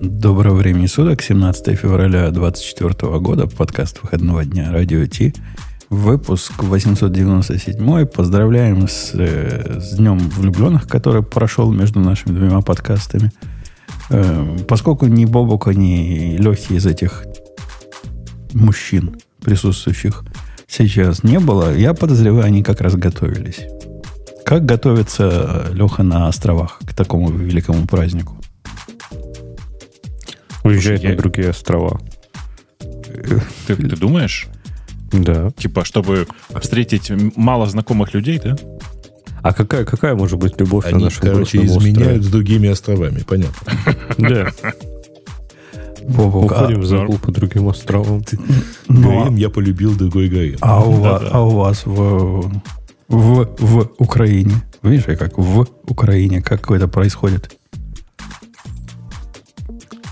Доброго времени суток, 17 февраля 2024 года, подкаст выходного дня Радио Ти, выпуск 897. Поздравляем с, э, с Днем влюбленных, который прошел между нашими двумя подкастами. Э, поскольку ни Бобука, ни Лехи из этих мужчин, присутствующих сейчас не было, я подозреваю, они как раз готовились. Как готовится Леха на островах к такому великому празднику? Уезжает я... на другие острова. Ты, ты думаешь? Да. Типа, чтобы встретить мало знакомых людей, да? А какая, какая может быть любовь Они, на нашем короче, изменяют острове? с другими островами, понятно. Да. Уходим за по другим островам. Ну, Гаим я полюбил, другой Гаим. А у вас, а у вас в, в, в Украине, видишь, как в Украине, как это происходит?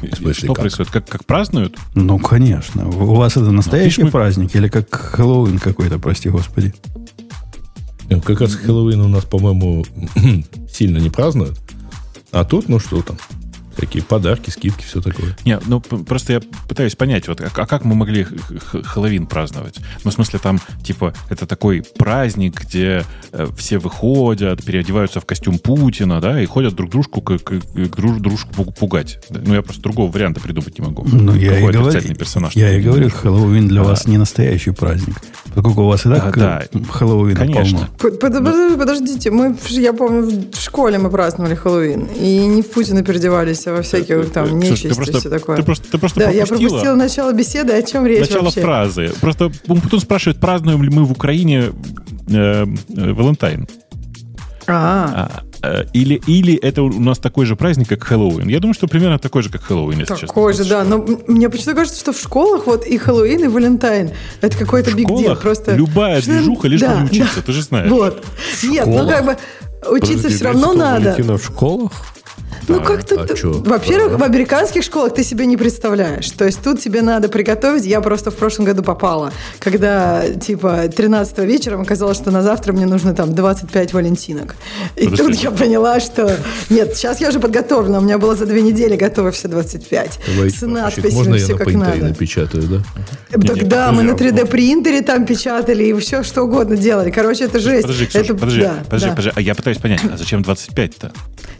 Смысле, что как? происходит? Как, как празднуют? Ну, конечно. У вас это настоящий ну, праздник мы... или как Хэллоуин какой-то, прости господи? Ну, как раз Хэллоуин у нас, по-моему, сильно не празднуют. А тут, ну что там, Такие подарки, скидки, все такое. Не, ну просто я пытаюсь понять, вот, а, а как мы могли Хэллоуин праздновать? Ну, в смысле, там, типа, это такой праздник, где э, все выходят, переодеваются в костюм Путина, да, и ходят друг дружку к, к, к друж, дружку пугать. Ну, я просто другого варианта придумать не могу. Ну, я и, говорю, персонаж, я и говорю, Хэллоуин для а. вас не настоящий праздник. Поскольку у вас и так да, Хэллоуин Конечно. полно. Подождите, мы, я помню, в школе мы праздновали Хэллоуин, и не в Путина переодевались, во всяких там нечисти и все такое. Ты просто, ты просто да, пропустила. я пропустила начало беседы, о чем речь Начало вообще? фразы. Просто Путин спрашивает, празднуем ли мы в Украине э, э, Валентайн. А, а, или, или это у нас такой же праздник, как Хэллоуин. Я думаю, что примерно такой же, как Хэллоуин, если честно. Такой же, да. Но мне почему-то кажется, что в школах вот и Хэллоуин, и Валентайн это какой-то биг дел. Просто... любая движуха, лишь бы не учиться, ты же знаешь. Вот. Нет, ну как бы учиться все равно надо. в школах? Ну, как-то... А Во-первых, в американских школах ты себе не представляешь. То есть тут тебе надо приготовить. Я просто в прошлом году попала, когда, типа, 13 вечером оказалось, что на завтра мне нужно там 25 валентинок. И Подожди. тут я поняла, что... Нет, сейчас я уже подготовлена. У меня было за две недели готово все 25. Давайте, С надписями, Можно все я как на надо. напечатаю, да? Тогда мы на 3D-принтере там печатали и все что угодно делали. Короче, это жесть. Подожди, Ксюша, это, подожди, да, подожди, да. подожди. А я пытаюсь понять, а зачем 25-то?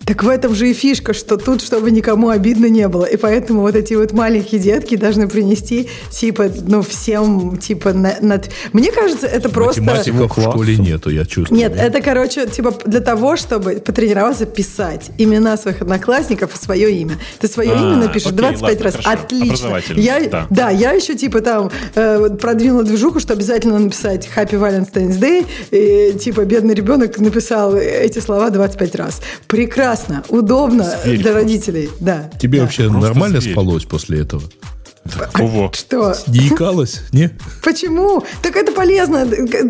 Так в этом же и фишка, что тут, чтобы никому обидно не было. И поэтому вот эти вот маленькие детки должны принести, типа, ну, всем, типа, на, над... Мне кажется, это просто... Математиков в школе нету, я чувствую. Нет, это, короче, типа, для того, чтобы потренироваться писать имена своих одноклассников и свое имя. Ты свое а, имя напишешь окей, 25 ладно, раз. Хорошо. Отлично. Я, да. да, я еще, типа, там э, продвинула движуху, что обязательно написать Happy Valentine's Day. И, типа, бедный ребенок написал эти слова 25 раз. Прекрасно прекрасно, удобно Зверь для родителей. Да. Тебе да. вообще Просто нормально зверь. спалось после этого? Ого. Что? Не икалось, не? Почему? Так это полезно.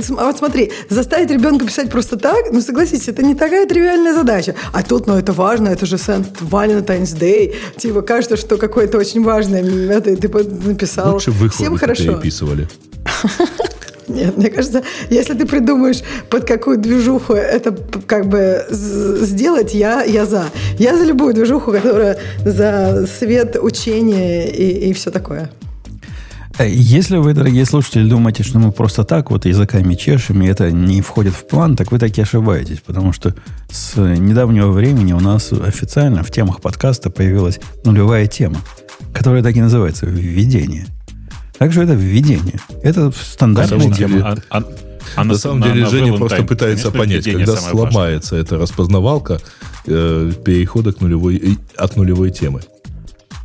Вот смотри, заставить ребенка писать просто так, ну согласитесь, это не такая тривиальная задача. А тут, ну это важно, это же Сент Valentine's Day. Типа кажется, что какое-то очень важное это ты написал. Лучше вы Всем хорошо. переписывали. Нет, мне кажется, если ты придумаешь, под какую движуху это как бы сделать, я, я за. Я за любую движуху, которая за свет, учение и, и все такое. Э, если вы, дорогие слушатели, думаете, что мы просто так вот языками чешем, и это не входит в план, так вы таки ошибаетесь, потому что с недавнего времени у нас официально в темах подкаста появилась нулевая тема, которая так и называется «Введение». Также это введение. Это стандартная тема. А, а, а на, на самом деле на Женя просто пытается понять, когда сломается важное. эта распознавалка э, перехода к нулевой, от нулевой темы.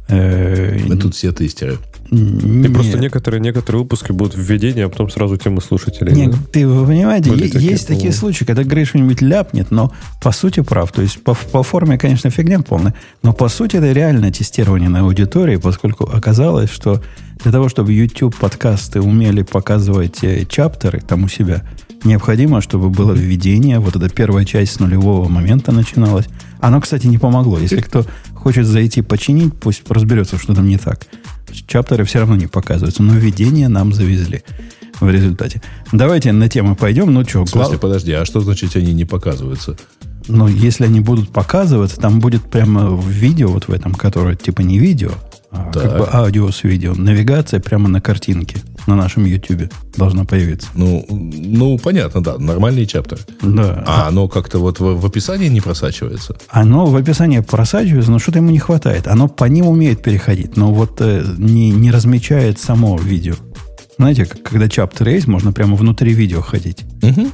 Э, Мы тут все тестеры. И просто некоторые, некоторые выпуски будут введение, а потом сразу темы слушателей. Нет, да? ты вы понимаете, Были есть такие, такие случаи, когда Грей что-нибудь ляпнет, но по сути прав. То есть по, по форме, конечно, фигня полная, но по сути это реальное тестирование на аудитории, поскольку оказалось, что для того, чтобы YouTube подкасты умели показывать э, чаптеры там у себя, необходимо, чтобы было введение. Вот эта первая часть с нулевого момента начиналась. Оно, кстати, не помогло. Если кто хочет зайти починить, пусть разберется, что там не так. Чаптеры все равно не показываются, но введение нам завезли в результате. Давайте на тему пойдем. Ну что, В смысле, глав... подожди, а что значит они не показываются? Но если они будут показываться, там будет прямо в видео, вот в этом, которое типа не видео, а как бы аудио с видео, навигация прямо на картинке на нашем YouTube должна появиться. Ну, ну понятно, да, нормальный чаптер. Да. А оно как-то вот в, в описании не просачивается? Оно в описании просачивается, но что-то ему не хватает. Оно по ним умеет переходить, но вот э, не, не размечает само видео. Знаете, когда чаптер есть, можно прямо внутри видео ходить. Угу.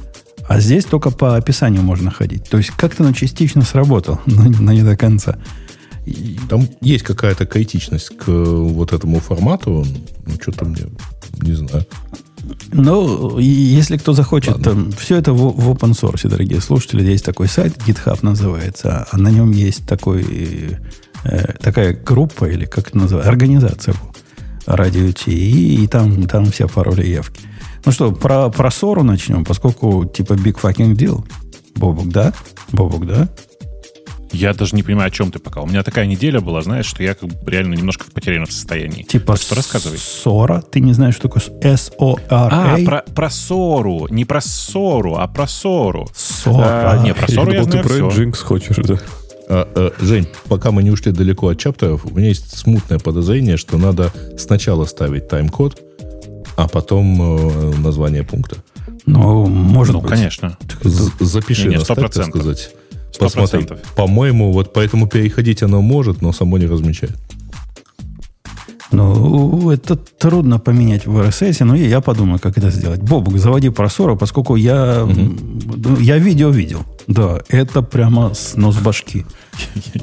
А здесь только по описанию можно ходить. То есть как-то оно частично сработало, но, но не до конца. Там есть какая-то критичность к вот этому формату. Ну, что-то мне, не знаю. Ну, если кто захочет, там, все это в, в open source, дорогие слушатели. Есть такой сайт, GitHub называется, а на нем есть такой, э, такая группа, или как это называется, организация радио T, и, и там, там все пароли и явки. Ну что, про, про ссору начнем, поскольку типа big fucking deal. Бобок, да? Бобок, да? Я даже не понимаю, о чем ты пока. У меня такая неделя была, знаешь, что я как бы реально немножко в потерянном состоянии. Типа что рассказывай. Ссора? Ты не знаешь, что такое S-O-R-A? А, про, про ссору. Не про ссору, а про ссору. Ссора. А, не, про ссору я, я знаю ты про Джинкс хочешь, да? А, а, Жень, пока мы не ушли далеко от чаптеров, у меня есть смутное подозрение, что надо сначала ставить тайм-код, а потом э, название пункта. Ну, может ну, быть. конечно. Запиши не, не, на так сказать. Посмотри. По-моему, вот поэтому переходить оно может, но само не размечает. Ну, это трудно поменять в RSS, но я подумаю, как это сделать. Бобук, заводи просору, поскольку я, угу. я видео видел. Да, это прямо снос башки.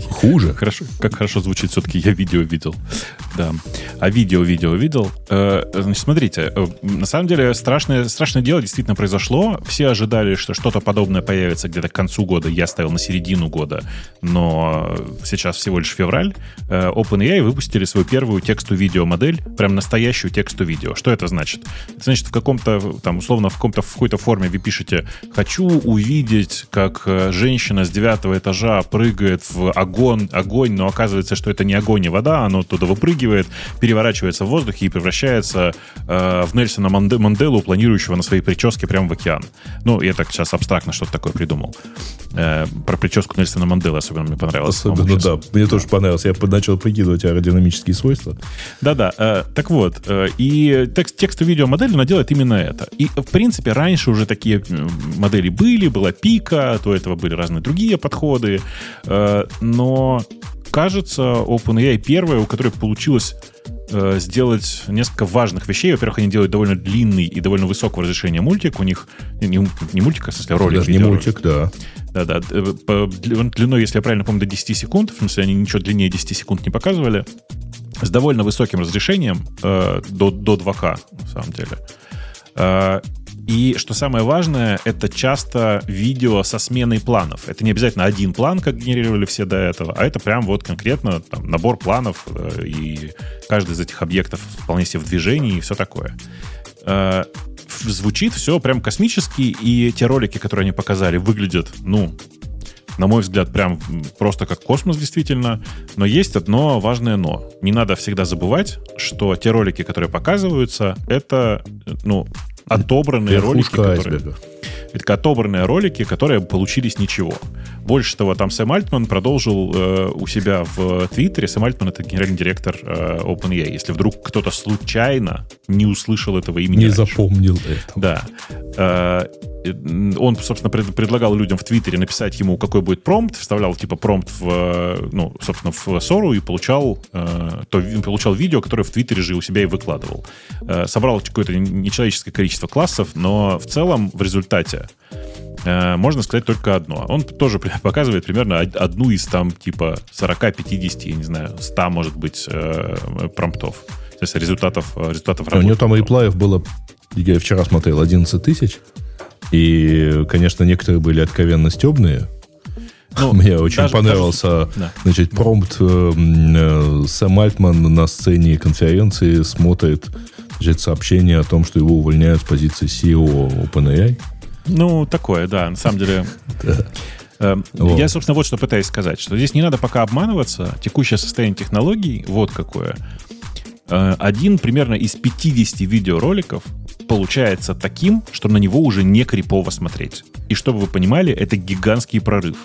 Хуже. Хорошо, как хорошо звучит все-таки я видео видел. Да. А видео, видео видел. Э, значит, смотрите, э, на самом деле страшное, страшное дело действительно произошло. Все ожидали, что что-то подобное появится где-то к концу года. Я ставил на середину года. Но сейчас всего лишь февраль. Э, OpenAI выпустили свою первую тексту-видео-модель. Прям настоящую тексту-видео. Что это значит? Это значит, в каком-то, там, условно, в каком-то, в какой-то форме вы пишете «Хочу увидеть, как женщина с девятого этажа прыгает в огонь, огонь, но оказывается, что это не огонь и вода, оно туда выпрыгивает, переворачивается в воздухе и превращается э, в Нельсона Манде, Манделу, планирующего на своей прическе прямо в океан. Ну, я так сейчас абстрактно что-то такое придумал. Э, про прическу Нельсона Манделы особенно мне понравилось. Особенно, да. Мне тоже понравилось. Я начал прикидывать аэродинамические свойства. Да-да. Э, так вот, э, и текст, тексту видеомодели она делает именно это. И, в принципе, раньше уже такие модели были, была пика, до этого были разные другие подходы, э, но кажется, OpenAI первая, у которой получилось э, сделать несколько важных вещей. Во-первых, они делают довольно длинный и довольно высокого разрешения мультик. У них не, не мультик, а в смысле ролик. Даже не мультик, да. Да-да. Э, длиной, если я правильно помню, до 10 секунд. В смысле, они ничего длиннее 10 секунд не показывали. С довольно высоким разрешением э, до, до 2К, на самом деле. Э, и что самое важное, это часто видео со сменой планов. Это не обязательно один план, как генерировали все до этого, а это прям вот конкретно там, набор планов, э, и каждый из этих объектов вполне себе в движении и все такое. Э, звучит все прям космически, и те ролики, которые они показали, выглядят, ну, на мой взгляд, прям просто как космос действительно. Но есть одно важное но. Не надо всегда забывать, что те ролики, которые показываются, это, ну, отобранные ролики, которые... Это отобранные ролики, которые получились ничего. Больше того, там Сэм Альтман продолжил э, у себя в Твиттере. Сэм Альтман — это генеральный директор э, OpenAI. Если вдруг кто-то случайно не услышал этого имени Не раньше. запомнил это. Да. Э, он, собственно, пред, предлагал людям в Твиттере написать ему, какой будет промпт, вставлял типа промпт в, ну, собственно, в Сору и получал, э, то, получал видео, которое в Твиттере же у себя и выкладывал. Э, собрал какое-то нечеловеческое количество классов, но в целом в результате можно сказать только одно. Он тоже показывает примерно одну из там типа 40-50, я не знаю, 100, может быть, э, промптов. То есть результатов, э, результатов работы. У него там реплаев было, я вчера смотрел, 11 тысяч. И, конечно, некоторые были откровенно стебные. Ну, Мне очень даже, понравился даже, значит, промпт э, э, Сэм Альтман на сцене конференции смотрит значит, сообщение о том, что его увольняют с позиции CEO OpenAI. Ну, такое, да, на самом деле. Э, я, собственно, вот что пытаюсь сказать, что здесь не надо пока обманываться. Текущее состояние технологий вот какое. Э, один примерно из 50 видеороликов получается таким, что на него уже не крипово смотреть. И чтобы вы понимали, это гигантский прорыв.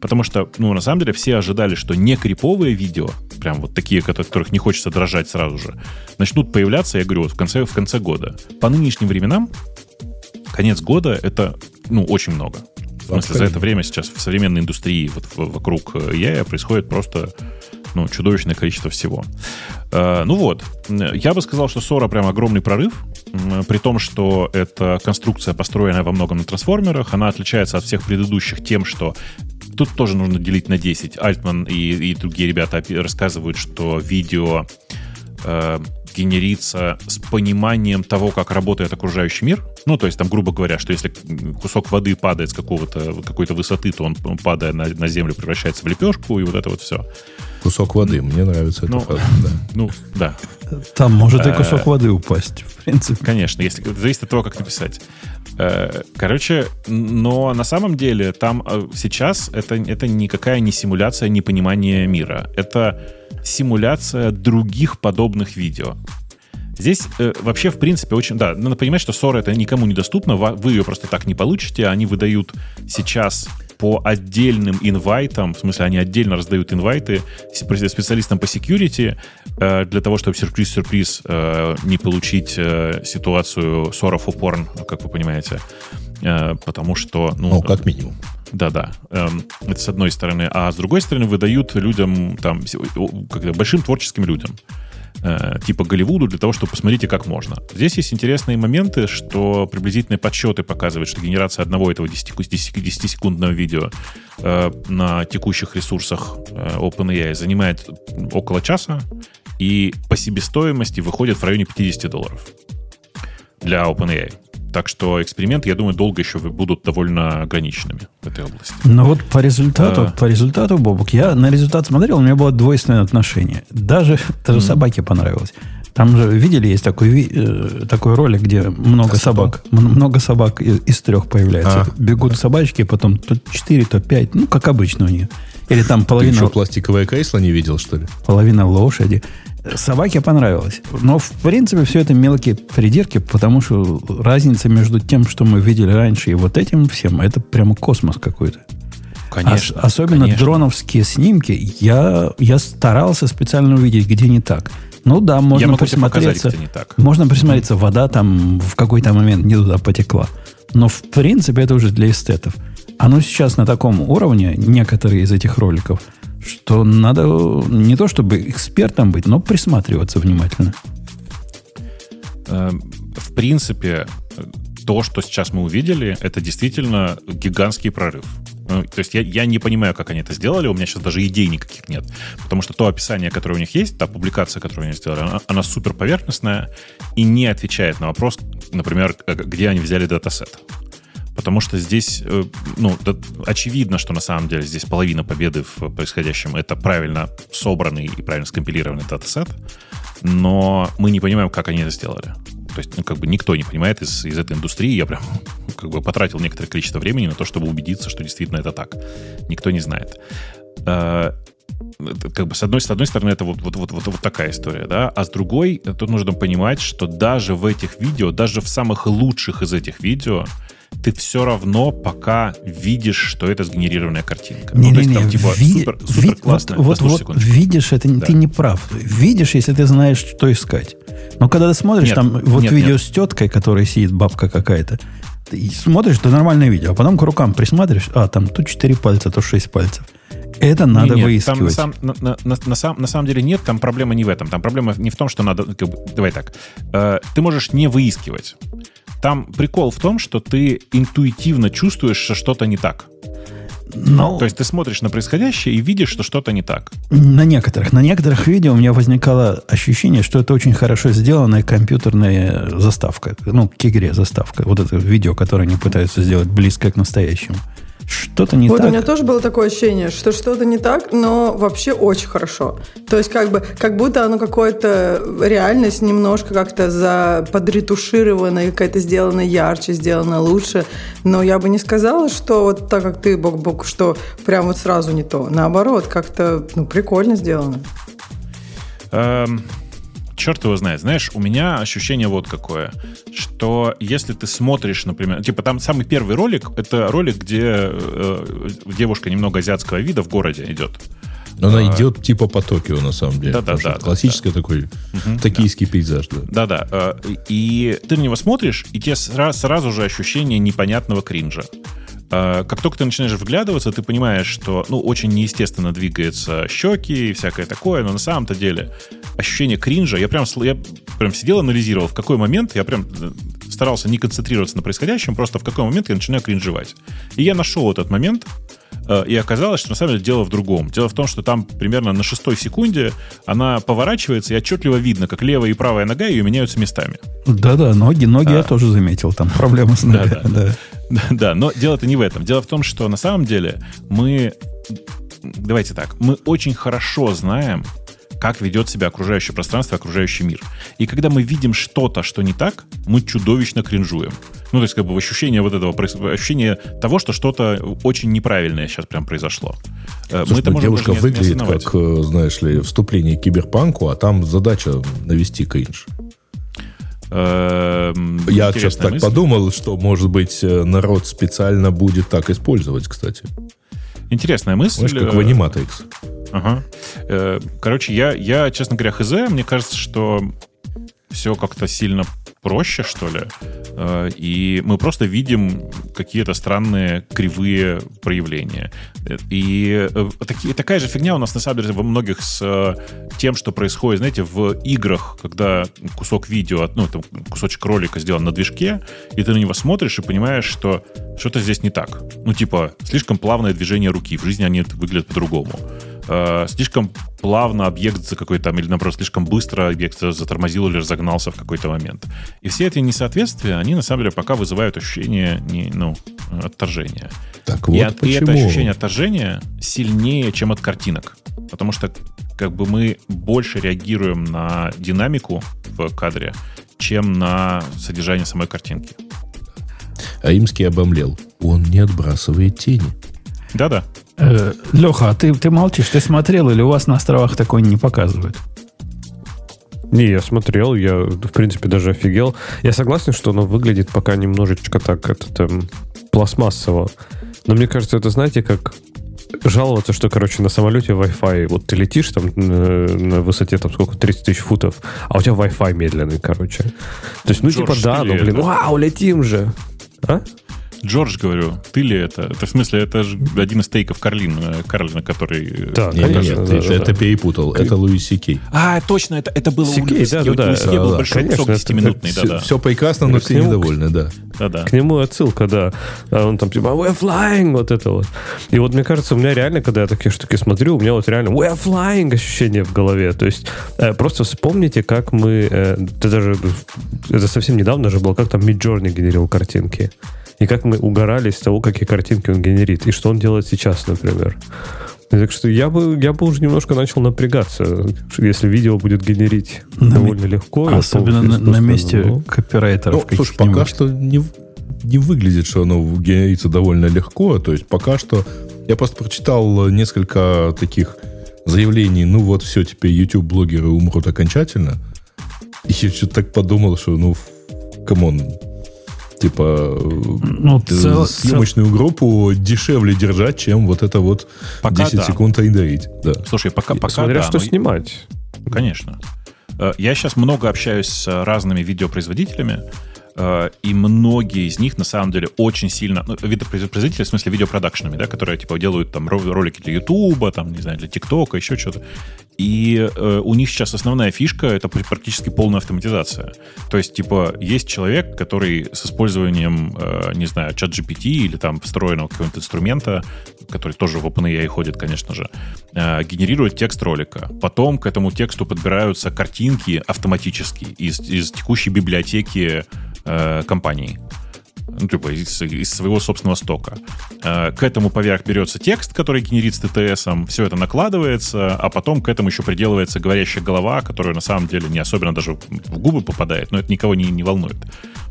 Потому что, ну, на самом деле, все ожидали, что не криповые видео, прям вот такие, которых не хочется дрожать сразу же, начнут появляться, я говорю, вот в конце, в конце года. По нынешним временам, конец года — это, ну, очень много. В смысле, за это время сейчас в современной индустрии вот вокруг AI происходит просто ну, чудовищное количество всего. Э, ну вот, я бы сказал, что Сора прям огромный прорыв, при том, что эта конструкция построена во многом на трансформерах, она отличается от всех предыдущих тем, что тут тоже нужно делить на 10. Альтман и, и другие ребята рассказывают, что видео э, генерится с пониманием того, как работает окружающий мир. Ну, то есть там, грубо говоря, что если кусок воды падает с какого-то, какой-то высоты, то он, падая на, на землю, превращается в лепешку, и вот это вот все. Кусок воды, мне нравится эта ну, фраза. Да. Ну, да. Там может и кусок э, воды упасть, в принципе. Конечно, если, зависит от того, как написать. Э, короче, но на самом деле там э, сейчас это, это никакая не симуляция непонимания мира. Это симуляция других подобных видео. Здесь э, вообще, в принципе, очень... Да, надо понимать, что ссора это никому недоступна, вы ее просто так не получите. Они выдают сейчас по отдельным инвайтам, в смысле, они отдельно раздают инвайты специалистам по security э, для того, чтобы сюрприз-сюрприз э, не получить э, ситуацию ссора for porn, как вы понимаете. Э, потому что... Ну, ну как минимум. Да-да. Эм, это с одной стороны. А с другой стороны выдают людям, там, когда, большим творческим людям э, типа Голливуду для того, чтобы посмотрите, как можно. Здесь есть интересные моменты, что приблизительные подсчеты показывают, что генерация одного этого 10-секундного видео э, на текущих ресурсах э, OpenAI занимает около часа, и по себестоимости выходит в районе 50 долларов для OpenAI. Так что эксперименты, я думаю, долго еще будут довольно ограниченными в этой области. Ну вот по результату, а... по результату, Бобук, я на результат смотрел, у меня было двойственное отношение. Даже, даже mm. собаке понравилось. Там же, видели, есть такой, э, такой ролик, где много а собак. Много собак из, из трех появляется. А. Бегут собачки, потом то четыре, то пять. Ну, как обычно у них. Или там половина... Ты что, пластиковое кресло не видел, что ли? Половина лошади. Собаке понравилось. Но, в принципе, все это мелкие придирки, потому что разница между тем, что мы видели раньше, и вот этим всем, это прямо космос какой-то. Конечно. Ос- особенно конечно. дроновские снимки. Я, я старался специально увидеть, где не так. Ну да, можно я могу присмотреться. Показать, не так. Можно присмотреться, вода там в какой-то момент не туда потекла. Но в принципе это уже для эстетов. Оно сейчас на таком уровне, некоторые из этих роликов – что надо не то чтобы экспертом быть, но присматриваться внимательно. Эм, в принципе, то, что сейчас мы увидели, это действительно гигантский прорыв. Ну, то есть я, я не понимаю, как они это сделали, у меня сейчас даже идей никаких нет. Потому что то описание, которое у них есть, та публикация, которую они сделали, она, она супер поверхностная и не отвечает на вопрос, например, где они взяли датасет. Потому что здесь, э, ну, да, очевидно, что на самом деле здесь половина победы в происходящем это правильно собранный и правильно скомпилированный датасет, но мы не понимаем, как они это сделали. То есть, ну, как бы никто не понимает из, из этой индустрии. Я прям как бы потратил некоторое количество времени на то, чтобы убедиться, что действительно это так. Никто не знает. Э, как бы с одной, с одной стороны, это вот, вот, вот, вот, вот такая история, да, а с другой, тут нужно понимать, что даже в этих видео, даже в самых лучших из этих видео, ты все равно пока видишь, что это сгенерированная картинка. Не, ну, не, не, там, типа, ви, супер, супер классно. Вот, вот, вот видишь, это да. ты не прав. Видишь, если ты знаешь, что искать. Но когда ты смотришь, нет, там вот нет, видео нет. с теткой, которая сидит, бабка какая-то, ты смотришь, это нормальное видео, а потом к рукам присматриваешь, а, там то 4 пальца, то 6 пальцев. Это надо нет, выискивать. Там на, на, на, на, сам, на самом деле нет, там проблема не в этом. Там проблема не в том, что надо... Как давай так. Э, ты можешь не выискивать. Там прикол в том, что ты интуитивно чувствуешь, что что-то не так. Но... То есть ты смотришь на происходящее и видишь, что что-то не так. На некоторых. На некоторых видео у меня возникало ощущение, что это очень хорошо сделанная компьютерная заставка. Ну, к игре заставка. Вот это видео, которое они пытаются сделать близко к настоящему. Что-то не вот так. Вот у меня тоже было такое ощущение, что что-то не так, но вообще очень хорошо. То есть как бы как будто оно какое-то реальность немножко как-то за подретушированная, какая-то сделана ярче, сделана лучше. Но я бы не сказала, что вот так как ты, бок-бок, что прям вот сразу не то. Наоборот, как-то ну, прикольно сделано. Эм, черт его знает. Знаешь, у меня ощущение вот какое, что если ты смотришь, например, типа там самый первый ролик, это ролик, где э, девушка немного азиатского вида в городе идет. Но она а, идет типа по Токио, на самом деле. Да, да. Классический да. такой угу, токийский да. пейзаж. Да, да. да. И ты на него смотришь, и тебе сразу, сразу же ощущение непонятного кринжа. А, как только ты начинаешь вглядываться, ты понимаешь, что ну, очень неестественно двигаются щеки и всякое такое, но на самом-то деле ощущение кринжа, я прям, я прям сидел, анализировал, в какой момент я прям э, старался не концентрироваться на происходящем, просто в какой момент я начинаю кринжевать. И я нашел этот момент, э, и оказалось, что на самом деле дело в другом. Дело в том, что там примерно на шестой секунде она поворачивается, и отчетливо видно, как левая и правая нога ее меняются местами. Да-да, ноги, ноги а, я тоже заметил, там проблемы с ногами. Да, да. Да, но дело-то не в этом. Дело в том, что на самом деле мы... Давайте так. Мы очень хорошо знаем, как ведет себя окружающее пространство, окружающий мир. И когда мы видим что-то, что не так, мы чудовищно кринжуем. Ну, то есть, как бы ощущение вот этого, ощущение того, что что-то очень неправильное сейчас прям произошло. Э, Слушай, мы это ну, девушка не, выглядит как, э, знаешь ли, вступление к киберпанку, а там задача навести кринж. Эм, Я сейчас так мысль. подумал, что, может быть, э, народ специально будет так использовать, кстати. Интересная мысль. Знаешь, как в Animatrix. Ага. Э, короче, я, я, честно говоря, хз, мне кажется, что все как-то сильно проще, что ли. Э, и мы просто видим какие-то странные кривые проявления. И э, такие, такая же фигня у нас, на самом деле, во многих с э, тем, что происходит, знаете, в играх, когда кусок видео, ну, там, кусочек ролика сделан на движке, и ты на него смотришь и понимаешь, что что-то здесь не так. Ну, типа, слишком плавное движение руки. В жизни они выглядят по-другому э, слишком плавно объект за какой-то там, или наоборот, слишком быстро объект затормозил или разогнался в какой-то момент. И все эти несоответствия, они на самом деле пока вызывают ощущение не, ну, отторжения. Так вот и, почему? и это ощущение отторжения сильнее, чем от картинок. Потому что как бы мы больше реагируем на динамику в кадре, чем на содержание самой картинки. Аимский обомлел. Он не отбрасывает тени. Да-да. Э, Леха, а ты, ты молчишь, ты смотрел или у вас на островах такое не показывают? Не, я смотрел, я, в принципе, даже офигел. Я согласен, что оно выглядит пока немножечко так, это, там, пластмассово. Но мне кажется, это, знаете, как жаловаться, что, короче, на самолете Wi-Fi, вот ты летишь там на, на высоте, там, сколько, 30 тысяч футов, а у тебя Wi-Fi медленный, короче. То есть, ну, Джордж, типа, да, ну, блин, вау, летим же. А? Джордж, говорю, ты ли это? Это в смысле, это же один из тейков Карлин, э, Карлина, который... Э, да, нет, конечно, нет, да, ты, да, это да. перепутал. Это Луис Сикей. А, точно, это, это было Сикей, у Луис да, да, да, да, был да, большой конечно, кусок 10-минутный, да, да. Все прекрасно, но все нему, недовольны, да. Да, да. К нему отсылка, да. А он там типа we're flying, вот это вот. И вот мне кажется, у меня реально, когда я такие штуки смотрю, у меня вот реально we're flying ощущение в голове. То есть э, просто вспомните, как мы... Э, это даже... Это совсем недавно же было, как там Midjourney генерил картинки и как мы угорали с того, какие картинки он генерит, и что он делает сейчас, например. Так что я бы, я бы уже немножко начал напрягаться, если видео будет генерить на довольно ми... легко. Особенно на, на месте ну, копирайтеров. Ну, слушай, пока что не, не выглядит, что оно генерится довольно легко. То есть пока что я просто прочитал несколько таких заявлений, ну вот все, теперь YouTube-блогеры умрут окончательно. И я что-то так подумал, что ну, come on, типа ну, цел, съемочную цел... группу дешевле держать, чем вот это вот пока 10 да. секунд рендерить. Да. Слушай, пока, пока Смотря да, что но... снимать. Конечно. Э, я сейчас много общаюсь с разными видеопроизводителями, Э, и многие из них, на самом деле, очень сильно... Ну, видопроизводители, в смысле видеопродакшенами, да, которые, типа, делают там ролики для Ютуба, там, не знаю, для ТикТока, еще что-то. И э, у них сейчас основная фишка — это практически полная автоматизация. То есть, типа, есть человек, который с использованием, э, не знаю, чат GPT или там встроенного какого-нибудь инструмента, который тоже в OpenAI ходит, конечно же, э, генерирует текст ролика. Потом к этому тексту подбираются картинки автоматически из, из текущей библиотеки э, компании ну, типа из, из своего собственного стока. Э, к этому поверх берется текст, который генерит с TTS, все это накладывается, а потом к этому еще приделывается говорящая голова, которая на самом деле не особенно даже в губы попадает, но это никого не, не волнует.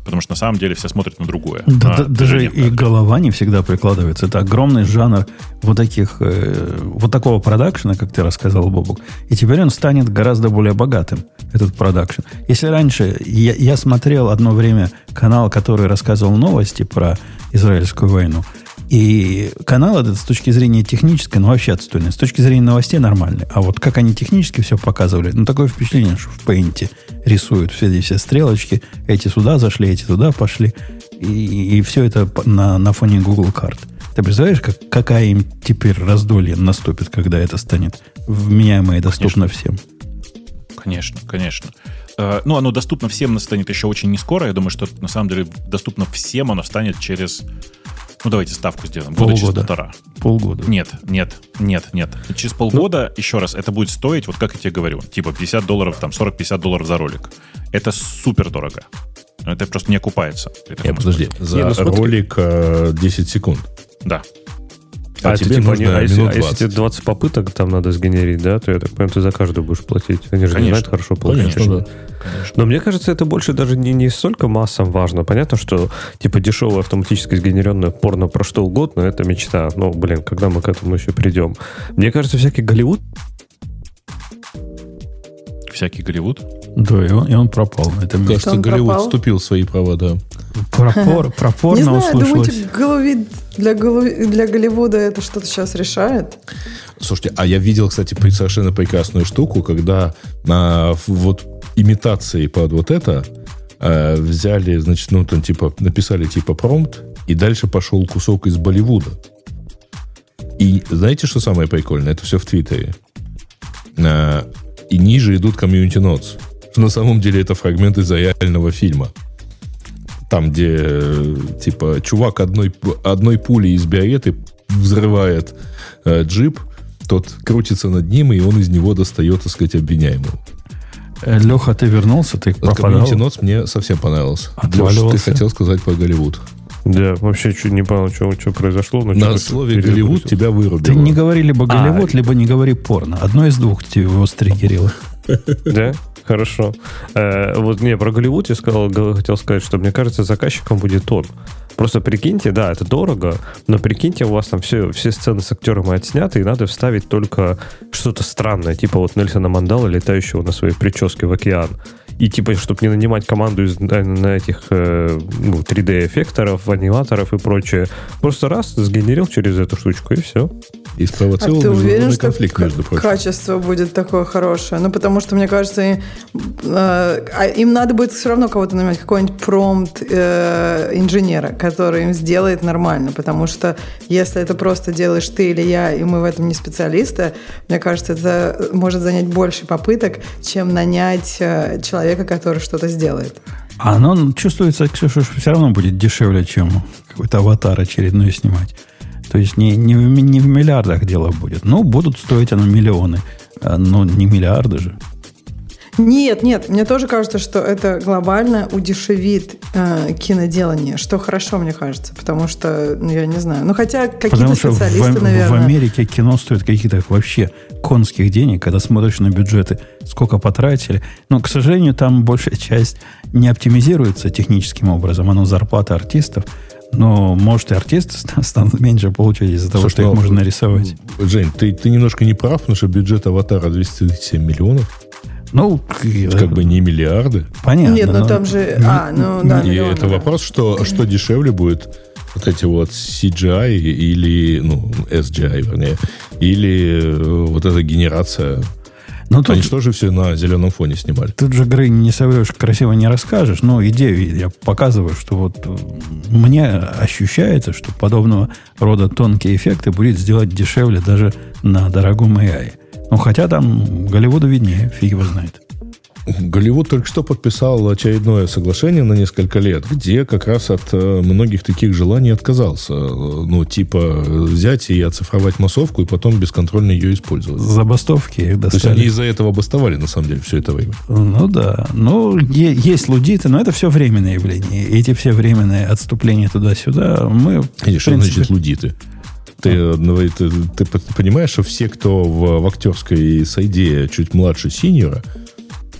Потому что на самом деле все смотрят на другое. Да, на даже и голова не всегда прикладывается. Это огромный жанр вот таких, э, вот такого продакшена, как ты рассказал, Бобук. И теперь он станет гораздо более богатым. этот продакшн. Если раньше я, я смотрел одно время канал, который рассказывал новости про израильскую войну, и канал этот с точки зрения технической, ну вообще отстойный. С точки зрения новостей нормальный. А вот как они технически все показывали, ну такое впечатление, что в Paint рисуют все эти все стрелочки, эти сюда зашли, эти туда пошли. И, и все это на, на фоне Google карт. Ты представляешь, как, какая им теперь раздолье наступит, когда это станет вменяемо и доступно конечно. всем? Конечно, конечно. Э, ну, оно доступно всем станет еще очень не скоро. Я думаю, что на самом деле доступно всем оно станет через ну, давайте ставку сделаем. Года полгода. через полтора. Полгода. Нет, нет, нет, нет. Через полгода, ну, еще раз, это будет стоить, вот как я тебе говорю, типа 50 долларов, там 40-50 долларов за ролик. Это супер дорого. Это просто не окупается. Нет, подожди, за не, ну, ролик э, 10 секунд. Да. А, а тебе типа, нужно а если, а если тебе 20 попыток там надо сгенерить, да, то я так понимаю, ты за каждую будешь платить. Они же Конечно. не знают хорошо платить. Конечно, да. Конечно. Но мне кажется, это больше даже не, не столько массам важно. Понятно, что типа дешевое автоматически сгенеренное порно про что угодно, это мечта. Но, блин, когда мы к этому еще придем? Мне кажется, всякий Голливуд всякий Голливуд. Да, и он, и он пропал. Это Кажется, Голливуд пропал? вступил в свои права, да. Пропор, пропорно Не знаю, услышалось. думаете, для, для Голливуда это что-то сейчас решает? Слушайте, а я видел, кстати, совершенно прекрасную штуку, когда на вот имитации под вот это э, взяли, значит, ну, там, типа, написали, типа, промпт, и дальше пошел кусок из Болливуда. И знаете, что самое прикольное? Это все в Твиттере. Э, и ниже идут Community Notes. На самом деле это фрагмент из реального фильма. Там, где, типа, чувак одной, одной пулей из беретты взрывает э, джип, тот крутится над ним, и он из него достает, так сказать, обвиняемого. Э, Леха, ты вернулся, ты пропадал? Community Notes мне совсем понравился. Леша, ты хотел сказать про Голливуд. Да, вообще чуть не понял, что, что произошло. Но На слове Голливуд тебя вырубило. Ты не говори либо а. Голливуд, а, либо не говори порно. Одно из двух тебе его стригерило. Да? Хорошо. Э, вот не, про Голливуд я сказал, хотел сказать, что мне кажется, заказчиком будет он. Просто прикиньте, да, это дорого, но прикиньте, у вас там все, все сцены с актером отсняты, и надо вставить только что-то странное, типа вот Нельсона Мандала, летающего на своей прическе в океан. И типа, чтобы не нанимать команду из, на, на этих э, ну, 3D-эффекторов, аниматоров и прочее, просто раз сгенерил через эту штучку, и все. И спровоцировал а ты уверен, что конфликт, между прочим. качество будет такое хорошее? Ну, потому что, мне кажется, э, им надо будет все равно кого-то нанимать, какой-нибудь промпт э, инженера, который им сделает нормально, потому что если это просто делаешь ты или я, и мы в этом не специалисты, мне кажется, это может занять больше попыток, чем нанять э, человека, который что-то сделает. А оно чувствуется, Ксюша, все равно будет дешевле, чем какой-то аватар очередной снимать. То есть не, не, в, не в миллиардах дело будет. Ну, будут стоить оно миллионы, а, но не миллиарды же. Нет, нет, мне тоже кажется, что это глобально удешевит э, киноделание, что хорошо, мне кажется, потому что, ну, я не знаю, ну, хотя какие-то специалисты, в, наверное... в Америке кино стоит каких-то вообще конских денег, когда смотришь на бюджеты, сколько потратили. Но, к сожалению, там большая часть не оптимизируется техническим образом, оно зарплата артистов, но, может, и артисты станут меньше получать из-за того, Слушай, что их ну, можно нарисовать. Жень, ты, ты немножко не прав, потому что бюджет аватара 207 миллионов. Ну, как бы не миллиарды. Понятно. Нет, но, но там же... А, ну да. И это вопрос, что, что дешевле будет вот эти вот CGI или, ну, SGI, вернее, или э, вот эта генерация но тут, Они что же все на зеленом фоне снимали? Тут же, Грей, не соврешь, красиво не расскажешь, но идею я показываю, что вот э, мне ощущается, что подобного рода тонкие эффекты будет сделать дешевле даже на дорогом AI. Ну, хотя там Голливуду виднее, фиг его знает. Голливуд только что подписал очередное соглашение на несколько лет, где как раз от э, многих таких желаний отказался. Ну, типа взять и оцифровать массовку, и потом бесконтрольно ее использовать. Забастовки достали. То есть они из-за этого бастовали, на самом деле, все это время. Ну да. Ну, есть лудиты, но это все временное явление. Эти все временные отступления туда-сюда мы... Или что принципе... значит лудиты? Ты, ну, ты, ты, ты понимаешь, что все, кто в, в актерской сайде чуть младше синьора,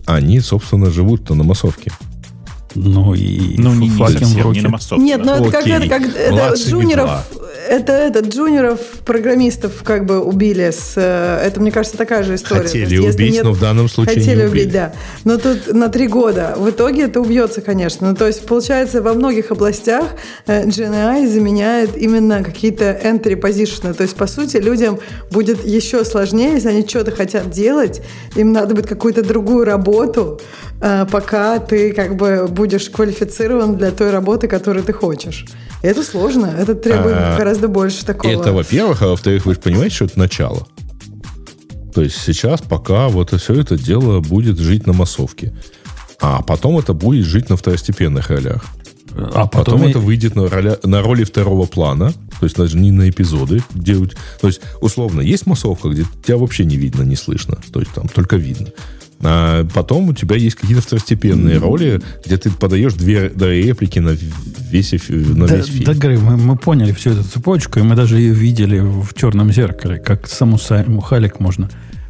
они, собственно, живут-то на массовке. Ну и ну, не, не совсем, не на массовке. Нет, ну это как, это, как это, джуниоров, это, это джуниоров, программистов как бы убили. С, э, это, мне кажется, такая же история. Хотели есть, убить, нет, но в данном случае Хотели не убили. убить, да. Но тут на три года. В итоге это убьется, конечно. Ну, то есть, получается, во многих областях GNI э, заменяет именно какие-то entry position. То есть, по сути, людям будет еще сложнее, если они что-то хотят делать, им надо будет какую-то другую работу, э, пока ты как бы будешь квалифицирован для той работы, которую ты хочешь. Это сложно, это требует а, гораздо больше такого. Это, во-первых, а во-вторых, вы же понимаете, что это начало. То есть сейчас пока вот все это дело будет жить на массовке. А потом это будет жить на второстепенных ролях. А потом, потом и... это выйдет на, роля, на роли второго плана, то есть даже не на эпизоды, где... То есть, условно, есть массовка, где тебя вообще не видно, не слышно. То есть там только видно. А потом у тебя есть какие-то второстепенные mm-hmm. роли, где ты подаешь две, реплики на весь, на да, весь фильм. Да, Грей, мы, мы поняли всю эту цепочку, и мы даже ее видели в черном зеркале, как саму Халик можно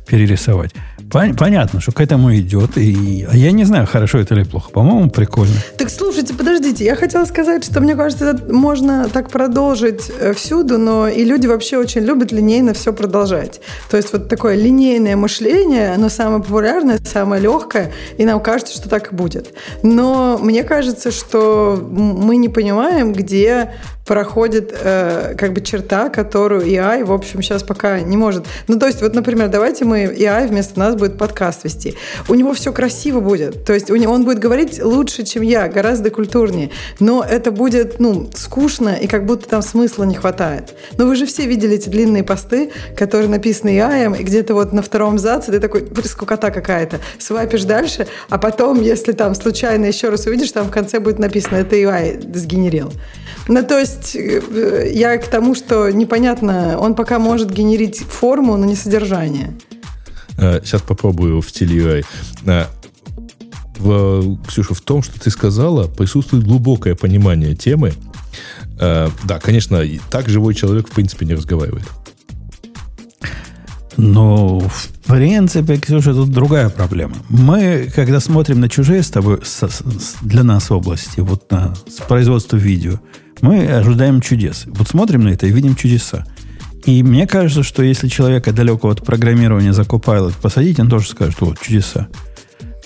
перерисовать. Понятно, что к этому идет. И, я не знаю, хорошо это или плохо. По-моему, прикольно. Так слушайте, подождите. Я хотела сказать, что мне кажется, можно так продолжить э, всюду, но и люди вообще очень любят линейно все продолжать. То есть вот такое линейное мышление, оно самое популярное, самое легкое, и нам кажется, что так и будет. Но мне кажется, что мы не понимаем, где проходит э, как бы черта, которую AI, в общем, сейчас пока не может. Ну, то есть, вот, например, давайте мы AI вместо нас будет подкаст вести. У него все красиво будет. То есть, у него, он будет говорить лучше, чем я, гораздо культурнее. Но это будет, ну, скучно, и как будто там смысла не хватает. Но вы же все видели эти длинные посты, которые написаны AI, и где-то вот на втором заце ты такой, скукота какая-то, свайпишь дальше, а потом, если там случайно еще раз увидишь, там в конце будет написано, это AI сгенерил. Ну, то есть э, я к тому, что непонятно, он пока может генерить форму, но не содержание. Сейчас э, попробую в стиле э, в, Ксюша, в том, что ты сказала, присутствует глубокое понимание темы. Да, конечно, так живой человек в принципе не разговаривает. Ну, в принципе, Ксюша, тут другая проблема. Мы, когда смотрим на чужие с тобой, с, с, для нас области, вот на производство видео, мы ожидаем чудес. Вот смотрим на это и видим чудеса. И мне кажется, что если человека далекого от программирования за Copilot посадить, он тоже скажет, вот, чудеса.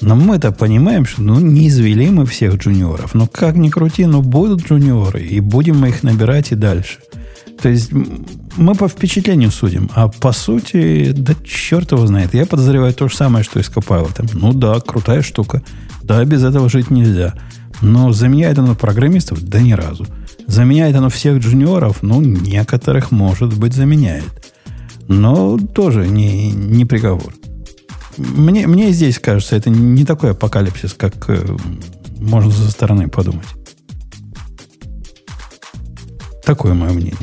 Но мы-то понимаем, что ну, не извели мы всех джуниоров. Но как ни крути, но будут джуниоры, и будем мы их набирать и дальше. То есть мы по впечатлению судим, а по сути, да черт его знает. Я подозреваю то же самое, что и с Copilot. Ну да, крутая штука. Да, без этого жить нельзя. Но заменяет оно программистов? Да ни разу. Заменяет оно всех джуниоров? Ну, некоторых, может быть, заменяет. Но тоже не, не приговор. Мне, мне здесь кажется, это не такой апокалипсис, как э, можно со стороны подумать. Такое мое мнение.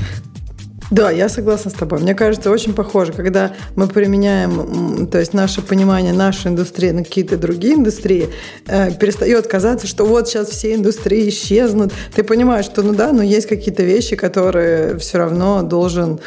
Да, я согласна с тобой. Мне кажется, очень похоже, когда мы применяем, то есть наше понимание нашей индустрии на какие-то другие индустрии, э, перестает казаться, что вот сейчас все индустрии исчезнут. Ты понимаешь, что ну да, но есть какие-то вещи, которые все равно должен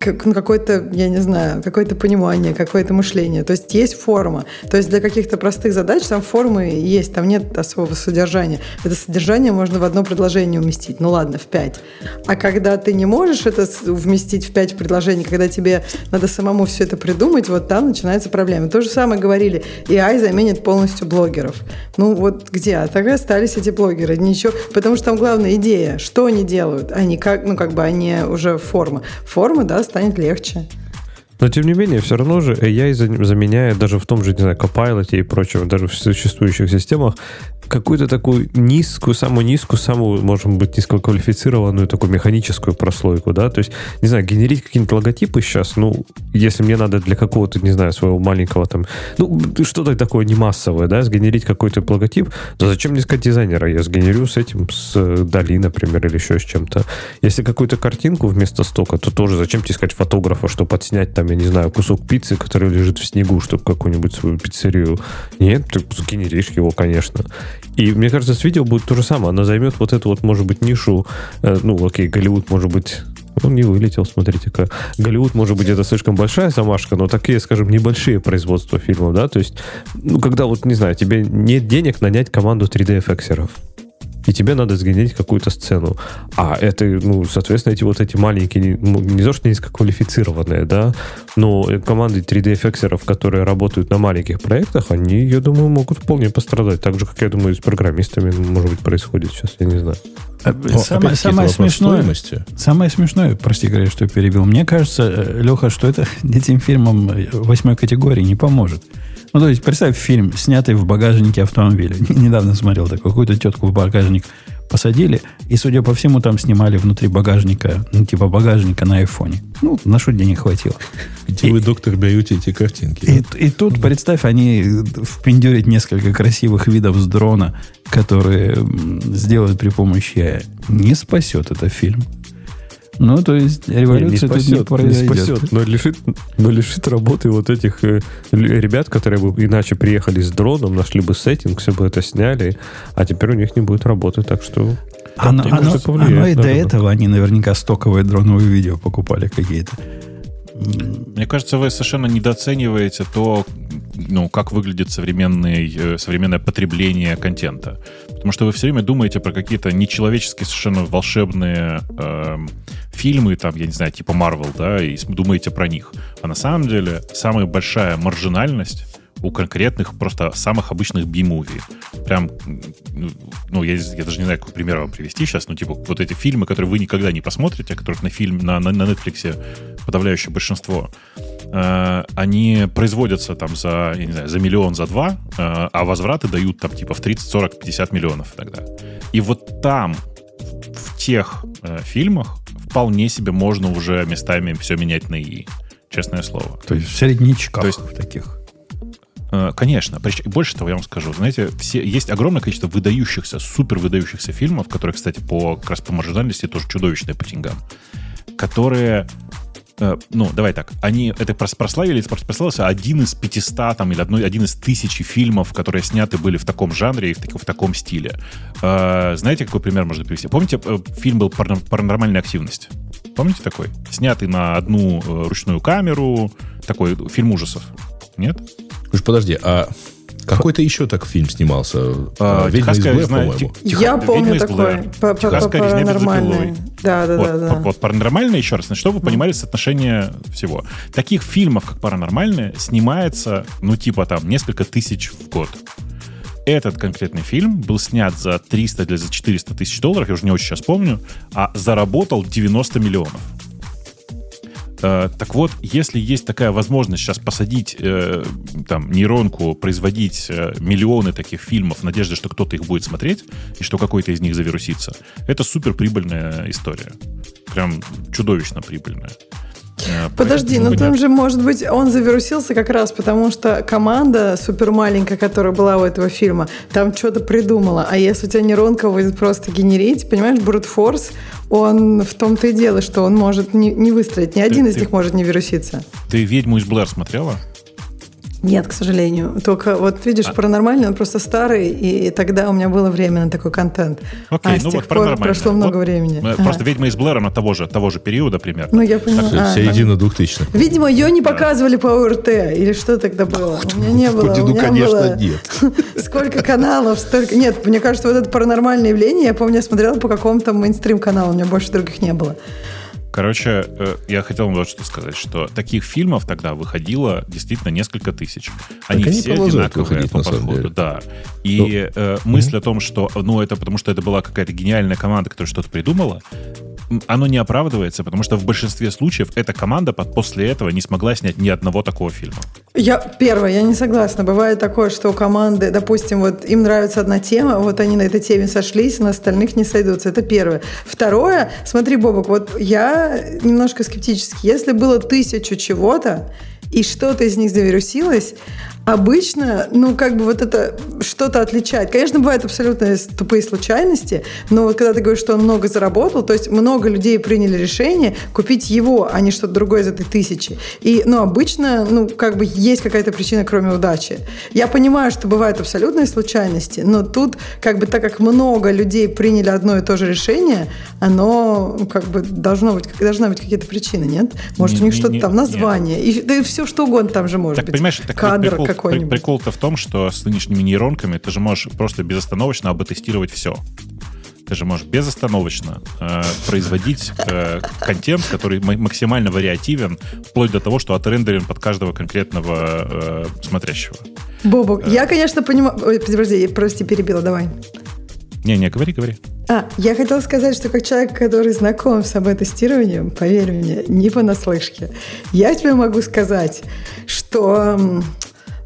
как, какое-то, я не знаю, какое-то понимание, какое-то мышление. То есть есть форма. То есть для каких-то простых задач там формы есть, там нет особого содержания. Это содержание можно в одно предложение уместить. Ну ладно, в пять. А когда ты не можешь это вместить в пять предложений, когда тебе надо самому все это придумать, вот там начинается проблема. То же самое говорили, AI заменит полностью блогеров. Ну вот где? А так и остались эти блогеры. Ничего, потому что там главная идея, что они делают, они как, ну как бы они уже форма. Форма, да, станет легче. Но, тем не менее, все равно же AI заменяет даже в том же, не знаю, Copilot и прочем, даже в существующих системах какую-то такую низкую, самую низкую, самую, может быть, низкоквалифицированную такую механическую прослойку, да, то есть, не знаю, генерить какие-нибудь логотипы сейчас, ну, если мне надо для какого-то, не знаю, своего маленького там, ну, что-то такое не массовое, да, сгенерить какой-то логотип, то зачем мне искать дизайнера? Я сгенерю с этим, с Дали, например, или еще с чем-то. Если какую-то картинку вместо стока, то тоже зачем тебе искать фотографа, чтобы отснять там, я не знаю, кусок пиццы, который лежит в снегу, чтобы какую-нибудь свою пиццерию. Нет, ты сгенеришь его, конечно. И мне кажется, с видео будет то же самое. Оно займет вот эту вот, может быть, нишу. Э, ну, окей, Голливуд, может быть, он не вылетел, смотрите-ка. Голливуд, может быть, это слишком большая замашка, но такие, скажем, небольшие производства фильмов, да, то есть, ну, когда вот, не знаю, тебе нет денег нанять команду 3D-эффексеров. И тебе надо сгенерить какую-то сцену. А это, ну, соответственно, эти вот эти маленькие, ну, не то, что низкоквалифицированные, да, но команды 3D-эффексеров, которые работают на маленьких проектах, они, я думаю, могут вполне пострадать. Так же, как, я думаю, с программистами, может быть, происходит сейчас, я не знаю. А, но, самое самое смешное, самое смешное, прости говоря, что я перебил. Мне кажется, э, Леха, что это этим фильмам восьмой категории не поможет. Ну, то есть, представь фильм, снятый в багажнике автомобиля. Недавно смотрел такой, какую-то тетку в багажник посадили, и, судя по всему, там снимали внутри багажника, ну, типа багажника на айфоне. Ну, на что денег хватило. Где и, вы, доктор, берете эти картинки? И, да? и тут, представь, они впендюрят несколько красивых видов с дрона, которые сделают при помощи... Не спасет это фильм. Ну, то есть революция не, не спасет, не произойдет. Не спасет, но лишит, но лишит работы вот этих э, ребят, которые бы иначе приехали с дроном, нашли бы сеттинг, все бы это сняли, а теперь у них не будет работы, так что... Оно, оно, оно и до этого они наверняка стоковые дроновые видео покупали какие-то. Мне кажется, вы совершенно недооцениваете то, ну, как выглядит современный, э, современное потребление контента. Потому что вы все время думаете про какие-то нечеловеческие, совершенно волшебные э, фильмы, там, я не знаю, типа Marvel, да, и думаете про них. А на самом деле самая большая маржинальность у конкретных, просто самых обычных би-муви. Прям, ну, я, я даже не знаю, какой пример вам привести сейчас, но типа вот эти фильмы, которые вы никогда не посмотрите, о которых на фильм на, на, на Netflix подавляющее большинство, э, они производятся там за, я не знаю, за миллион, за два, э, а возвраты дают там типа в 30, 40, 50 миллионов иногда. И вот там, в тех э, фильмах, вполне себе можно уже местами все менять на ИИ. Честное слово. То есть в средничках То есть, в таких. Э, конечно. Больше того, я вам скажу. Знаете, все, есть огромное количество выдающихся, супер выдающихся фильмов, которые, кстати, по, как раз по маржинальности тоже чудовищные по деньгам, которые э, ну, давай так, они это прославили, прославился один из 500 там, или одной, один из тысячи фильмов, которые сняты были в таком жанре и в, в таком стиле. Э, знаете, какой пример можно привести? Помните, фильм был «Паранормальная активность»? Помните такой? Снятый на одну ручную камеру, такой фильм ужасов. Нет? Уж подожди, а какой-то еще так фильм снимался? А, «Ведьма из Блэр», по-моему. Я помню такой. Паранормальный. Да, да, да, да. Вот паранормальное, еще раз, чтобы вы понимали соотношение всего. Таких фильмов, как паранормальное, снимается, ну, типа там, несколько тысяч в год. Этот конкретный фильм был снят за 300 или за 400 тысяч долларов, я уже не очень сейчас помню, а заработал 90 миллионов. Э, так вот, если есть такая возможность сейчас посадить э, там нейронку, производить э, миллионы таких фильмов в надежде, что кто-то их будет смотреть и что какой-то из них завирусится, это супер прибыльная история. Прям чудовищно прибыльная. Э, Подожди, но ну там же, может быть, он завирусился как раз потому, что команда супер маленькая, которая была у этого фильма, там что-то придумала. А если у тебя нейронка будет просто генерить, понимаешь, Force, он в том-то и дело, что он может не, не выстроить. Ни один ты, из них может не вируситься. Ты «Ведьму из Блэр» смотрела? Нет, к сожалению. Только вот видишь, а... паранормальный, он просто старый, и тогда у меня было время на такой контент. Окей, а ну с тех вот пор прошло много вот, времени. Просто ага. «Ведьма из Блэра» на того же, того же периода примерно. Ну, я поняла. А, середина 2000 Видимо, ее не показывали по ОРТ, или что тогда было? У меня не было. Ну, конечно, нет. Сколько каналов, столько... Нет, мне кажется, вот это паранормальное явление, я помню, я смотрела по какому-то мейнстрим-каналу, у меня больше других не было. Короче, э, я хотел вам вот что сказать, что таких фильмов тогда выходило действительно несколько тысяч. Они так все одинаковые по подходу. Да. И ну, э, мысль mm-hmm. о том, что ну это потому что это была какая-то гениальная команда, которая что-то придумала, оно не оправдывается, потому что в большинстве случаев эта команда после этого не смогла снять ни одного такого фильма. Я первое, я не согласна. Бывает такое, что у команды, допустим, вот им нравится одна тема, вот они на этой теме сошлись, на остальных не сойдутся. Это первое. Второе, смотри, Бобок, вот я немножко скептически. Если было тысячу чего-то, и что-то из них завирусилось, обычно, ну, как бы вот это что-то отличает. Конечно, бывают абсолютно тупые случайности, но вот когда ты говоришь, что он много заработал, то есть много людей приняли решение купить его, а не что-то другое из этой тысячи. И, ну, обычно, ну, как бы есть какая-то причина, кроме удачи. Я понимаю, что бывают абсолютные случайности, но тут, как бы, так как много людей приняли одно и то же решение, оно, как бы, должно быть, должна быть какие-то причины, нет? Может, не, у них что-то там, название, и, да и все что угодно там же может так, быть. Понимаешь, так Кадр какой Прикол-то в том, что с нынешними нейронками ты же можешь просто безостановочно обтестировать все. Ты же можешь безостановочно э, производить э, контент, который максимально вариативен, вплоть до того, что отрендерен под каждого конкретного э, смотрящего. Бобок, э. я, конечно, понимаю... Подожди, прости, перебила, давай. Не-не, говори, говори. А, я хотела сказать, что как человек, который знаком с АБ-тестированием, поверь мне, не понаслышке, я тебе могу сказать, что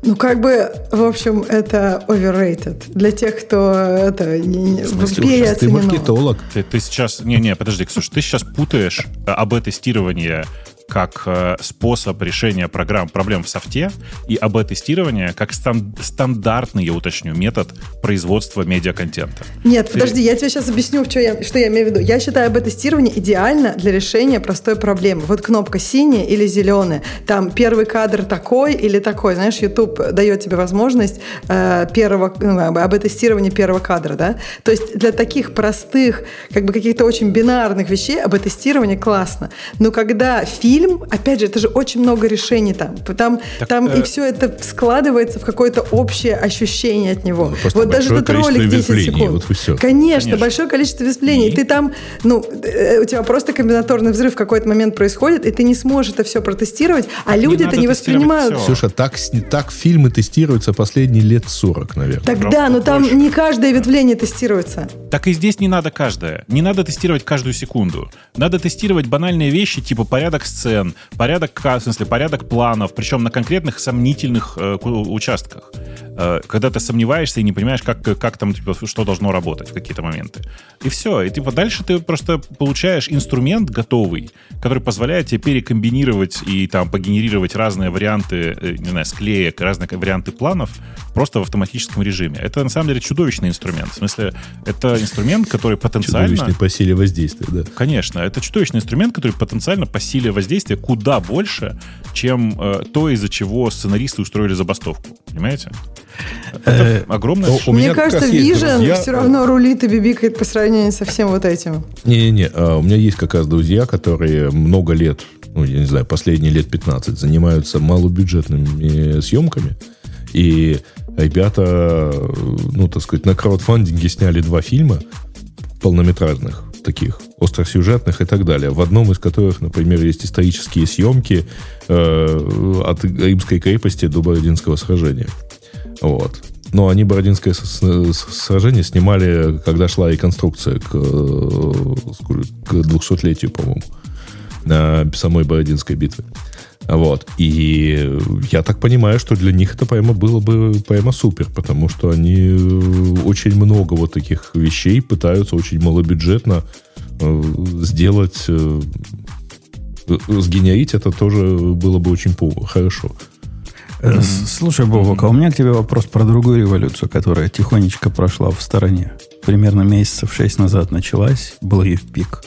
ну, как бы, в общем, это overrated. Для тех, кто это не, в смысле, Ты маркетолог. Ты, ты сейчас... Не-не, подожди, Ксюша, ты сейчас путаешь АБ-тестирование как э, способ решения программ, проблем в софте и АБ-тестирование как стан- стандартный, я уточню, метод производства медиаконтента. Нет, Ты... подожди, я тебе сейчас объясню, что я, что я имею в виду. Я считаю АБ-тестирование идеально для решения простой проблемы. Вот кнопка синяя или зеленая, там первый кадр такой или такой. Знаешь, YouTube дает тебе возможность э, первого, ну, АБ-тестирования первого кадра, да? То есть для таких простых, как бы каких-то очень бинарных вещей АБ-тестирование классно. Но когда фильм фильм, опять же, это же очень много решений там. Там, так, там э... и все это складывается в какое-то общее ощущение от него. Ну, вот даже этот ролик 10 секунд. Вот все. Конечно, Конечно, большое количество весплений. И? Ты там, ну, э, у тебя просто комбинаторный взрыв в какой-то момент происходит, и ты не сможешь это все протестировать, а люди не это не воспринимают. Все. Слушай, так, так фильмы тестируются последние лет 40, наверное. Тогда, но там больше. не каждое ветвление тестируется. Так и здесь не надо каждое. Не надо тестировать каждую секунду. Надо тестировать банальные вещи, типа порядок сцены, сцен, порядок, в смысле, порядок планов, причем на конкретных сомнительных э, участках. Э, когда ты сомневаешься и не понимаешь, как, как там, типа, что должно работать в какие-то моменты. И все. И типа дальше ты просто получаешь инструмент готовый, который позволяет тебе перекомбинировать и там погенерировать разные варианты, э, не знаю, склеек, разные варианты планов просто в автоматическом режиме. Это на самом деле чудовищный инструмент. В смысле, это инструмент, который потенциально... Чудовищный по силе воздействия, да. Конечно, это чудовищный инструмент, который потенциально по силе воздействия куда больше, чем э, то, из-за чего сценаристы устроили забастовку. Понимаете? Это огромное... Мне кажется, Vision все равно рулит и бибикает по сравнению со всем вот этим. Не-не-не, а у меня есть как раз друзья, которые много лет, ну, я не знаю, последние лет 15 занимаются малобюджетными съемками. И ребята, ну, так сказать, на краудфандинге сняли два фильма полнометражных таких, остросюжетных и так далее. В одном из которых, например, есть исторические съемки э, от Римской крепости до Бородинского сражения. Вот. Но они Бородинское сражение снимали, когда шла реконструкция к, к 200-летию, по-моему, самой Бородинской битвы. Вот. И я так понимаю, что для них это прямо было бы прямо супер, потому что они очень много вот таких вещей пытаются очень малобюджетно э, сделать, э, сгенерить это тоже было бы очень хорошо. Слушай, Бобок, а у меня к тебе вопрос про другую революцию, которая тихонечко прошла в стороне. Примерно месяцев шесть назад началась, был ее пик.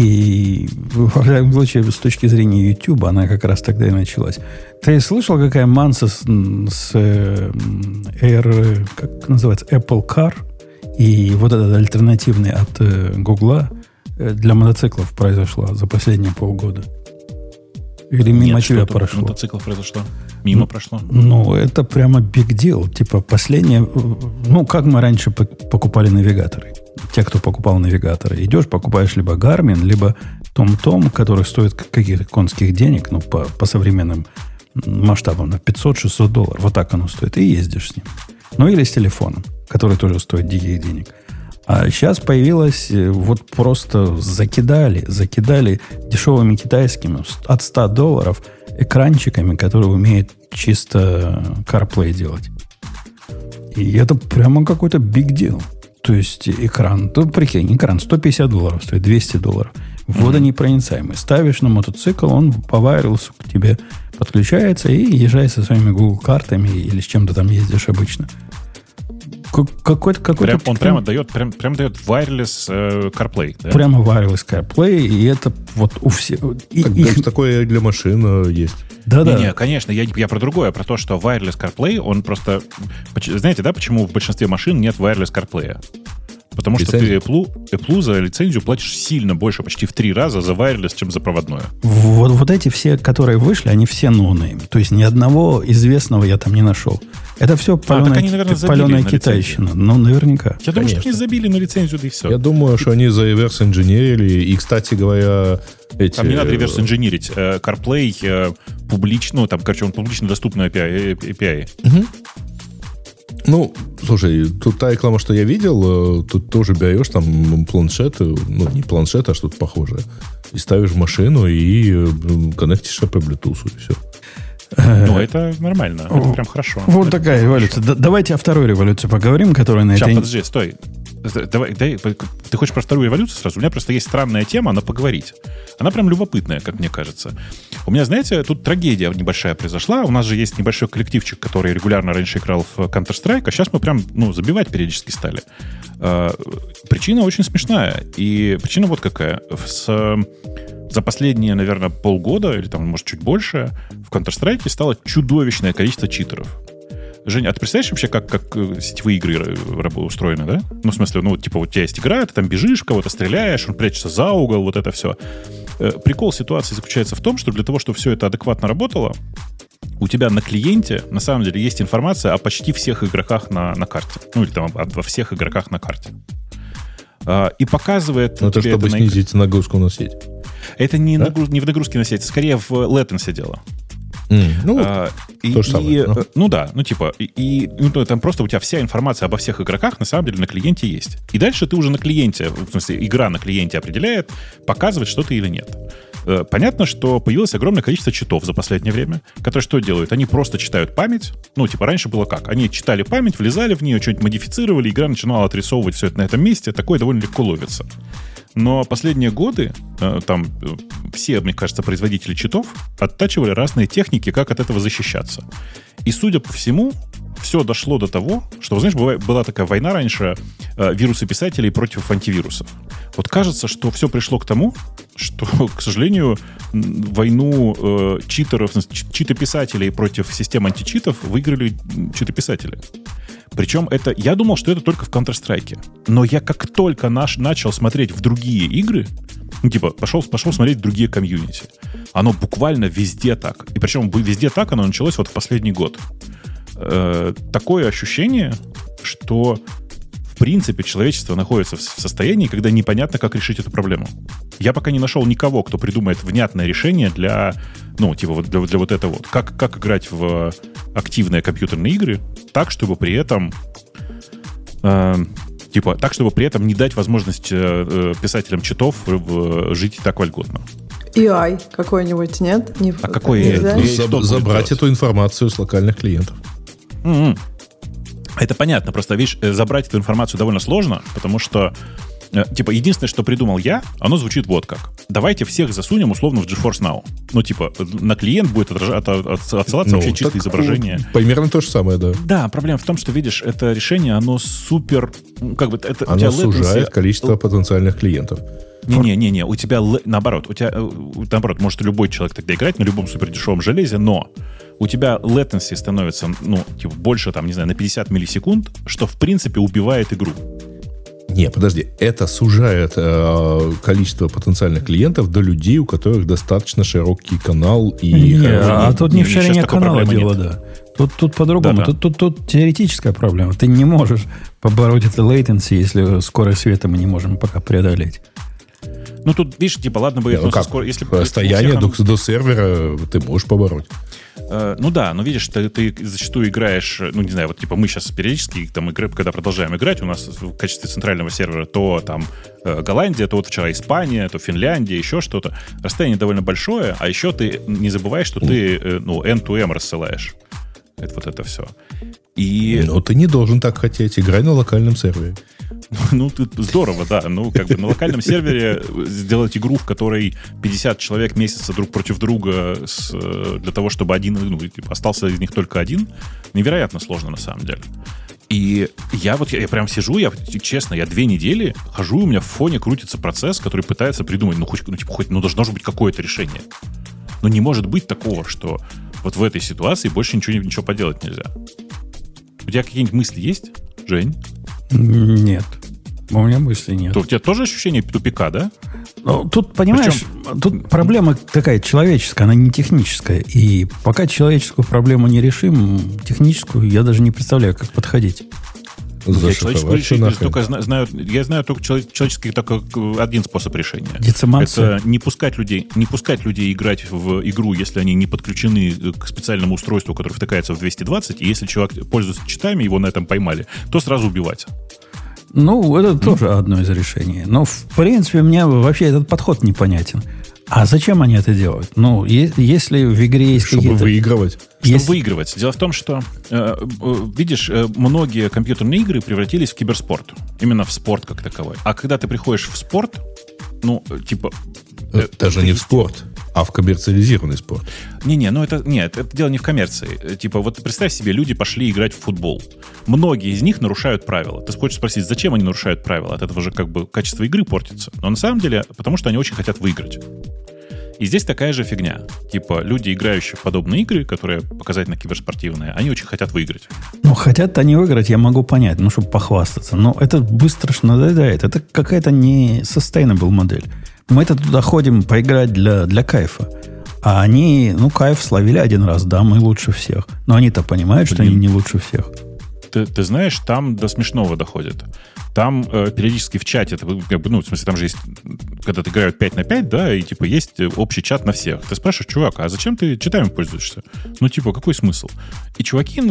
И, во всяком случае, с точки зрения YouTube, она как раз тогда и началась. Ты слышал, какая манса с, с э, Air, как называется, Apple Car и вот этот альтернативный от э, Google э, для мотоциклов произошла за последние полгода? Или мимо Нет, тебя прошло? мотоциклов произошло. Мимо ну, прошло. Ну, это прямо big deal. Типа последнее... Ну, как мы раньше покупали навигаторы. Те, кто покупал навигаторы. Идешь, покупаешь либо Garmin, либо Том-Том, который стоит каких-то конских денег, ну, по, по современным масштабам, на 500-600 долларов. Вот так оно стоит. И ездишь с ним. Ну, или с телефоном, который тоже стоит диких денег. А сейчас появилось, э, вот просто закидали, закидали дешевыми китайскими от 100 долларов экранчиками, которые умеют чисто CarPlay делать. И это прямо какой-то big deal. То есть экран, то прикинь, экран 150 долларов стоит, 200 долларов. Водонепроницаемый. Ставишь на мотоцикл, он по вайрлсу к тебе подключается и езжает со своими Google картами или с чем то там ездишь обычно какой-то, какой прям, он прямо дает, прям, прям дает wireless э, CarPlay. Да? Прямо wireless CarPlay, и это вот у всех... И, так, их... такое для машин э, есть. Да-да. Не, не, конечно, я, я про другое, про то, что wireless CarPlay, он просто... Знаете, да, почему в большинстве машин нет wireless CarPlay? Потому Лицензия? что ты Apple, Apple за лицензию платишь сильно больше, почти в три раза за wireless, чем за проводное. Вот, вот эти все, которые вышли, они все no-name. То есть ни одного известного я там не нашел. Это все паленая, а, они, наверное, паленая китайщина. Ну, наверняка. Я думаю, Конечно. что они забили на лицензию, да и все. Я думаю, что они за реверс инженерили. И, кстати говоря, эти... Там не надо реверс инженерить. Э, CarPlay э, публично, ну, там, короче, он публично доступный API. API. Угу. Ну, слушай, тут та реклама, что я видел, э, тут тоже берешь там планшет, ну, не планшет, а что-то похожее, и ставишь машину и коннектишь по Bluetooth, и все. Ну, это нормально. Это прям хорошо. Вот это такая революция. давайте о второй революции поговорим, которая на Сейчас, этой... подожди, стой. Давай, дай, ты хочешь про вторую революцию сразу? У меня просто есть странная тема, она поговорить. Она прям любопытная, как мне кажется. У меня, знаете, тут трагедия небольшая произошла. У нас же есть небольшой коллективчик, который регулярно раньше играл в Counter-Strike, а сейчас мы прям, ну, забивать периодически стали. А, причина очень смешная. И причина вот какая. С за последние, наверное, полгода, или там, может, чуть больше, в Counter-Strike стало чудовищное количество читеров. Женя, а ты представляешь вообще, как, как э, сетевые игры устроены, да? Ну, в смысле, ну, типа, вот у тебя есть игра, ты там бежишь, кого-то стреляешь, он прячется за угол, вот это все. Э, прикол ситуации заключается в том, что для того, чтобы все это адекватно работало, у тебя на клиенте, на самом деле, есть информация о почти всех игроках на, на карте. Ну, или там во всех игроках на карте. А, и показывает... Ну, это чтобы это снизить на... нагрузку на сеть. Это не, да? нагруз, не в нагрузке на сеть, скорее в latency дело. Mm, ну, а, и, то же самое. И, ну. ну да, ну типа, и, и ну, там просто у тебя вся информация обо всех игроках на самом деле на клиенте есть. И дальше ты уже на клиенте, в смысле, игра на клиенте определяет, показывает что ты или нет. Э, понятно, что появилось огромное количество читов за последнее время, которые что делают? Они просто читают память. Ну, типа, раньше было как? Они читали память, влезали в нее, что-нибудь модифицировали, игра начинала отрисовывать все это на этом месте. Такое довольно легко ловится. Но последние годы э, там э, все, мне кажется, производители читов оттачивали разные техники, как от этого защищаться. И, судя по всему, все дошло до того, что, знаешь, была такая война раньше э, вирусы писателей против антивирусов. Вот кажется, что все пришло к тому, что, к сожалению, войну э, читеров, читописателей против систем античитов выиграли читописатели. Причем это... Я думал, что это только в Counter-Strike. Но я как только наш, начал смотреть в другие игры, ну, типа, пошел, пошел смотреть другие комьюнити. Оно буквально везде так. И причем везде так оно началось вот в последний год. Э, такое ощущение, что принципе человечество находится в состоянии, когда непонятно, как решить эту проблему. Я пока не нашел никого, кто придумает внятное решение для, ну, типа, вот для, для вот этого вот. Как, как играть в активные компьютерные игры так, чтобы при этом э, типа, так, чтобы при этом не дать возможность э, э писателям читов э, жить так вольготно. UI какой-нибудь, нет? Не, а какой AI? Забрать эту информацию с локальных клиентов. Mm-hmm. Это понятно, просто, видишь, э, забрать эту информацию довольно сложно, потому что Э, типа, единственное, что придумал я, оно звучит вот как. Давайте всех засунем условно в GeForce Now. Ну, типа, на клиент будет отражать, отсылаться ну, вообще чистое изображение. Примерно то же самое, да. Да, проблема в том, что, видишь, это решение, оно супер... Ну, как бы, это, оно сужает latency... количество потенциальных клиентов. Не-не-не, у тебя наоборот, у тебя э, наоборот, может любой человек тогда играть на любом супер дешевом железе, но у тебя latency становится, ну, типа, больше, там, не знаю, на 50 миллисекунд, что, в принципе, убивает игру. Не, подожди, это сужает э, количество потенциальных клиентов до людей, у которых достаточно широкий канал и. Не, а, а тут не, не в ширине канала дело, нет. да. Тут, тут по-другому. Да, да. Тут, тут, тут теоретическая проблема. Ты не можешь побороть это latency, если скорость света мы не можем пока преодолеть. Ну, тут, видишь, типа, ладно бы... Ну, как? Скоро, если Расстояние всех... до, до сервера ты можешь побороть. Э, ну да, но видишь, ты, ты зачастую играешь, ну не знаю, вот типа мы сейчас периодически там игры, когда продолжаем играть, у нас в качестве центрального сервера то там э, Голландия, то вот вчера Испания, то Финляндия, еще что-то. Расстояние довольно большое, а еще ты не забываешь, что ты э, ну end-to-end рассылаешь. Это вот это все. И... Но ты не должен так хотеть. Играй на локальном сервере. Ну, ты, здорово, да. Ну, как бы на локальном сервере сделать игру, в которой 50 человек месяца друг против друга с, для того, чтобы один, ну, типа, остался из них только один, невероятно сложно на самом деле. И я вот, я, я прям сижу, я, честно, я две недели хожу, у меня в фоне крутится процесс, который пытается придумать, ну, хоть, ну, типа, хоть, ну, должно же быть какое-то решение. Но не может быть такого, что вот в этой ситуации больше ничего, ничего поделать нельзя. У тебя какие-нибудь мысли есть, Жень? Нет. У меня мысли нет. То у тебя тоже ощущение тупика, да? Ну, тут, понимаешь, Причем... тут проблема такая человеческая, она не техническая. И пока человеческую проблему не решим, техническую я даже не представляю, как подходить. Я человеческую решение только знаю, я знаю только человеческий только один способ решения. Децимация. Это не пускать людей, не пускать людей играть в игру, если они не подключены к специальному устройству, которое втыкается в 220, и если человек пользуется читами, его на этом поймали, то сразу убивать. Ну, это тоже одно из решений. Но, в принципе, мне вообще этот подход непонятен. А зачем они это делают? Ну, если в игре есть Чтобы какие-то... выигрывать. Чтобы есть... выигрывать. Дело в том, что, э, э, видишь, э, многие компьютерные игры превратились в киберспорт. Именно в спорт как таковой. А когда ты приходишь в спорт, ну, типа... Э, Даже не в спорт а в коммерциализированный спорт. Не-не, ну это нет, это дело не в коммерции. Э, типа, вот представь себе, люди пошли играть в футбол. Многие из них нарушают правила. Ты хочешь спросить, зачем они нарушают правила? От этого же как бы качество игры портится. Но на самом деле, потому что они очень хотят выиграть. И здесь такая же фигня. Типа, люди, играющие в подобные игры, которые показательно киберспортивные, они очень хотят выиграть. Ну, хотят они выиграть, я могу понять, ну, чтобы похвастаться. Но это быстро ж надоедает. Это какая-то не sustainable модель. Мы-то туда ходим поиграть для, для кайфа. А они, ну, кайф словили один раз, да, мы лучше всех. Но они-то понимают, Блин. что они не лучше всех. Ты, ты знаешь, там до смешного доходит. Там э, периодически в чате, как бы, ну, в смысле, там же есть, когда ты играют 5 на 5, да, и, типа, есть общий чат на всех. Ты спрашиваешь, чувак, а зачем ты читами пользуешься? Ну, типа, какой смысл? И чуваки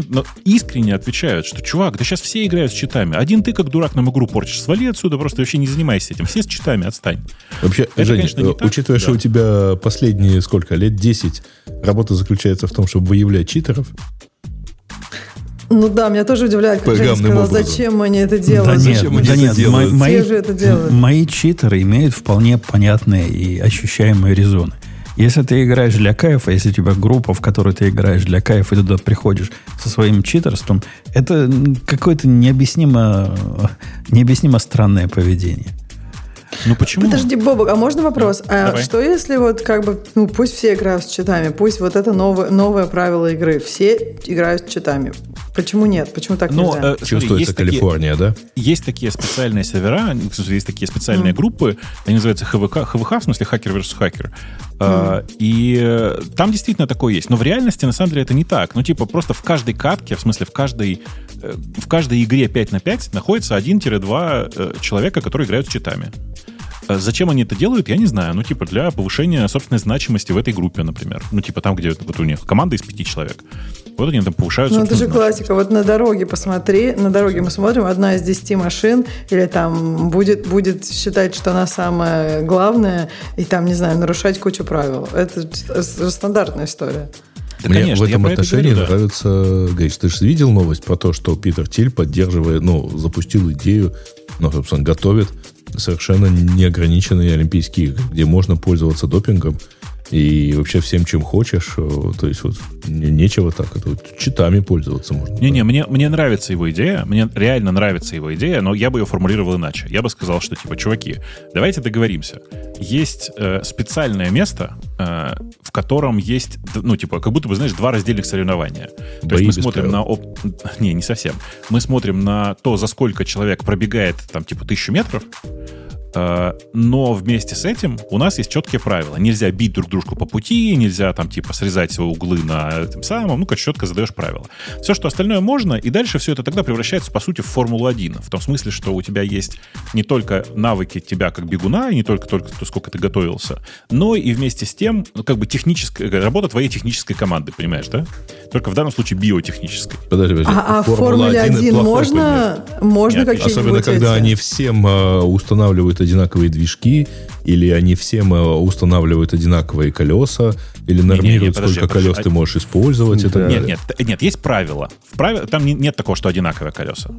искренне отвечают, что, чувак, да сейчас все играют с читами. Один ты, как дурак, нам игру порчишь. Свали отсюда, просто вообще не занимайся этим. Все с читами, отстань. Вообще, Это, Женя, конечно, так, учитывая, да. что у тебя последние, сколько, лет 10 работа заключается в том, чтобы выявлять читеров, ну да, меня тоже удивляет, как Женя сказал, образом. зачем они это делают. Да нет, да нет, делают? Мои, же это делают? мои читеры имеют вполне понятные и ощущаемые резоны. Если ты играешь для кайфа, если у тебя группа, в которой ты играешь для кайфа, и туда приходишь со своим читерством, это какое-то необъяснимо, необъяснимо странное поведение. Ну почему? Подожди, Бобок, а можно вопрос? А Давай. что если вот как бы, ну пусть все играют с читами, пусть вот это новое, новое правило игры, все играют с читами. Почему нет? Почему так Но, нельзя? Э, Чувствуется Калифорния, такие, да? Есть такие специальные сервера, есть такие специальные mm. группы, они называются ХВК, ХВХ, в смысле хакер versus хакер. Mm. И э, там действительно такое есть. Но в реальности, на самом деле, это не так. Ну, типа, просто в каждой катке, в смысле, в каждой, в каждой игре 5 на 5 находится 1-2 э, человека, которые играют с читами. А зачем они это делают, я не знаю. Ну, типа, для повышения собственной значимости в этой группе, например. Ну, типа, там, где вот у них команда из пяти человек. Вот они там повышают Ну, это же классика. Вот на дороге посмотри, на дороге мы смотрим, одна из десяти машин, или там будет, будет считать, что она самая главная, и там, не знаю, нарушать кучу правил. Это стандартная история. Да, Мне конечно, в этом отношении говорю, да. нравится, Гриш, ты же видел новость про то, что Питер Тиль поддерживает, ну, запустил идею, ну, собственно, готовит совершенно неограниченные Олимпийские игры, где можно пользоваться допингом и вообще всем, чем хочешь. Э, то есть вот нечего так. Это вот читами пользоваться можно. Не-не, мне, мне нравится его идея. Мне реально нравится его идея, но я бы ее формулировал иначе. Я бы сказал, что типа, чуваки, давайте договоримся. Есть э, специальное место, э, в котором есть, ну, типа, как будто бы, знаешь, два раздельных соревнования. То Бои есть мы смотрим правил. на... Оп... Не, не совсем. Мы смотрим на то, за сколько человек пробегает, там, типа, тысячу метров, но вместе с этим у нас есть четкие правила. Нельзя бить друг дружку по пути, нельзя там типа срезать свои углы на этом самом, ну, как четко задаешь правила. Все, что остальное можно, и дальше все это тогда превращается, по сути, в Формулу-1. В том смысле, что у тебя есть не только навыки тебя как бегуна, и не только, только то, сколько ты готовился, но и вместе с тем, ну, как бы техническая, работа твоей технической команды, понимаешь, да? Только в данном случае биотехнической. Подожди, подожди. А, а в Формуле 1 можно, можно какие-нибудь Особенно, когда эти... они всем э, устанавливают устанавливают одинаковые движки, или они всем э, устанавливают одинаковые колеса, или нормируют, не, не, подожди, сколько колес а... ты можешь использовать. Да. Нет, нет, нет, есть правила. В правил... Там нет такого, что одинаковые колеса.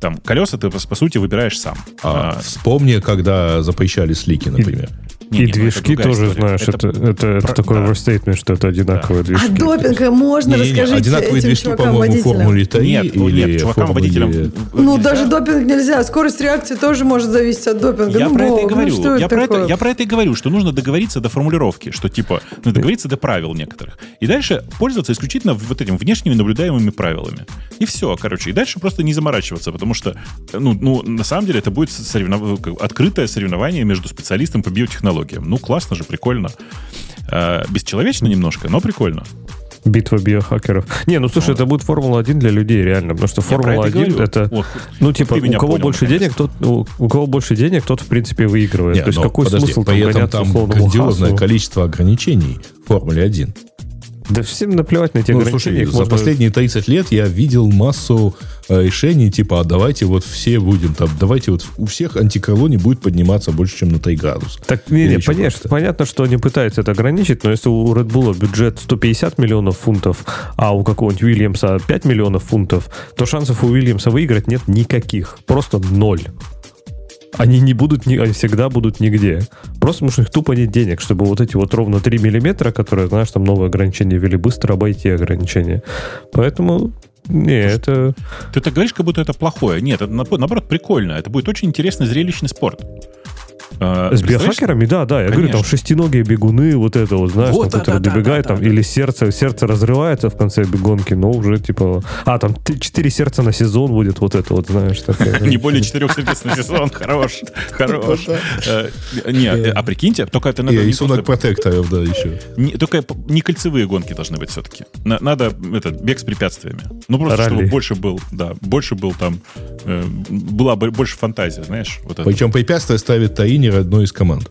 Там колеса ты, по сути, выбираешь сам. А, а... Вспомни, когда запрещали слики, например. Не, и не, движки тоже, история. знаешь, это, это, это, это про... такой да. overstatement, что это одинаковые да. движки. А допинга можно, не, расскажите Одинаковые этим движки, по-моему, Формуле 3 нет, или нет, чувакам-водителям Ну, нельзя? даже допинг нельзя. Скорость реакции тоже может зависеть от допинга. Я ну, про это и говорю. Ну, я, про это, я про это и говорю, что нужно договориться до формулировки, что типа, ну, договориться до правил некоторых. И дальше пользоваться исключительно вот этими внешними наблюдаемыми правилами. И все, короче. И дальше просто не заморачиваться, потому что, ну, ну на самом деле, это будет соревнов... открытое соревнование между специалистом по биотехнологиям. Ну, классно же, прикольно. Э, бесчеловечно немножко, но прикольно. Битва биохакеров. Не, ну слушай, вот. это будет Формула-1 для людей, реально. Потому что Формула-1 это. Вот, ну, типа, у кого понял, больше денег, тот, у, у кого больше денег, тот, в принципе, выигрывает. Не, То есть, какой подожди, смысл при этом там грандиозное количество ограничений в Формуле 1. Да всем наплевать на эти ну, ограничения. Слушай, за последние 30 лет я видел массу э, решений, типа, а давайте вот все будем там, давайте вот у всех антиколоний будет подниматься больше, чем на 3 градуса. Так, не, не, понятно, понятно, что они пытаются это ограничить, но если у Red Bull бюджет 150 миллионов фунтов, а у какого-нибудь Уильямса 5 миллионов фунтов, то шансов у Уильямса выиграть нет никаких. Просто ноль они не будут, они всегда будут нигде. Просто потому что их тупо нет денег, чтобы вот эти вот ровно 3 миллиметра, которые, знаешь, там новые ограничения ввели, быстро обойти ограничения. Поэтому не, это... Ты так говоришь, как будто это плохое. Нет, это наоборот прикольно. Это будет очень интересный зрелищный спорт. А, С биохакерами, да, да. Я Конечно. говорю, там шестиногие бегуны, вот это вот, знаешь, вот, там, да, которые да, добегают, да, там, да, или сердце, сердце разрывается в конце бегонки, но уже типа... А, там четыре сердца на сезон будет, вот это вот, знаешь. Не более четырех сердец на сезон, хорош, хорош. Э, не, а прикиньте, только это надо... И сунок протекторов, да, еще. Только не кольцевые гонки должны быть все-таки. Надо этот бег с препятствиями. Ну, просто чтобы больше был, да, больше был там, э, была больше фантазия, знаешь. Причем препятствия ставит Таини тренера одной из команд.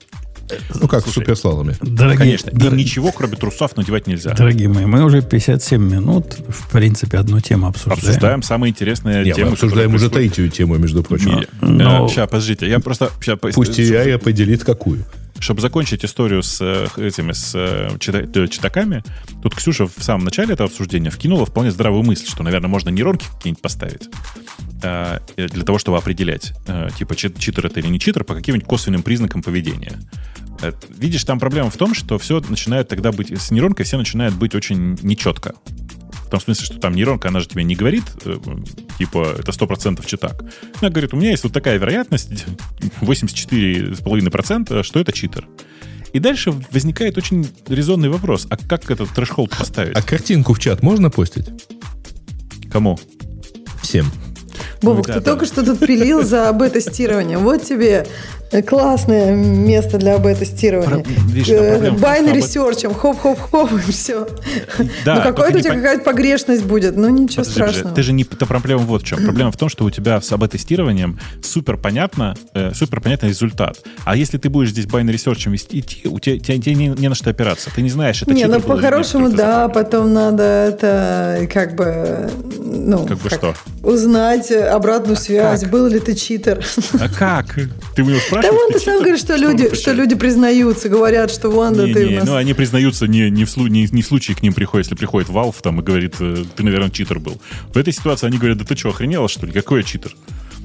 Ну, как Слушай, в суперслаломе. Дорогие, Конечно. Дор... ничего, кроме трусов, надевать нельзя. Дорогие мои, мы уже 57 минут, в принципе, одну тему обсуждаем. Обсуждаем самые интересные Нет, темы. Мы обсуждаем уже третью тему, между прочим. Но... Сейчас, подождите, я просто... Сейчас, Пусть и я определит, какую. Чтобы закончить историю с э, этими с э, читаками, тут Ксюша в самом начале этого обсуждения вкинула вполне здравую мысль, что, наверное, можно нейронки какие-нибудь поставить э, для того, чтобы определять, типа, читер это или не читер, по каким-нибудь косвенным признакам поведения. Видишь, там проблема в том, что все начинает тогда быть, с нейронкой все начинает быть очень нечетко том смысле, что там нейронка, она же тебе не говорит, э, типа, это 100% читак. Она говорит, у меня есть вот такая вероятность, 84,5%, что это читер. И дальше возникает очень резонный вопрос, а как этот трэш-холд поставить? А картинку в чат можно постить? Кому? Всем. Бобок, да, ты да. только что тут пилил за бета-тестирование. Вот тебе классное место для бета-тестирования. Байнери серчем, хоп-хоп-хоп, и все. Да, ну, какая-то у тебя какая-то погрешность будет, ну, ничего Подожди, страшного. Ты же не... Это проблема вот в чем. Проблема в том, что у тебя с АБ-тестированием супер понятно, э, супер понятный результат. А если ты будешь здесь байнери серчем идти, у тебя, тебя, тебе не, не на что опираться. Ты не знаешь, это Не, ну, по-хорошему, да, потом надо это как бы... Ну, как бы как, что? Узнать обратную а связь, как? был ли ты читер. А как? Ты у него спрашиваешь? Да вон ты сам говоришь, что люди, что люди признаются, говорят, что вон да ты у нас... Ну, они признаются не, не, в, не, не в случае к ним приходит, если приходит Valve там и говорит, э, ты, наверное, читер был. В этой ситуации они говорят, да ты что, охренела, что ли? Какой я читер?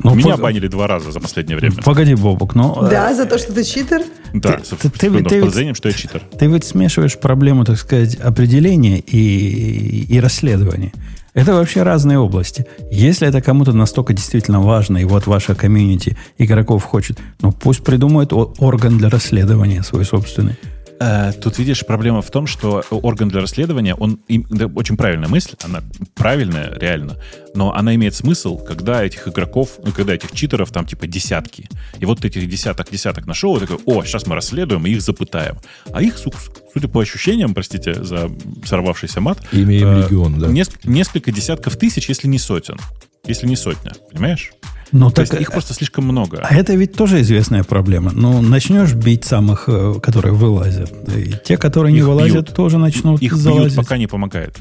Ну, Меня пог... банили два раза за последнее время. Погоди, Бобок, ну... Да, за то, что ты читер? Да, ты, с, ты, ты, ты, подозрением, что я читер. Ты ведь смешиваешь проблему, так сказать, определения и, и расследования. Это вообще разные области. Если это кому-то настолько действительно важно, и вот ваша комьюнити игроков хочет, ну пусть придумает орган для расследования свой собственный. Э, тут, видишь, проблема в том, что орган для расследования, он да, очень правильная мысль, она правильная, реально, но она имеет смысл, когда этих игроков, ну, когда этих читеров там типа десятки. И вот этих десяток-десяток нашел, и такой, о, сейчас мы расследуем и их запытаем. А их, судя по ощущениям, простите за сорвавшийся мат, имеем э, легион, да. Несколько десятков тысяч, если не сотен. Если не сотня, понимаешь? Ну, так, есть их просто слишком много. А это ведь тоже известная проблема. Ну, начнешь бить самых, э, которые вылазят. И те, которые их не вылазят, бьют. тоже начнут их залазить. Бьют, пока не помогает.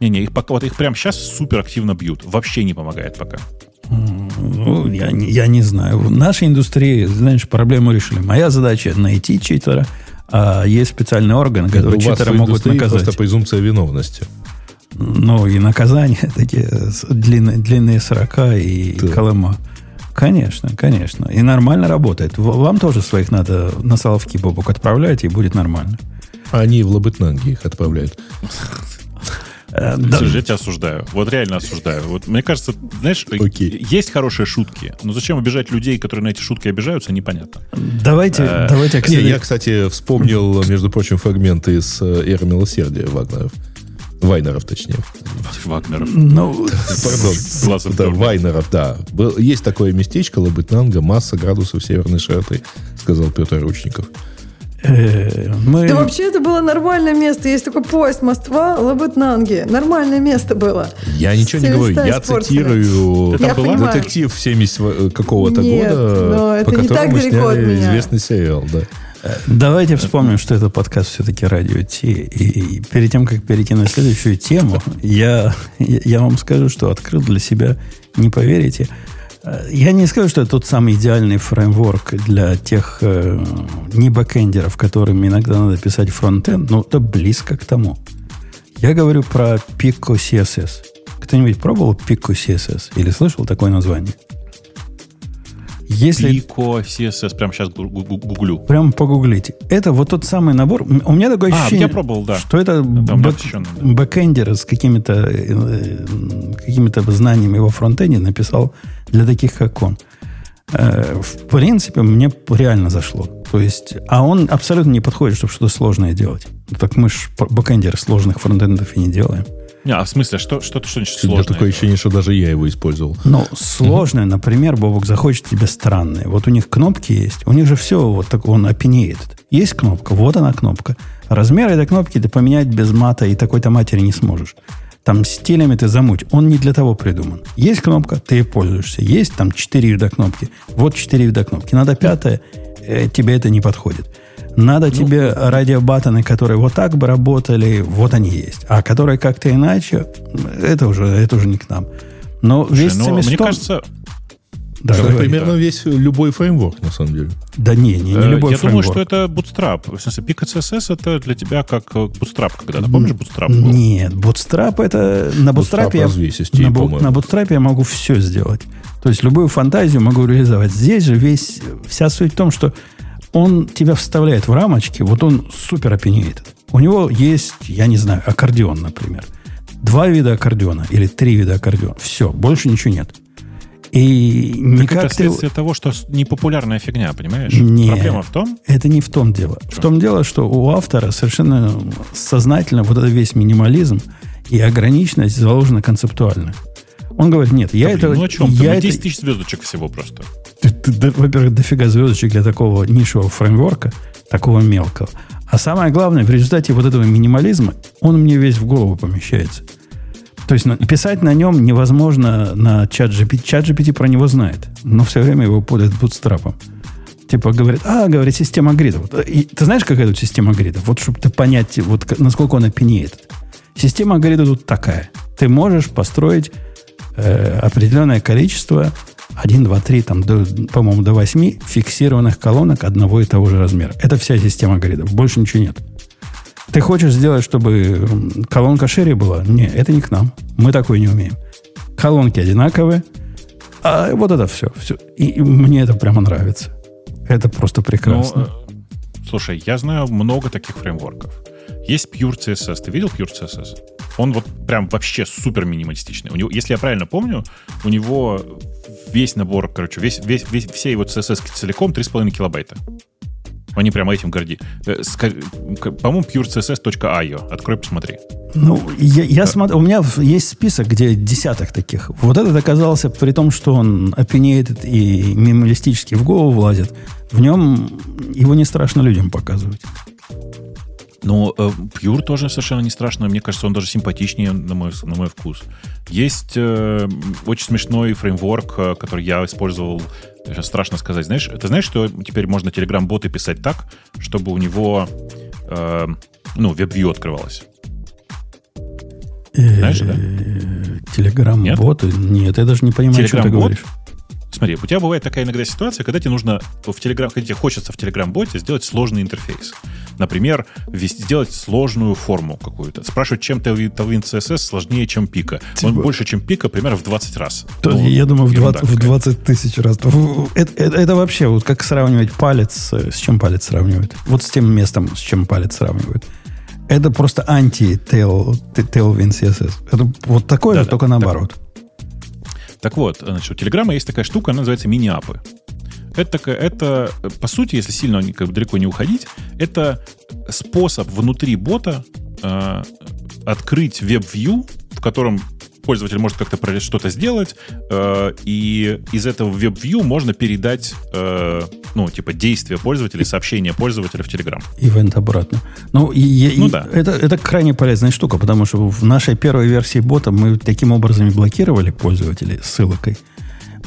Не-не, их пока, вот их прямо сейчас супер активно бьют. Вообще не помогает пока. Ну, я, я не знаю. В нашей индустрии, знаешь, проблему решили. Моя задача найти читера, а есть специальный орган, который читера могут наказать. просто презумпция виновности. Ну, и наказания такие длинные, длинные срока и да. колыма. Конечно, конечно. И нормально работает. Вам тоже своих надо на Соловки Бобок отправлять, и будет нормально. Они в Лабытнанге их отправляют. Э, да. Слушай, я тебя осуждаю. Вот реально осуждаю. Вот мне кажется, знаешь, okay. есть хорошие шутки, но зачем обижать людей, которые на эти шутки обижаются, непонятно. Давайте, а, давайте. Кстати... Не, я, кстати, вспомнил, между прочим, фрагменты из э, «Эры милосердия» Вагнеров. Вайнеров, точнее. Вагнеров. Ну, пардон. Да, Вайнеров, да. Есть такое местечко, Лабытнанга, масса градусов северной широты, сказал Петр Ручников. Э, мы... Да вообще это было нормальное место. Есть такой поезд Москва, Лабытнанги. Нормальное место было. Я ничего не говорю. Я цитирую я детектив 70 какого-то Нет, года, но это по не так далеко от меня. известный сериал, да. Давайте вспомним, что это подкаст все-таки радио Ти. И перед тем, как перейти на следующую тему, я, я вам скажу, что открыл для себя, не поверите, я не скажу, что это тот самый идеальный фреймворк для тех э, не бэкэндеров, которым иногда надо писать фронтенд, но это близко к тому. Я говорю про Pico CSS. Кто-нибудь пробовал Pico CSS или слышал такое название? Если... Pico CSS, прямо сейчас гуглю. Прямо погуглите. Это вот тот самый набор. У меня такое а, ощущение, я пробовал, да. что это бэк... бэкэндер с какими-то э, какими знаниями во фронтенде написал для таких, как он. Э, в принципе, мне реально зашло. То есть, а он абсолютно не подходит, чтобы что-то сложное делать. Так мы же бэкэндеры сложных фронтендов и не делаем. Не, а в смысле, что, что-то что-нибудь сложное? такое ощущение, что даже я его использовал. Ну, сложное, например, Бобок захочет тебе странное. Вот у них кнопки есть, у них же все вот так, он опенеет. Есть кнопка, вот она кнопка. Размер этой кнопки ты поменять без мата и такой-то матери не сможешь. Там стилями ты замуть. Он не для того придуман. Есть кнопка, ты ей пользуешься. Есть там четыре вида кнопки. Вот четыре вида кнопки. Надо пятая, э, тебе это не подходит. Надо ну, тебе радиобаттоны, которые вот так бы работали, вот они есть. А которые как-то иначе, это уже, это уже не к нам. Но Слушай, весь ну, Мне кажется, да, это говори, примерно да. весь любой фреймворк, на самом деле. Да не, не, не э, любой Я фреймворк. думаю, что это Bootstrap. В смысле, Pico CSS это для тебя как э, Bootstrap, когда ты помнишь Bootstrap? Был? Нет, Bootstrap это... На Bootstrap, я, на, на Bootstrap я могу все сделать. То есть любую фантазию могу реализовать. Здесь же весь, вся суть в том, что он тебя вставляет в рамочки, вот он супер опенеет. У него есть, я не знаю, аккордеон, например. Два вида аккордеона или три вида аккордеона. Все, больше ничего нет. И никак это следствие ты... того, что непопулярная фигня, понимаешь? Нет, Проблема в том? Это не в том дело. Что? В том дело, что у автора совершенно сознательно вот этот весь минимализм и ограниченность заложена концептуально. Он говорит, нет, я да, это... Ну о чем? Я это... 10 тысяч звездочек всего просто. Во-первых, дофига звездочек для такого нишевого фреймворка, такого мелкого. А самое главное, в результате вот этого минимализма, он мне весь в голову помещается. То есть писать на нем невозможно на чат GPT. Чат GPT про него знает, но все время его путает бутстрапом. Типа говорит, а, говорит, система гридов. И ты знаешь, какая тут система гридов? Вот чтобы ты понять, вот насколько он опенеет. Система гридов тут такая. Ты можешь построить э, определенное количество 1, 2, 3, там, до, по-моему, до 8 фиксированных колонок одного и того же размера. Это вся система гридов. Больше ничего нет. Ты хочешь сделать, чтобы колонка шире была? Не, это не к нам. Мы такое не умеем. Колонки одинаковые, а вот это все. все. И, и мне это прямо нравится. Это просто прекрасно. Ну, э, слушай, я знаю много таких фреймворков. Есть Pure CSS. Ты видел Pure CSS? Он вот прям вообще супер минималистичный. У него, если я правильно помню, у него весь набор, короче, весь, весь, весь, все его CSS целиком 3,5 килобайта. Они прямо этим горди. Э, по-моему, purecss.io. Открой, посмотри. Ну, я, я да. смотрю, у меня есть список, где десяток таких. Вот этот оказался, при том, что он опенеет и минималистически в голову влазит, в нем его не страшно людям показывать. Но э, Pure тоже совершенно не страшно. Мне кажется, он даже симпатичнее на мой, на мой вкус. Есть э, очень смешной фреймворк, э, который я использовал. Сейчас страшно сказать. Знаешь, ты знаешь, что теперь можно Telegram-боты писать так, чтобы у него э, ну, веб-вью открывалось? Знаешь, да? Телеграм-боты? Нет? Нет, я даже не понимаю, что ты говоришь. Смотри, у тебя бывает такая иногда ситуация, когда тебе нужно в Telegram, когда тебе хочется в Telegram-боте сделать сложный интерфейс. Например, сделать сложную форму какую-то. Спрашивать, чем Tailwind CSS сложнее, чем пика. Типа... Он больше, чем пика, примерно в 20 раз. То, ну, я думаю, в 20, в 20 тысяч раз. Это, это, это вообще, вот как сравнивать палец, с чем палец сравнивают? Вот с тем местом, с чем палец сравнивают. Это просто анти-Tailwind CSS. Это вот такое да, же, да, только наоборот. Так, так вот, значит, у Телеграма есть такая штука, она называется мини-апы. Это, такая, это, по сути, если сильно как бы, далеко не уходить, это способ внутри бота э, открыть веб-вью, в котором пользователь может как-то что-то сделать, э, и из этого веб-вью можно передать, э, ну, типа, действия пользователя, сообщения пользователя в Telegram. Ивент обратно. Ну, и, ну и, да. Это, это крайне полезная штука, потому что в нашей первой версии бота мы таким образом и блокировали пользователей ссылкой.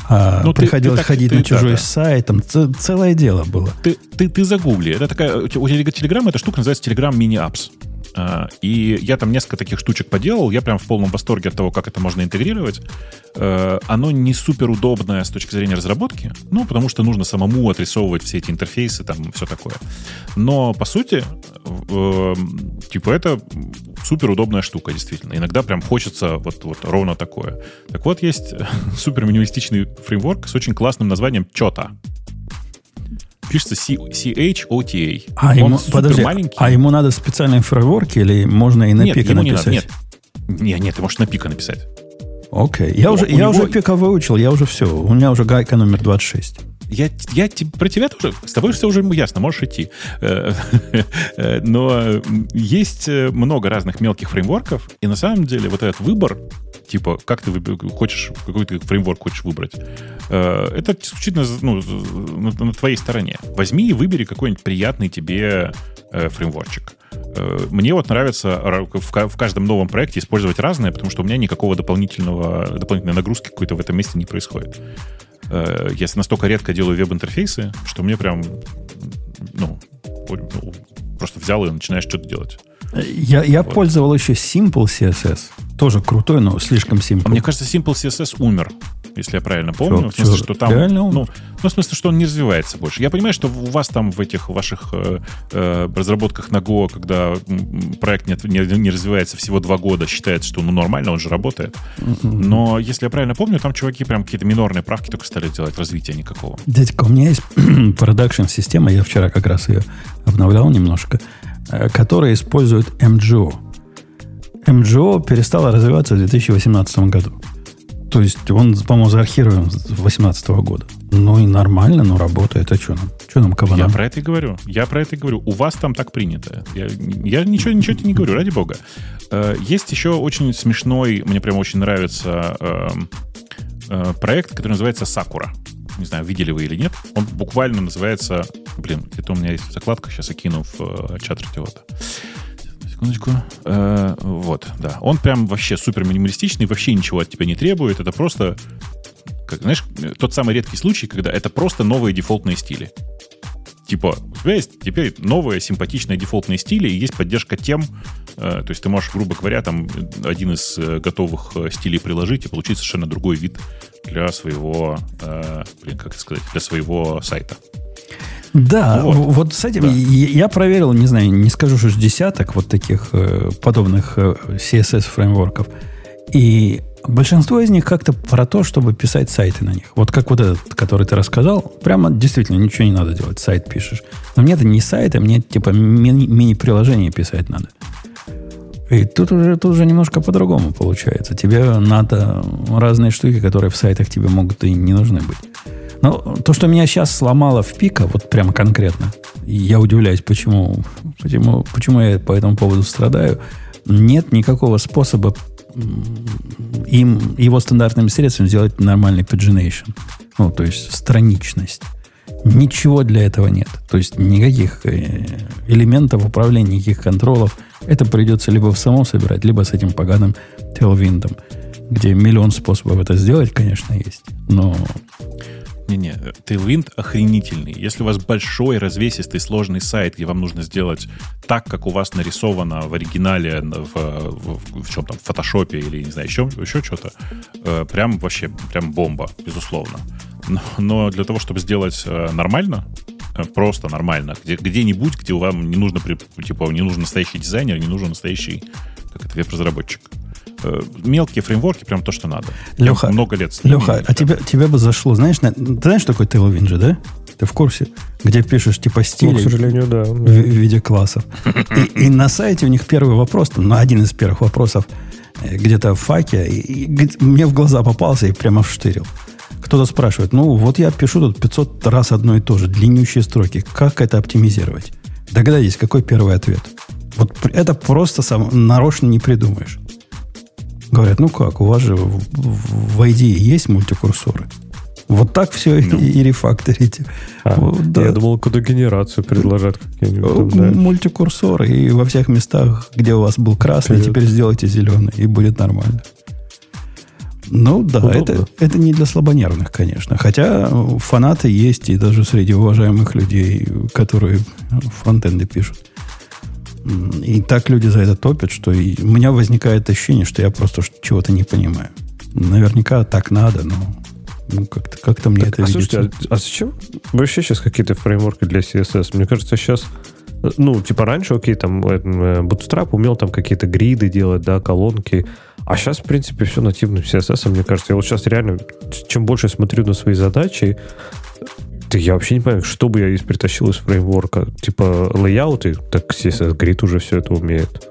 А ну, приходилось ты, ты ходить ты, на чужой да, сайт, там целое дело было. Ты, ты, ты загугли. Это такая, у Telegram эта штука называется Telegram Mini Apps. А, и я там несколько таких штучек поделал. Я прям в полном восторге от того, как это можно интегрировать. Э, оно не супер удобное с точки зрения разработки, ну, потому что нужно самому отрисовывать все эти интерфейсы, там, все такое. Но, по сути, э, типа, это супер удобная штука, действительно. Иногда прям хочется вот, вот ровно такое. Так вот, есть супер минималистичный фреймворк с очень классным названием Чота пишется C-H-O-T-A. А, ему, подожди, маленький. а ему надо специальный фреймворк или можно и на нет, пика написать? Не надо, нет. нет, нет, ты можешь на пика написать. Окей. Я, уже, я него... уже пика выучил, я уже все. У меня уже гайка номер 26. Я, я про тебя тоже, с тобой все уже ясно, можешь идти. Э, э, но есть много разных мелких фреймворков, и на самом деле вот этот выбор типа, как ты хочешь, какой ты фреймворк хочешь выбрать. Э, это исключительно ну, на, на твоей стороне. Возьми и выбери какой-нибудь приятный тебе э, фреймворчик. Э, мне вот нравится в каждом новом проекте использовать разное, потому что у меня никакого дополнительного, дополнительной нагрузки какой-то в этом месте не происходит. Я настолько редко делаю веб-интерфейсы, что мне прям, ну, ну просто взял и начинаешь что-то делать. Я, я вот. пользовал еще Simple CSS. Тоже крутой, но слишком Simple. А мне кажется, Simple CSS умер, если я правильно помню. Все, в смысле, все, что там... Реально умер? Ну, ну, в смысле, что он не развивается больше. Я понимаю, что у вас там в этих ваших э, э, разработках на Go, когда проект не, не, не развивается всего два года, считается, что ну нормально, он же работает. Но, если я правильно помню, там чуваки прям какие-то минорные правки только стали делать, развития никакого. Дядька, у меня есть продакшн-система, я вчера как раз ее обновлял немножко. Э, которые используют MGO. MGO перестала развиваться в 2018 году. То есть он, по-моему, заархирован с 2018 года. Ну и нормально, но работает. А что нам? Что нам кабанам? Я про это и говорю. Я про это и говорю. У вас там так принято. Я, я ничего, ничего тебе не говорю, ради бога. Э, есть еще очень смешной, мне прям очень нравится э, э, проект, который называется Сакура не знаю, видели вы или нет. Он буквально называется... Блин, где-то у меня есть закладка, сейчас я кину в э, чат радиота. Секундочку. Э, вот, да. Он прям вообще супер минималистичный, вообще ничего от тебя не требует. Это просто, как, знаешь, тот самый редкий случай, когда это просто новые дефолтные стили. Типа, у тебя есть теперь новые симпатичные дефолтные стили, и есть поддержка тем, э, то есть ты можешь, грубо говоря, там один из э, готовых э, стилей приложить и получить совершенно другой вид для своего, э, блин, как это сказать, для своего сайта. Да, вот, вот с этим да. я проверил, не знаю, не скажу, что десяток вот таких э, подобных э, CSS фреймворков. И большинство из них как-то про то, чтобы писать сайты на них. Вот как вот этот, который ты рассказал, прямо действительно ничего не надо делать, сайт пишешь. Но мне это не сайт, а мне типа мини- мини-приложение писать надо. И тут уже, тут уже немножко по-другому получается. Тебе надо разные штуки, которые в сайтах тебе могут и не нужны быть. Но то, что меня сейчас сломало в пика, вот прямо конкретно, я удивляюсь, почему, почему, почему я по этому поводу страдаю, нет никакого способа им, его стандартными средствами сделать нормальный pagination. Ну, то есть страничность. Ничего для этого нет. То есть никаких э, элементов управления, никаких контролов. Это придется либо в самом собирать, либо с этим поганым Tailwind, где миллион способов это сделать, конечно, есть. Но не-не, Tailwind охренительный. Если у вас большой, развесистый, сложный сайт, где вам нужно сделать так, как у вас нарисовано в оригинале, в, в, в чем там, в фотошопе или, не знаю, еще, еще что-то, э, прям вообще, прям бомба, безусловно. Но, но для того, чтобы сделать э, нормально, э, просто нормально, где, где-нибудь, где вам не нужно, типа, не нужен настоящий дизайнер, не нужен настоящий как это, веб-разработчик. Э, мелкие фреймворки прям то, что надо. Леха, много лет. Леха, а тебе, тебе бы зашло, знаешь, на, ты знаешь, что такое Tailwind же, да? Ты в курсе? Где пишешь типа стили ну, к сожалению, да. В, в виде классов. И, и на сайте у них первый вопрос, ну, один из первых вопросов, э, где-то в факе, и, и, мне в глаза попался и прямо вштырил. Кто-то спрашивает, ну вот я пишу тут 500 раз одно и то же, длиннющие строки. Как это оптимизировать? Догадайтесь, какой первый ответ? Вот это просто сам, нарочно не придумаешь. Говорят, ну как, у вас же в, в, в IDE есть мультикурсоры. Вот так все ну. и, и рефакторите. А, вот, да. Я думал, кодогенерацию предложат какие-нибудь. Там, Мультикурсоры. И во всех местах, где у вас был красный, Привет. теперь сделайте зеленый, и будет нормально. Ну да, это, это не для слабонервных, конечно. Хотя фанаты есть и даже среди уважаемых людей, которые фронтенды пишут. И так люди за это топят, что и у меня возникает ощущение, что я просто чего-то не понимаю. Наверняка так надо, но ну, как-то, как мне так, это а видится. Слушайте, а, а зачем вообще сейчас какие-то фреймворки для CSS? Мне кажется, сейчас ну, типа раньше, окей, там э, Bootstrap умел там какие-то гриды делать, да, колонки, а сейчас, в принципе, все нативным CSS, мне кажется. Я вот сейчас реально, чем больше смотрю на свои задачи, да я вообще не понимаю, что бы я притащил из фреймворка. Типа лейауты, так CSS Grid уже все это умеет.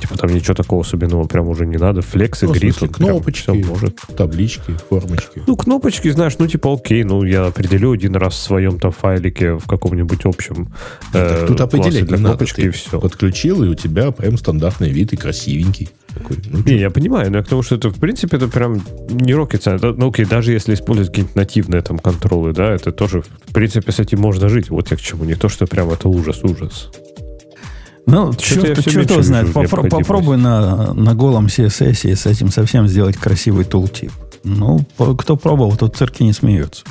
Типа там ничего такого особенного прям уже не надо. Флекс и грид. Кнопочки, может. таблички, формочки. Ну, кнопочки, знаешь, ну типа окей, ну я определю один раз в своем там файлике в каком-нибудь общем э, Тут определять для кнопочки и все. Подключил, и у тебя прям стандартный вид и красивенький. Такой, ну, не, я понимаю, но я к тому, что это, в принципе, это прям не rocket science. Ну, окей, даже если использовать какие-нибудь нативные там контролы, да, это тоже, в принципе, с этим можно жить. Вот я к чему. Не то, что прям это ужас-ужас. Ну, черт, черт его знает. Попро- попробуй на, на голом CSS с этим совсем сделать красивый тултип. Ну, кто пробовал, тот цирки не смеется.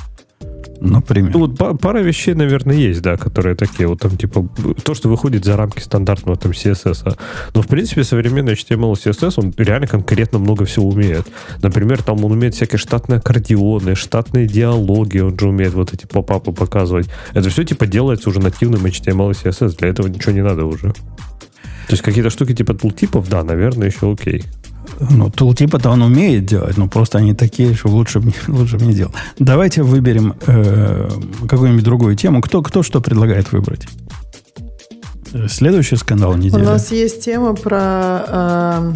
Например. Ну, вот пара вещей, наверное, есть, да, которые такие вот там, типа, то, что выходит за рамки стандартного там CSS. -а. Но, в принципе, современный HTML и CSS, он реально конкретно много всего умеет. Например, там он умеет всякие штатные аккордеоны, штатные диалоги, он же умеет вот эти поп-апы показывать. Это все, типа, делается уже нативным HTML и CSS. Для этого ничего не надо уже. То есть какие-то штуки типа тултипов, да, наверное, еще окей. Ну, тултипа-то он умеет делать, но просто они такие, что лучше бы лучше не делал. Давайте выберем э, какую-нибудь другую тему. Кто, кто что предлагает выбрать? Следующий скандал недели. У нас есть тема про, э,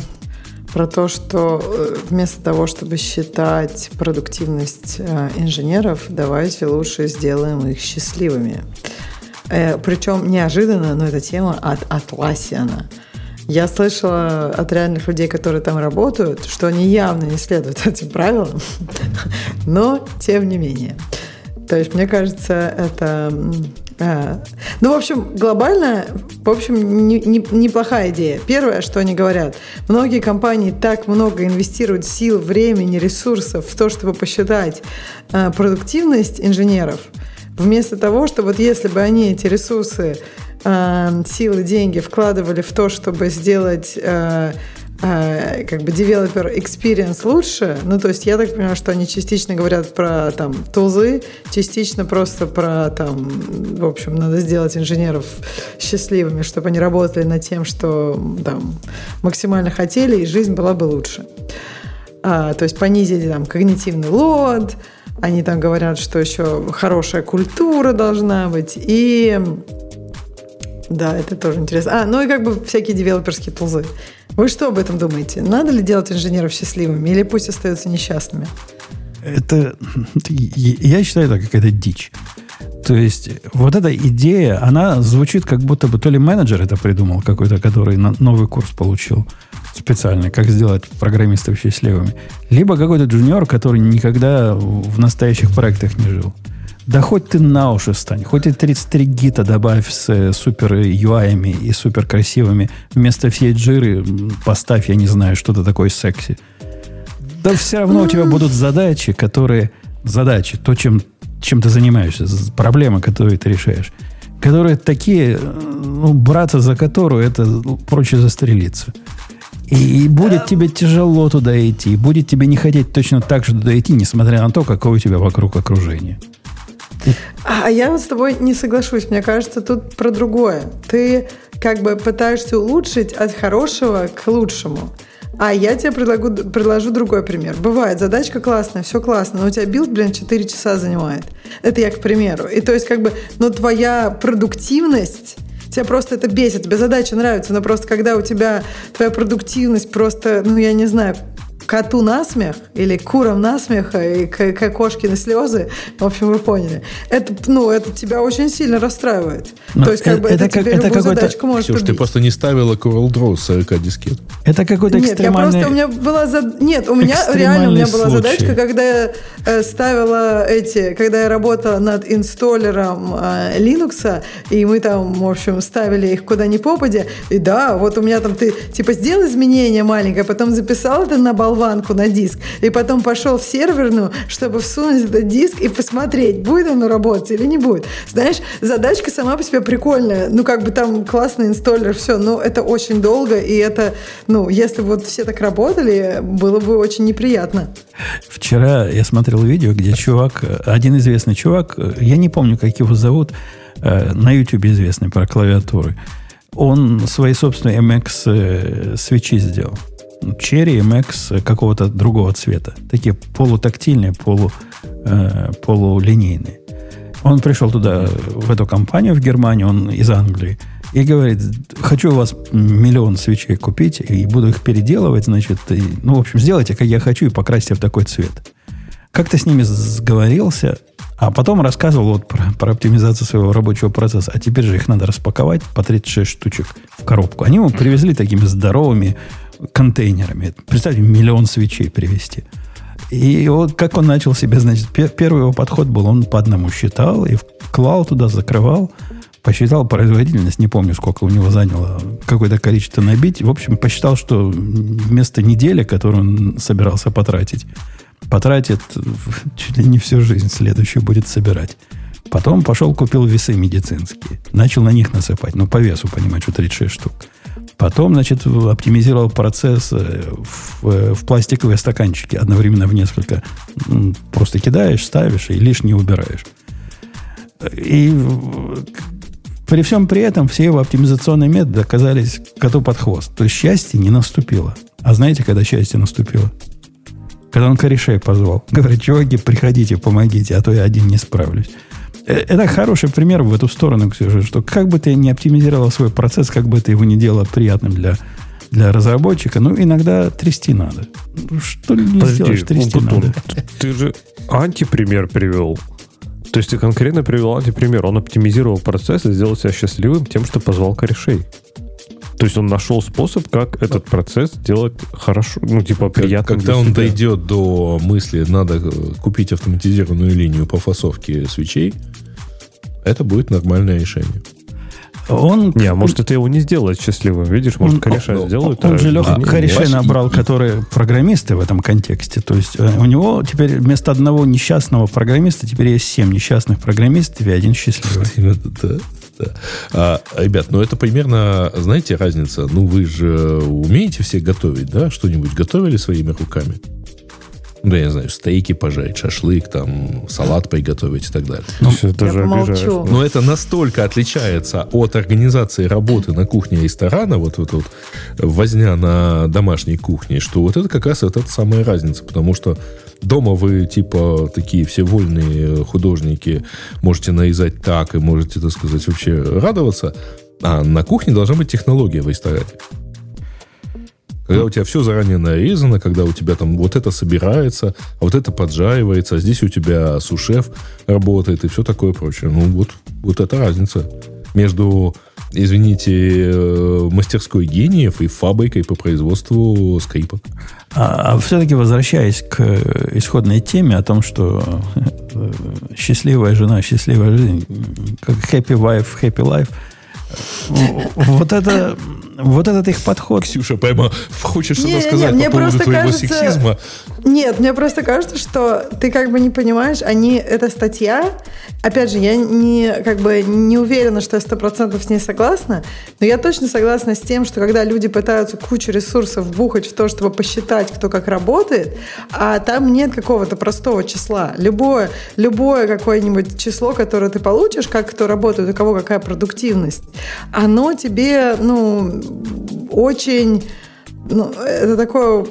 про то, что э, вместо того, чтобы считать продуктивность э, инженеров, давайте лучше сделаем их счастливыми. Э, причем неожиданно, но эта тема от Атласиана. Я слышала от реальных людей, которые там работают, что они явно не следуют этим правилам, но тем не менее. То есть, мне кажется, это... А, ну, в общем, глобально, в общем, не, не, неплохая идея. Первое, что они говорят, многие компании так много инвестируют сил, времени, ресурсов в то, чтобы посчитать а, продуктивность инженеров, вместо того, что вот если бы они эти ресурсы э, силы, деньги вкладывали в то, чтобы сделать э, э, как бы developer experience лучше. Ну, то есть я так понимаю, что они частично говорят про там тулзы, частично просто про там, в общем, надо сделать инженеров счастливыми, чтобы они работали над тем, что там максимально хотели, и жизнь была бы лучше. А, то есть понизить там когнитивный лод, они там говорят, что еще хорошая культура должна быть, и да, это тоже интересно. А, ну и как бы всякие девелоперские тулзы. Вы что об этом думаете? Надо ли делать инженеров счастливыми или пусть остаются несчастными? Это, я считаю, это какая-то дичь. То есть вот эта идея, она звучит как будто бы то ли менеджер это придумал какой-то, который новый курс получил специальный, как сделать программистов счастливыми, либо какой-то джуниор, который никогда в настоящих проектах не жил. Да хоть ты на уши стань, хоть и 33 гита добавь с э, супер UI и супер красивыми. Вместо всей джиры поставь, я не знаю, что-то такое секси. Да все равно у тебя будут задачи, которые... Задачи, то, чем, чем ты занимаешься, проблемы, которые ты решаешь, которые такие, э, ну, браться за которую, это проще застрелиться. И будет тебе тяжело туда идти, будет тебе не хотеть точно так же туда идти, несмотря на то, какое у тебя вокруг окружение. А я с тобой не соглашусь. Мне кажется, тут про другое. Ты как бы пытаешься улучшить от хорошего к лучшему. А я тебе предлагу, предложу другой пример. Бывает, задачка классная, все классно, но у тебя билд, блин, 4 часа занимает. Это я к примеру. И то есть как бы, но твоя продуктивность тебя просто это бесит, тебе задача нравится, но просто когда у тебя твоя продуктивность просто, ну я не знаю, коту на смех или курам на смех и к, к кошке на слезы, в общем, вы поняли. Это, ну, это тебя очень сильно расстраивает. Но То есть, как это, бы, это, это тебе это любую задачку может Ксюш, убить. ты просто не ставила Coral Draw 40 дискет. Это какой-то Нет, я просто, у меня была... За... Нет, у меня реально у меня была случай. задачка, когда я э, ставила эти... Когда я работала над инсталлером э, Linux, и мы там, в общем, ставили их куда ни попадя, и да, вот у меня там ты, типа, сделал изменение маленькое, потом записал это на балл болванку на диск, и потом пошел в серверную, чтобы всунуть этот диск и посмотреть, будет оно работать или не будет. Знаешь, задачка сама по себе прикольная, ну, как бы там классный инсталлер, все, но это очень долго, и это, ну, если вот все так работали, было бы очень неприятно. Вчера я смотрел видео, где чувак, один известный чувак, я не помню, как его зовут, э, на YouTube известный про клавиатуры, он свои собственные MX э, свечи сделал. Cherry MX какого-то другого цвета. Такие полутактильные, полу, э, полулинейные. Он пришел туда, в эту компанию в Германию, он из Англии, и говорит, хочу у вас миллион свечей купить, и буду их переделывать, значит, и, ну, в общем, сделайте, как я хочу, и покрасьте в такой цвет. Как-то с ними сговорился, а потом рассказывал вот про, про оптимизацию своего рабочего процесса. А теперь же их надо распаковать по 36 штучек в коробку. Они ему привезли такими здоровыми контейнерами. Представьте, миллион свечей привезти. И вот как он начал себе, значит, первый его подход был, он по одному считал и клал туда, закрывал, посчитал производительность, не помню, сколько у него заняло какое-то количество набить. В общем, посчитал, что вместо недели, которую он собирался потратить, потратит чуть ли не всю жизнь следующую будет собирать. Потом пошел, купил весы медицинские. Начал на них насыпать. Ну, по весу, понимать, что 36 штук. Потом, значит, оптимизировал процесс э, в, э, в пластиковые стаканчики одновременно в несколько. Просто кидаешь, ставишь и лишнее убираешь. И при всем при этом все его оптимизационные методы оказались коту под хвост. То есть счастье не наступило. А знаете, когда счастье наступило? Когда он корешей позвал. Говорит, чуваки, приходите, помогите, а то я один не справлюсь. Э, это хороший пример в эту сторону, Ксюша, что как бы ты не оптимизировал свой процесс, как бы ты его не делал приятным для, для разработчика, ну, иногда трясти надо. Ну, что не Подожди, сделаешь, трясти Умпутун, надо. Ты же антипример привел. То есть ты конкретно привел антипример. Он оптимизировал процесс и сделал себя счастливым тем, что позвал корешей. То есть он нашел способ, как этот процесс сделать хорошо, ну, типа, приятно. Когда он дойдет до мысли, надо купить автоматизированную линию по фасовке свечей, это будет нормальное решение. Он... Не, а может, это его не сделает счастливым, видишь? Может, он, кореша он, сделают. Он, он же Леха а, корешей набрал, которые программисты в этом контексте. То есть э, у него теперь вместо одного несчастного программиста теперь есть семь несчастных программистов и один счастливый. Да. Да. А, ребят, ну это примерно, знаете, разница. Ну вы же умеете все готовить, да? Что-нибудь готовили своими руками? Ну, я не знаю, стейки пожарить, шашлык, там, салат приготовить и так далее. Ну, Все, это же Но это настолько отличается от организации работы на кухне ресторана, вот, вот, вот возня на домашней кухне, что вот это как раз вот эта самая разница, потому что дома вы, типа, такие все вольные художники, можете нарезать так и можете, так сказать, вообще радоваться, а на кухне должна быть технология в ресторане. Когда у тебя все заранее нарезано, когда у тебя там вот это собирается, а вот это поджаривается, а здесь у тебя сушеф работает и все такое прочее. Ну, вот, вот это разница между, извините, э, мастерской гениев и фабрикой по производству скрипок. А, а все-таки возвращаясь к исходной теме о том, что э, счастливая жена, счастливая жизнь, как happy wife, happy life – вот это, вот этот их подход. Ксюша, прямо хочешь что-то сказать не, по поводу твоего кажется, сексизма? Нет, мне просто кажется, что ты как бы не понимаешь, они, эта статья, опять же, я не, как бы не уверена, что я сто процентов с ней согласна, но я точно согласна с тем, что когда люди пытаются кучу ресурсов бухать в то, чтобы посчитать, кто как работает, а там нет какого-то простого числа. Любое, любое какое-нибудь число, которое ты получишь, как кто работает, у кого какая продуктивность, оно тебе, ну, очень ну, это такое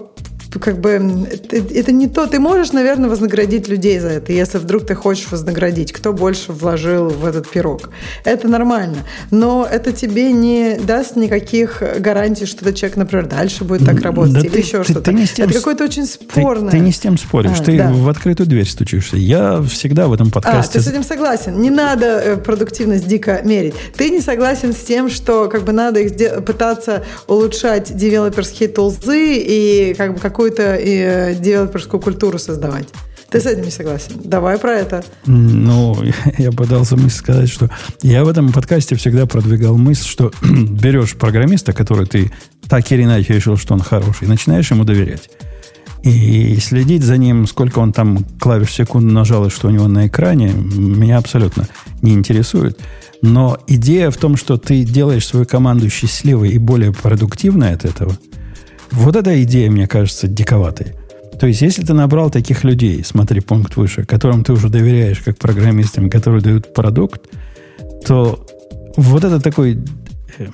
как бы это, это не то. Ты можешь, наверное, вознаградить людей за это, если вдруг ты хочешь вознаградить, кто больше вложил в этот пирог. Это нормально. Но это тебе не даст никаких гарантий, что этот человек, например, дальше будет так работать да или ты, еще что-то. это какое-то очень спорное. Ты, ты не с тем споришь, а, ты да. в открытую дверь стучишься. Я всегда в этом подкасте... А, ты с этим согласен. Не надо э, продуктивность дико мерить. Ты не согласен с тем, что как бы надо их пытаться улучшать девелоперские тулзы и как бы какую какую-то и девелоперскую культуру создавать. Ты с этим не согласен? Давай про это. Ну, я пытался мысль сказать, что я в этом подкасте всегда продвигал мысль, что берешь программиста, который ты так или иначе решил, что он хороший, и начинаешь ему доверять. И следить за ним, сколько он там клавиш секунд нажал и что у него на экране, меня абсолютно не интересует. Но идея в том, что ты делаешь свою команду счастливой и более продуктивной от этого – вот эта идея, мне кажется, диковатой. То есть, если ты набрал таких людей, смотри, пункт выше, которым ты уже доверяешь как программистам, которые дают продукт, то вот это такой, э,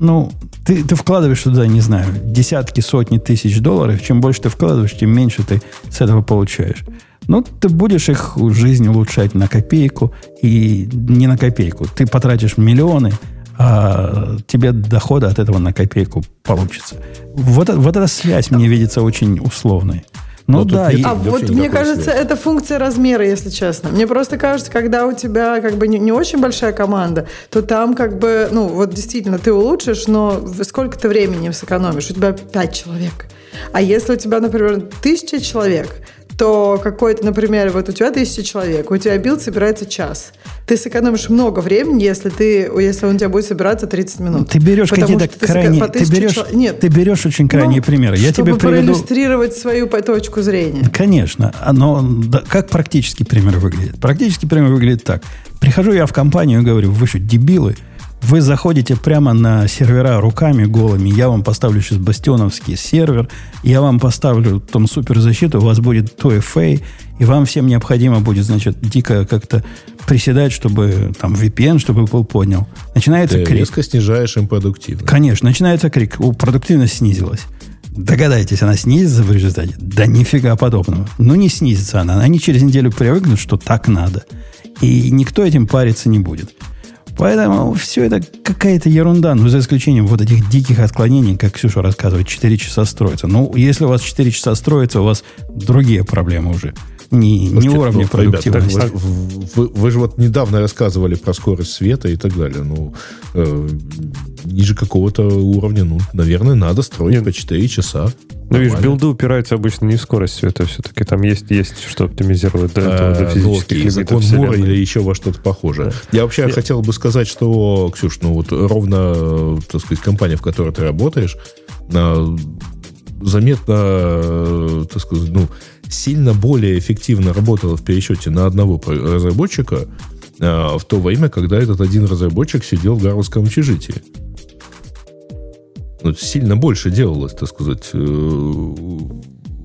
ну, ты, ты вкладываешь туда, не знаю, десятки, сотни тысяч долларов. Чем больше ты вкладываешь, тем меньше ты с этого получаешь. Ну, ты будешь их жизнь улучшать на копейку и не на копейку. Ты потратишь миллионы, а тебе дохода от этого на копейку получится. Вот, вот эта связь мне видится очень условной. Ну, да. И... А вот мне кажется, связи. это функция размера, если честно. Мне просто кажется, когда у тебя как бы не, не очень большая команда, то там как бы, ну, вот действительно, ты улучшишь, но сколько ты времени сэкономишь? У тебя пять человек. А если у тебя, например, тысяча человек, то какой-то, например, вот у тебя тысяча человек, у тебя билд собирается час. Ты сэкономишь много времени, если, ты, если он у тебя будет собираться 30 минут. Ты берешь какие-то крайние... Ты, ты, берешь, человек... Нет. ты берешь очень крайние ну, примеры. Я чтобы тебе приведу... проиллюстрировать свою точку зрения. Конечно. Но да, как практический пример выглядит? Практический пример выглядит так. Прихожу я в компанию и говорю, вы что, дебилы? Вы заходите прямо на сервера руками голыми. Я вам поставлю сейчас бастионовский сервер. Я вам поставлю там суперзащиту. У вас будет 2FA. И вам всем необходимо будет, значит, дико как-то приседать, чтобы там VPN, чтобы был поднял. Начинается Ты крик. резко снижаешь им продуктивность. Конечно, начинается крик. У продуктивность снизилась. Догадайтесь, она снизится в результате? Да нифига подобного. Ну, не снизится она. Они через неделю привыкнут, что так надо. И никто этим париться не будет. Поэтому все это какая-то ерунда, ну, за исключением вот этих диких отклонений, как Ксюша рассказывает, 4 часа строится. Ну, если у вас 4 часа строится, у вас другие проблемы уже. Не, не уровня ну, продуктивности. Ребята, вы, вы, вы же вот недавно рассказывали про скорость света и так далее. Ну, э, ниже какого-то уровня, ну, наверное, надо строить Нет. по 4 часа. Ну, видишь, билды упираются обычно не в скорость света, все-таки там есть, есть что оптимизировать до этого, до а, ну, физических ну, закон Мура или еще во что-то похожее. Да. Я вообще Я... хотел бы сказать, что, Ксюш, ну вот ровно, так сказать, компания, в которой ты работаешь, заметно, так сказать, ну, сильно более эффективно работала в пересчете на одного разработчика в то время, когда этот один разработчик сидел в Гарвардском общежитии ну, сильно больше делалось, так сказать, э,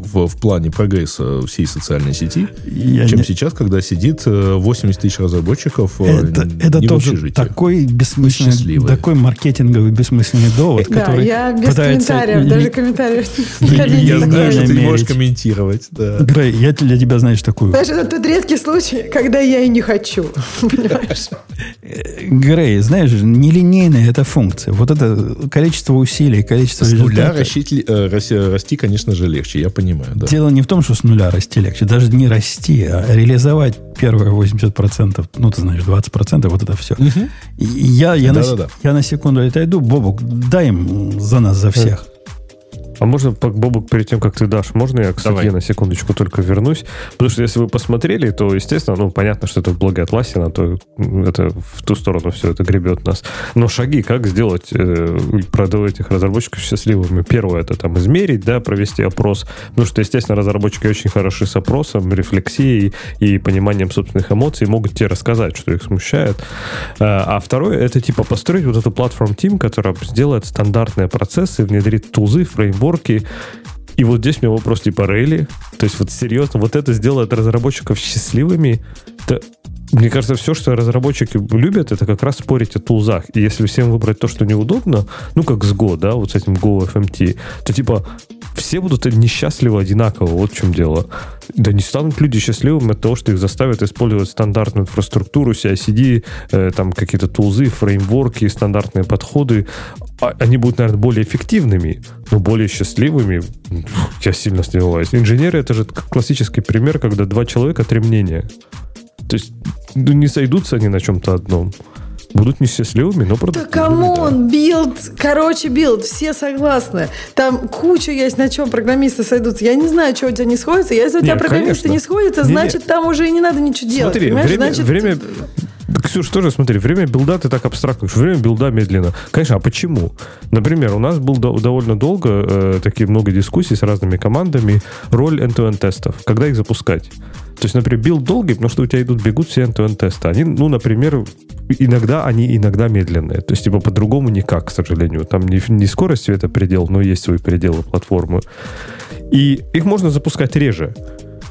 в, в плане прогресса всей социальной сети, Я чем не... сейчас, когда сидит 80 э, тысяч разработчиков э, Это, это тоже такой бессмысленный, такой маркетинговый бессмысленный довод, да, который я без пытается... комментариев, даже комментариев. Я знаю, что ты не можешь комментировать. Грей, я для тебя, знаешь, такую... Знаешь, это тот редкий случай, когда я и не хочу. Понимаешь? Грей, знаешь, нелинейная эта функция. Вот это количество усилий, количество... С нуля расти, конечно же, легче, я понимаю понимаю, да. Дело не в том, что с нуля расти легче, даже не расти, а реализовать первые 80%, ну, ты знаешь, 20%, вот это все. Угу. я, я, да, на, да, да. я на секунду отойду, Бобук, дай им за нас, за всех. А можно, Бобок, перед тем, как ты дашь, можно я, кстати, Давай. на секундочку только вернусь? Потому что если вы посмотрели, то, естественно, ну, понятно, что это в блоге Атласина, то это в ту сторону все это гребет нас. Но шаги, как сделать, э, продавать этих разработчиков счастливыми? Первое, это там измерить, да, провести опрос. Потому что, естественно, разработчики очень хороши с опросом, рефлексией и пониманием собственных эмоций, могут тебе рассказать, что их смущает. А, а второе, это типа построить вот эту платформ Team, которая сделает стандартные процессы, внедрит тузы, фреймворки, и вот здесь у меня вопрос типа Рейли. То есть вот серьезно, вот это сделает разработчиков счастливыми. Это, мне кажется, все, что разработчики любят, это как раз спорить о тулзах. И если всем выбрать то, что неудобно, ну как с Go, да, вот с этим Go FMT, то типа все будут несчастливы одинаково, вот в чем дело. Да не станут люди счастливыми от того, что их заставят использовать стандартную инфраструктуру, CI-CD, э, там какие-то тулзы, фреймворки, стандартные подходы. А, они будут, наверное, более эффективными, но более счастливыми. Я сильно сомневаюсь. Инженеры — это же классический пример, когда два человека — три мнения. То есть ну, не сойдутся они на чем-то одном будут несчастливыми, но продуктивными. Да come on, билд, короче, билд, все согласны. Там куча есть, на чем программисты сойдутся. Я не знаю, что у тебя не сходится. Если у тебя Нет, программисты конечно. не сходятся, значит, не, там уже и не надо ничего делать. Смотри, время, значит... время, Ксюш, тоже смотри, время билда ты так абстрактно, что время билда медленно. Конечно, а почему? Например, у нас был довольно долго, э, такие много дискуссий с разными командами, роль end-to-end тестов, когда их запускать. То есть, например, билд долгий, потому что у тебя идут, бегут все end-to-end тесты. Они, ну, например, иногда они иногда медленные. То есть, типа, по-другому никак, к сожалению. Там не, не скорость это предел, но есть свои пределы платформы. И их можно запускать реже.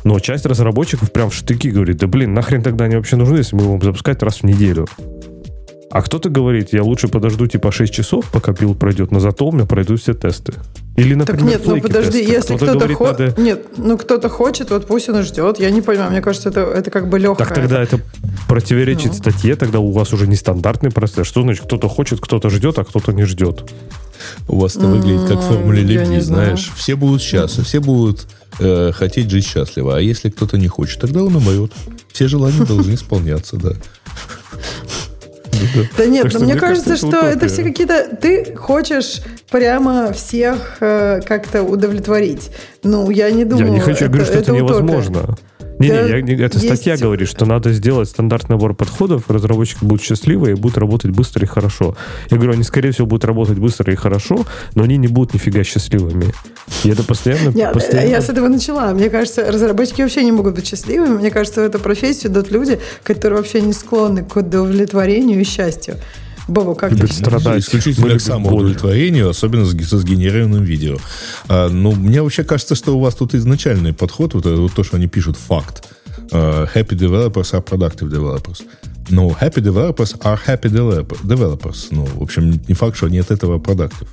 Но часть разработчиков прям в штыки говорит, да блин, нахрен тогда они вообще нужны, если мы будем запускать раз в неделю. А кто-то говорит, я лучше подожду типа 6 часов, пока билд пройдет, но зато у меня пройдут все тесты. Или, например, так нет, ну подожди, тесты. если кто-то, кто-то хочет... Надо... Нет, ну кто-то хочет, вот пусть он ждет. Я не понимаю, мне кажется, это, это как бы легкое. Так тогда это, противоречит ну. статье, тогда у вас уже не стандартный процесс. Что значит, кто-то хочет, кто-то ждет, а кто-то не ждет? У вас это выглядит как в формуле любви, знаешь. Все будут счастливы, все будут э, хотеть жить счастливо. А если кто-то не хочет, тогда он умрет. Все желания должны исполняться, да. Да нет, но мне кажется, что это все какие-то... Ты хочешь прямо всех э, как-то удовлетворить. Ну, я не думаю... Я не хочу, говорить, что это невозможно. Не, не, эта статья говорит, что надо сделать стандартный набор подходов, разработчики будут счастливы и будут работать быстро и хорошо. Я говорю, они, скорее всего, будут работать быстро и хорошо, но они не будут нифига счастливыми. И это постоянно... Нет, постоянно... Я с этого начала. Мне кажется, разработчики вообще не могут быть счастливыми. Мне кажется, в эту профессию идут люди, которые вообще не склонны к удовлетворению и счастью. Боба, как любит страдать. Исключительно к самоудовлетворению, особенно с, со сгенерированным видео. А, ну, мне вообще кажется, что у вас тут изначальный подход, вот, вот то, что они пишут, факт. Uh, happy developers are productive developers. Но no, happy developers are happy developers. Ну, в общем, не факт, что они от этого продуктив.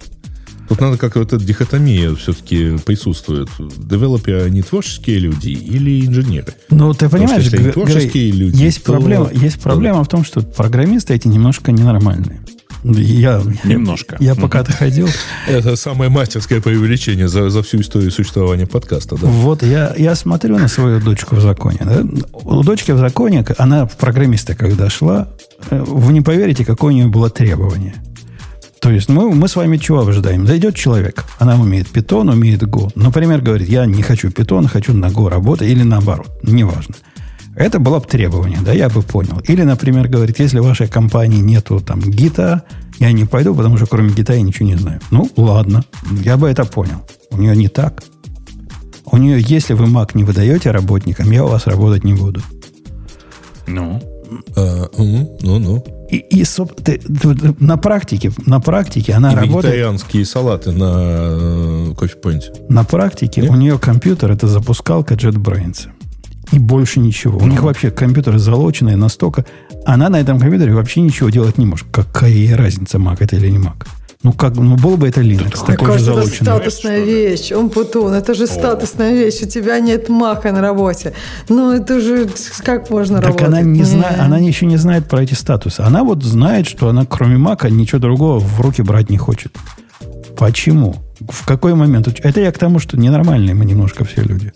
Тут надо как-то эта дихотомия все-таки присутствует. Девелоперы, они творческие люди или инженеры? Ну, ты понимаешь, что, если творческие Грей, люди, есть, то... проблема, есть проблема в том, что программисты эти немножко ненормальные. Я, Немножко. Я, я пока ты ходил. Это самое мастерское преувеличение за, за всю историю существования подкаста. Да? Вот я, я смотрю на свою дочку в законе. Да? У дочки в законе, она в программиста когда шла, э, вы не поверите, какое у нее было требование – то есть мы, мы с вами чего ожидаем? Зайдет человек, она умеет питон, умеет Go. Например, говорит, я не хочу питон, хочу на Go работать, или наоборот, неважно. Это было бы требование, да, я бы понял. Или, например, говорит, если в вашей компании нету там гита, я не пойду, потому что кроме гита я ничего не знаю. Ну, ладно, я бы это понял. У нее не так. У нее, если вы Mac не выдаете работникам, я у вас работать не буду. Ну? А, ну, ну. И, и ты, ты, на практике, на практике она и работает... вегетарианские салаты на э, кофе-пойнте. На практике Нет? у нее компьютер это запускалка JetBrains. И больше ничего. У них вообще компьютеры залоченные настолько... Она на этом компьютере вообще ничего делать не может. Какая разница, Mac это или не Mac? Ну, как, ну, был бы это Linux, такой кажется, же это статусная вещь. Он путун, это же статусная вещь. У тебя нет мака на работе. Ну, это же как можно так работать? она не знает, она еще не знает про эти статусы. Она вот знает, что она кроме мака ничего другого в руки брать не хочет. Почему? В какой момент? Это я к тому, что ненормальные мы немножко все люди.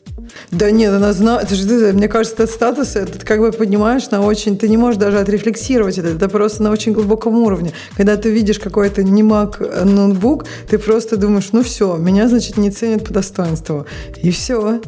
Да нет, она знает. Мне кажется, этот статус, этот как бы поднимаешь на очень... Ты не можешь даже отрефлексировать это. Это просто на очень глубоком уровне. Когда ты видишь какой-то не Mac э, ноутбук, ты просто думаешь, ну все, меня, значит, не ценят по достоинству. И все.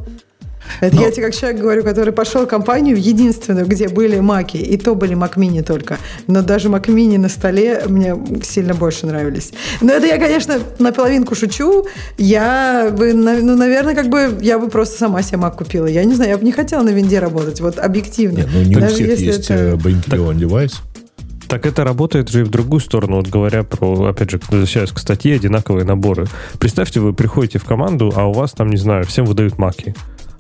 Это Но... я тебе как человек говорю, который пошел в компанию в единственную, где были маки, и то были Mini только. Но даже Mini на столе мне сильно больше нравились. Но это я, конечно, наполовинку шучу. Я бы, ну, наверное, как бы я бы просто сама себе Mac купила. Я не знаю, я бы не хотела на винде работать, вот объективно. Нет, ну не даже у всех есть это... Banky on device. Так это работает же и в другую сторону. Вот говоря про, опять же, возвращаясь к статье, одинаковые наборы. Представьте, вы приходите в команду, а у вас там, не знаю, всем выдают маки.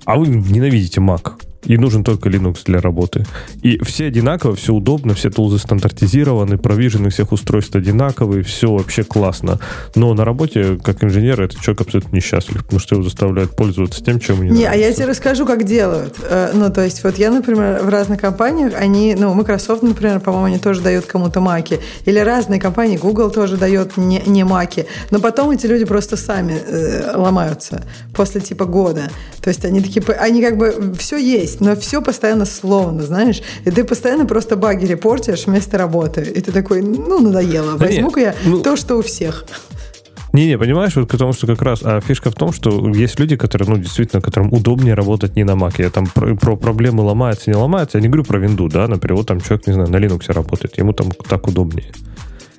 А вы ненавидите Mac и нужен только Linux для работы. И все одинаково, все удобно, все тулзы стандартизированы, провижены всех устройств одинаковые, все вообще классно. Но на работе, как инженер, этот человек абсолютно несчастлив, потому что его заставляют пользоваться тем, чем не, не нравится. а я тебе расскажу, как делают. Э, ну, то есть, вот я, например, в разных компаниях, они, ну, Microsoft, например, по-моему, они тоже дают кому-то маки. Или разные компании, Google тоже дает не, не маки. Но потом эти люди просто сами э, ломаются после типа года. То есть они такие, они как бы все есть есть, но все постоянно словно, знаешь, и ты постоянно просто баги репортишь вместо работы, и ты такой, ну, надоело, возьму-ка я ну, то, что у всех. Не-не, понимаешь, вот потому что как раз а фишка в том, что есть люди, которые, ну, действительно, которым удобнее работать не на Mac. Я там про, про проблемы ломается, не ломается. Я не говорю про винду, да, например, вот там человек, не знаю, на Linux работает, ему там так удобнее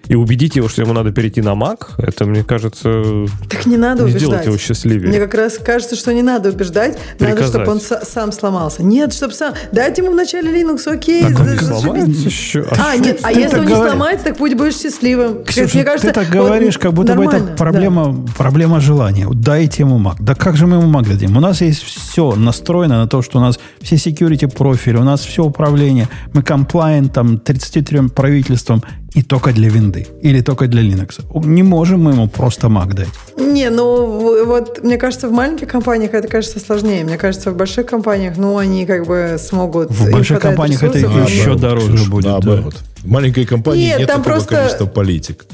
и убедить его, что ему надо перейти на Mac, это, мне кажется, так не надо не убеждать. сделать его счастливее. Мне как раз кажется, что не надо убеждать, Приказать. надо, чтобы он сам сломался. Нет, чтобы сам. Дайте ему вначале Linux, окей. Так он сломается еще. А, а нет, а если он не сломается, так пусть будешь счастливым. Ксюша, мне кажется, ты так говоришь, как будто бы это проблема, проблема желания. Дайте ему Mac. Да как же мы ему Mac дадим? У нас есть все настроено на то, что у нас все security профили, у нас все управление, мы compliant там 33 правительством и только для винды. Или только для Linux. Не можем мы ему просто Mac дать. Не, ну вот мне кажется, в маленьких компаниях это, кажется, сложнее. Мне кажется, в больших компаниях, ну, они как бы смогут... В больших компаниях это еще дороже будет. Наоборот. Да. В маленькой компании нет, нет там такого просто... количества политик.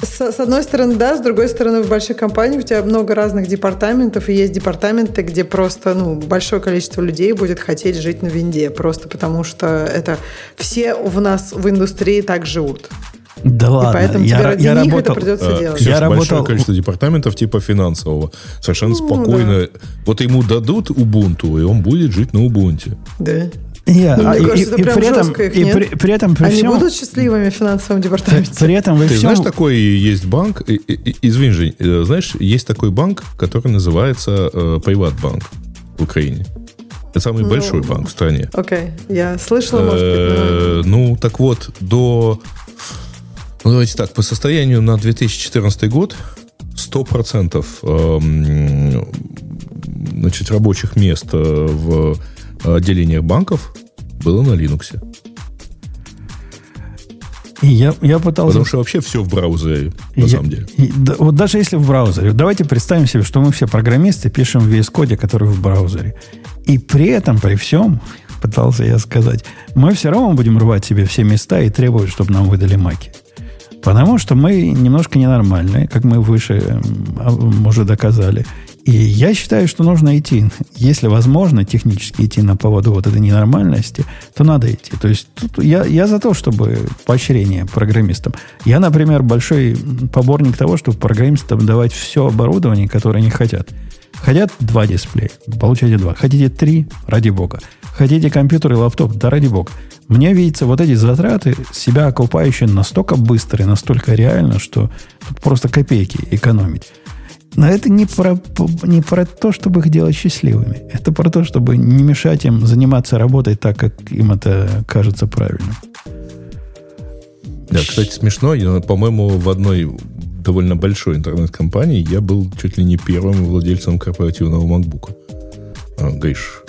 С, с одной стороны, да, с другой стороны, в больших компаниях у тебя много разных департаментов, и есть департаменты, где просто ну, большое количество людей будет хотеть жить на винде, просто потому что это все у нас в индустрии так живут. Да и ладно, поэтому я, тебе ради я них работал, это придется э, делать. Я большое работал... количество департаментов типа финансового. Совершенно ну, спокойно. Да. Вот ему дадут Ubuntu, и он будет жить на Ubuntu. Да. Я, ну, а, и, кажется, и, и, при этом, их, и при, при этом при Они всем, будут счастливыми в финансовом департаменте. При этом Ты всем... знаешь, такой есть банк, и, и, извини, Жень, э, знаешь, есть такой банк, который называется э, Приватбанк в Украине. Это самый ну, большой банк в стране. Окей, okay. я слышала, может быть. Но... Ну, так вот, до... Ну, давайте так, по состоянию на 2014 год 100% эм, значит, рабочих мест э, в отделениях банков было на Linux. Я, я пытался... Потому что вообще все в браузере, на я, самом деле. И, да, вот даже если в браузере. Давайте представим себе, что мы все программисты пишем в VS Code, который в браузере. И при этом, при всем, пытался я сказать, мы все равно будем рвать себе все места и требовать, чтобы нам выдали маки. Потому что мы немножко ненормальные, как мы выше а, уже доказали. И я считаю, что нужно идти. Если возможно технически идти на поводу вот этой ненормальности, то надо идти. То есть тут я, я за то, чтобы поощрение программистам. Я, например, большой поборник того, чтобы программистам давать все оборудование, которое они хотят. Хотят два дисплея, получайте два. Хотите три, ради бога. Хотите компьютер и лаптоп, да ради бога. Мне видится вот эти затраты, себя окупающие настолько быстро и настолько реально, что тут просто копейки экономить. Но это не про, не про то, чтобы их делать счастливыми. Это про то, чтобы не мешать им заниматься работой так, как им это кажется правильным. Да, кстати, смешно. Я, по-моему, в одной довольно большой интернет-компании я был чуть ли не первым владельцем корпоративного MacBook. А, Гриш.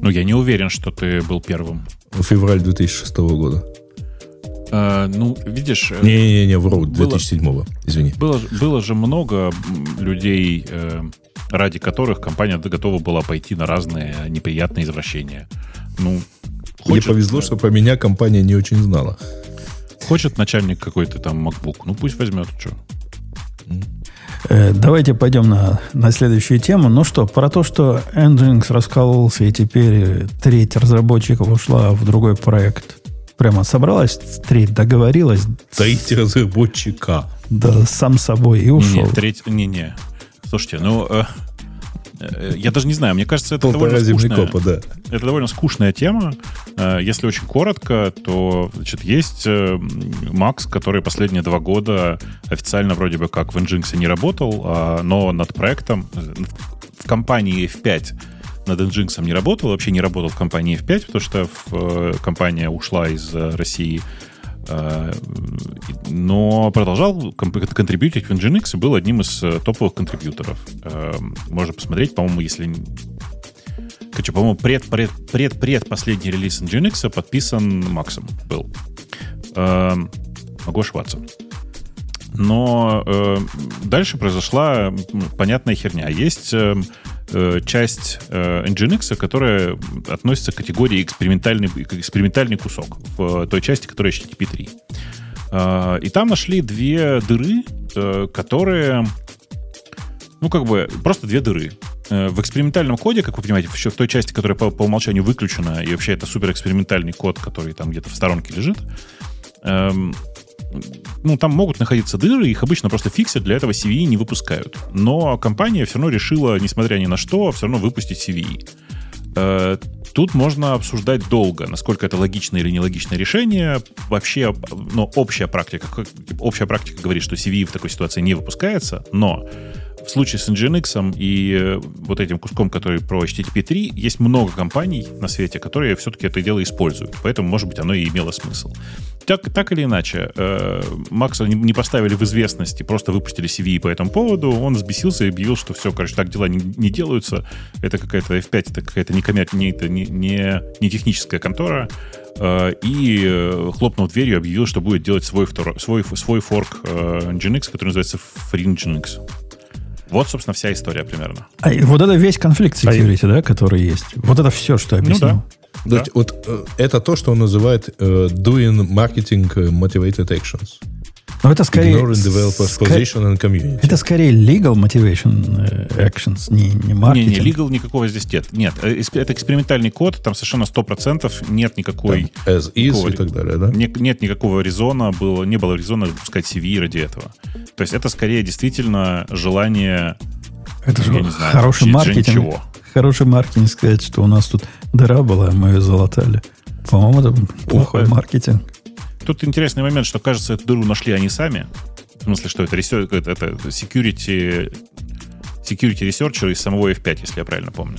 Ну, я не уверен, что ты был первым. В феврале 2006 года. Э, ну, видишь... Э, Не-не-не, вру, 2007-го, извини. Было, было же много людей, э, ради которых компания готова была пойти на разные неприятные извращения. Ну, хочет, Мне повезло, что про меня компания не очень знала. Хочет начальник какой-то там MacBook, ну пусть возьмет, что. Э, давайте пойдем на, на следующую тему. Ну что, про то, что Nginx раскололся, и теперь треть разработчиков ушла в другой проект. Прямо собралась треть, договорилась. Треть разработчика. Да, сам собой и ушел. Не, треть, не-не. Слушайте, ну, э, Э, я даже не знаю, мне кажется, это довольно скучная, копа, да. это довольно скучная тема. Э, если очень коротко, то значит, есть э, Макс, который последние два года официально вроде бы как в Nginx не работал, а, но над проектом в компании F5 над Nginx не работал, вообще не работал в компании F5, потому что компания ушла из России Э, но продолжал контрибьютить в Nginx и был одним из э, топовых контрибьюторов. Э, можно посмотреть, по-моему, если... Короче, по-моему, пред, пред, пред, пред последний релиз Nginx подписан Максом был. Могу ошибаться. Но э, дальше произошла понятная херня. Есть э, э, часть э, Nginx, которая относится к категории экспериментальный, экспериментальный кусок в той части, которая HTTP 3. Э, и там нашли две дыры, э, которые, ну, как бы, просто две дыры. Э, в экспериментальном коде, как вы понимаете, еще в той части, которая по, по умолчанию выключена, и вообще это супер экспериментальный код, который там где-то в сторонке лежит, эм, ну, там могут находиться дыры, их обычно просто фиксят, для этого CVE не выпускают. Но компания все равно решила, несмотря ни на что, все равно выпустить CVE. Э, тут можно обсуждать долго, насколько это логичное или нелогичное решение. Вообще, ну, общая практика, общая практика говорит, что CVE в такой ситуации не выпускается, но в случае с Nginx и э, вот этим куском, который про HTTP 3, есть много компаний на свете, которые все-таки это дело используют. Поэтому, может быть, оно и имело смысл. Так, так или иначе, э, Макса не, поставили в известность и просто выпустили CV по этому поводу. Он взбесился и объявил, что все, короче, так дела не, не делаются. Это какая-то F5, это какая-то не, коммер... не, это не, не, не техническая контора. Э, и, хлопнув дверью, объявил, что будет делать свой, втор... свой, свой форк Nginx, который называется Free Nginx. Вот, собственно, вся история примерно. А вот это весь конфликт security, а да, который есть. Вот это все, что я объяснил. Ну, да. То да. есть вот э, это то, что он называет uh, doing marketing motivated actions. Но это скорее... Ignoring developers position and community. Это скорее legal motivation э, actions, не, не маркетинг. Не, не, legal никакого здесь нет. Нет, это экспериментальный код, там совершенно 100% нет никакой... Там as is и так далее, да? Не, нет никакого резона, было, не было резона выпускать CV ради этого. То есть это скорее действительно желание... Это же хороший маркетинг. Чего хороший маркетинг сказать, что у нас тут дыра была, мы ее залатали. По-моему, это плохой маркетинг. Тут интересный момент, что, кажется, эту дыру нашли они сами. В смысле, что это, это, это security, security researcher из самого F5, если я правильно помню.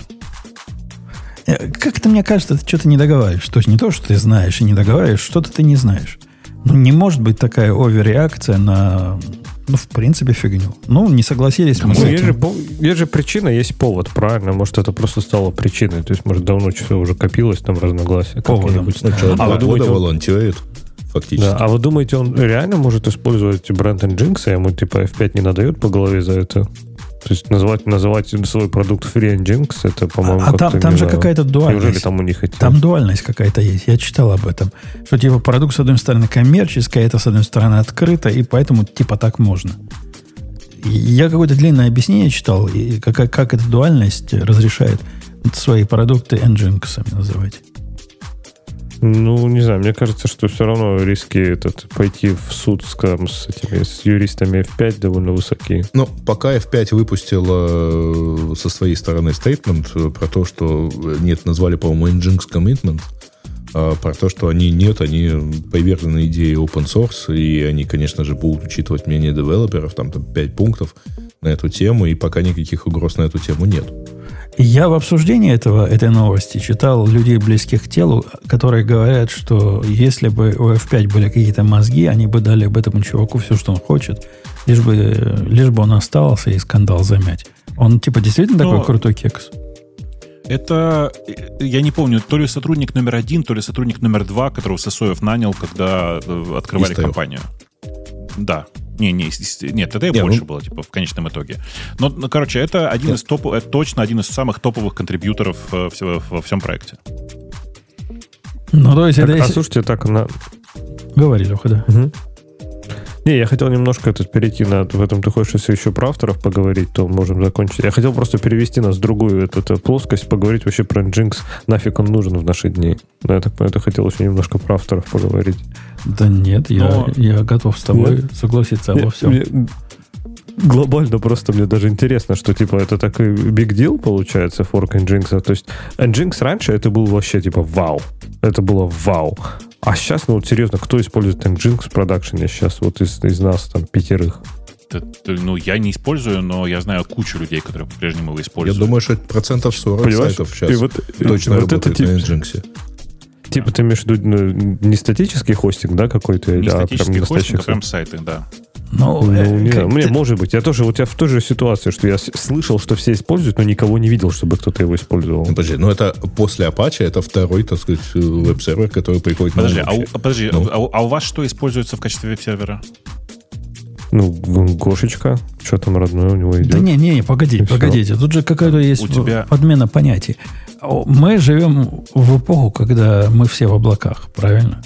Э, как-то мне кажется, ты что-то не договариваешь. То есть не то, что ты знаешь и не договариваешь, что-то ты не знаешь. Ну, не может быть такая оверреакция на ну, в принципе, фигню. Ну, не согласились мы ну, с этим. Есть же, есть же причина, есть повод, правильно? Может, это просто стало причиной. То есть, может, давно что-то уже копилось, там разногласия. Поводом. Сначала а вы думаете, волонтерит фактически. Да, а вы думаете, он реально может использовать бренд Nginx, и ему типа F5 не надает по голове за это? То есть называть, называть свой продукт Free Nginx, это, по-моему, А там, там же какая-то дуальность. Неужели там у них эти... Там дуальность какая-то есть. Я читал об этом. Что типа продукт с одной стороны коммерческий, а это с одной стороны открыто, и поэтому типа так можно. Я какое-то длинное объяснение читал, и как, как эта дуальность разрешает свои продукты Nginx называть. Ну, не знаю, мне кажется, что все равно риски этот, пойти в суд скажем, с этими с юристами F5 довольно высокие. Ну, пока F5 выпустила э, со своей стороны стейтмент э, про то, что э, нет, назвали, по-моему, Nginx Commitment, а про то, что они нет, они привержены идее open source, и они, конечно же, будут учитывать мнение девелоперов, там, там 5 пунктов на эту тему, и пока никаких угроз на эту тему нет. Я в обсуждении этого, этой новости читал людей, близких к телу, которые говорят, что если бы у F5 были какие-то мозги, они бы дали бы этому чуваку все, что он хочет, лишь бы, лишь бы он остался и скандал замять. Он типа действительно Но... такой крутой кекс? Это, я не помню, то ли сотрудник номер один, то ли сотрудник номер два, которого Сосоев нанял, когда э, открывали компанию. Да, не, не, нет, это и больше ну... было, типа, в конечном итоге. Но, ну, короче, это один нет. из топ, это точно один из самых топовых контрибьюторов э, во, во всем проекте. Ну, то есть так, это... А слушайте, так на... Говори, Леха, да. Угу. Не, я хотел немножко этот перейти на... В этом ты хочешь, если еще про авторов поговорить, то можем закончить. Я хотел просто перевести нас в другую эту, эту плоскость, поговорить вообще про Nginx, нафиг он нужен в наши дни. Но я так понимаю, ты хотел еще немножко про авторов поговорить. Да нет, Но... я, я готов с тобой нет. согласиться обо всем. Мне, глобально просто мне даже интересно, что типа это такой big deal получается, форк Nginx. То есть Nginx раньше это был вообще типа вау. Это было вау. А сейчас, ну вот серьезно, кто использует Nginx в продакшене сейчас вот из, из нас там пятерых? ну, я не использую, но я знаю кучу людей, которые по-прежнему его используют. Я думаю, что процентов 40 Понимаешь? сайтов сейчас и вот, точно вот работает это, на Nginx. Типа ты имеешь в виду ну, не статический хостинг, да, какой-то? Не а статический прям хостинг, а прям сайты, да. Ну, ну э, не, мне, ты... может быть. Я тоже вот я в той же ситуации, что я слышал, что все используют, но никого не видел, чтобы кто-то его использовал. Ну, подожди, ну это после Apache, это второй, так сказать, веб-сервер, который приходит подожди, на а у, Подожди, ну. а, а у вас что используется в качестве веб-сервера? Ну, Гошечка, что там родное у него идет. Да не, не, погодите, погодите. Все. Тут же какая-то есть у тебя... подмена понятий. Мы живем в эпоху, когда мы все в облаках, правильно?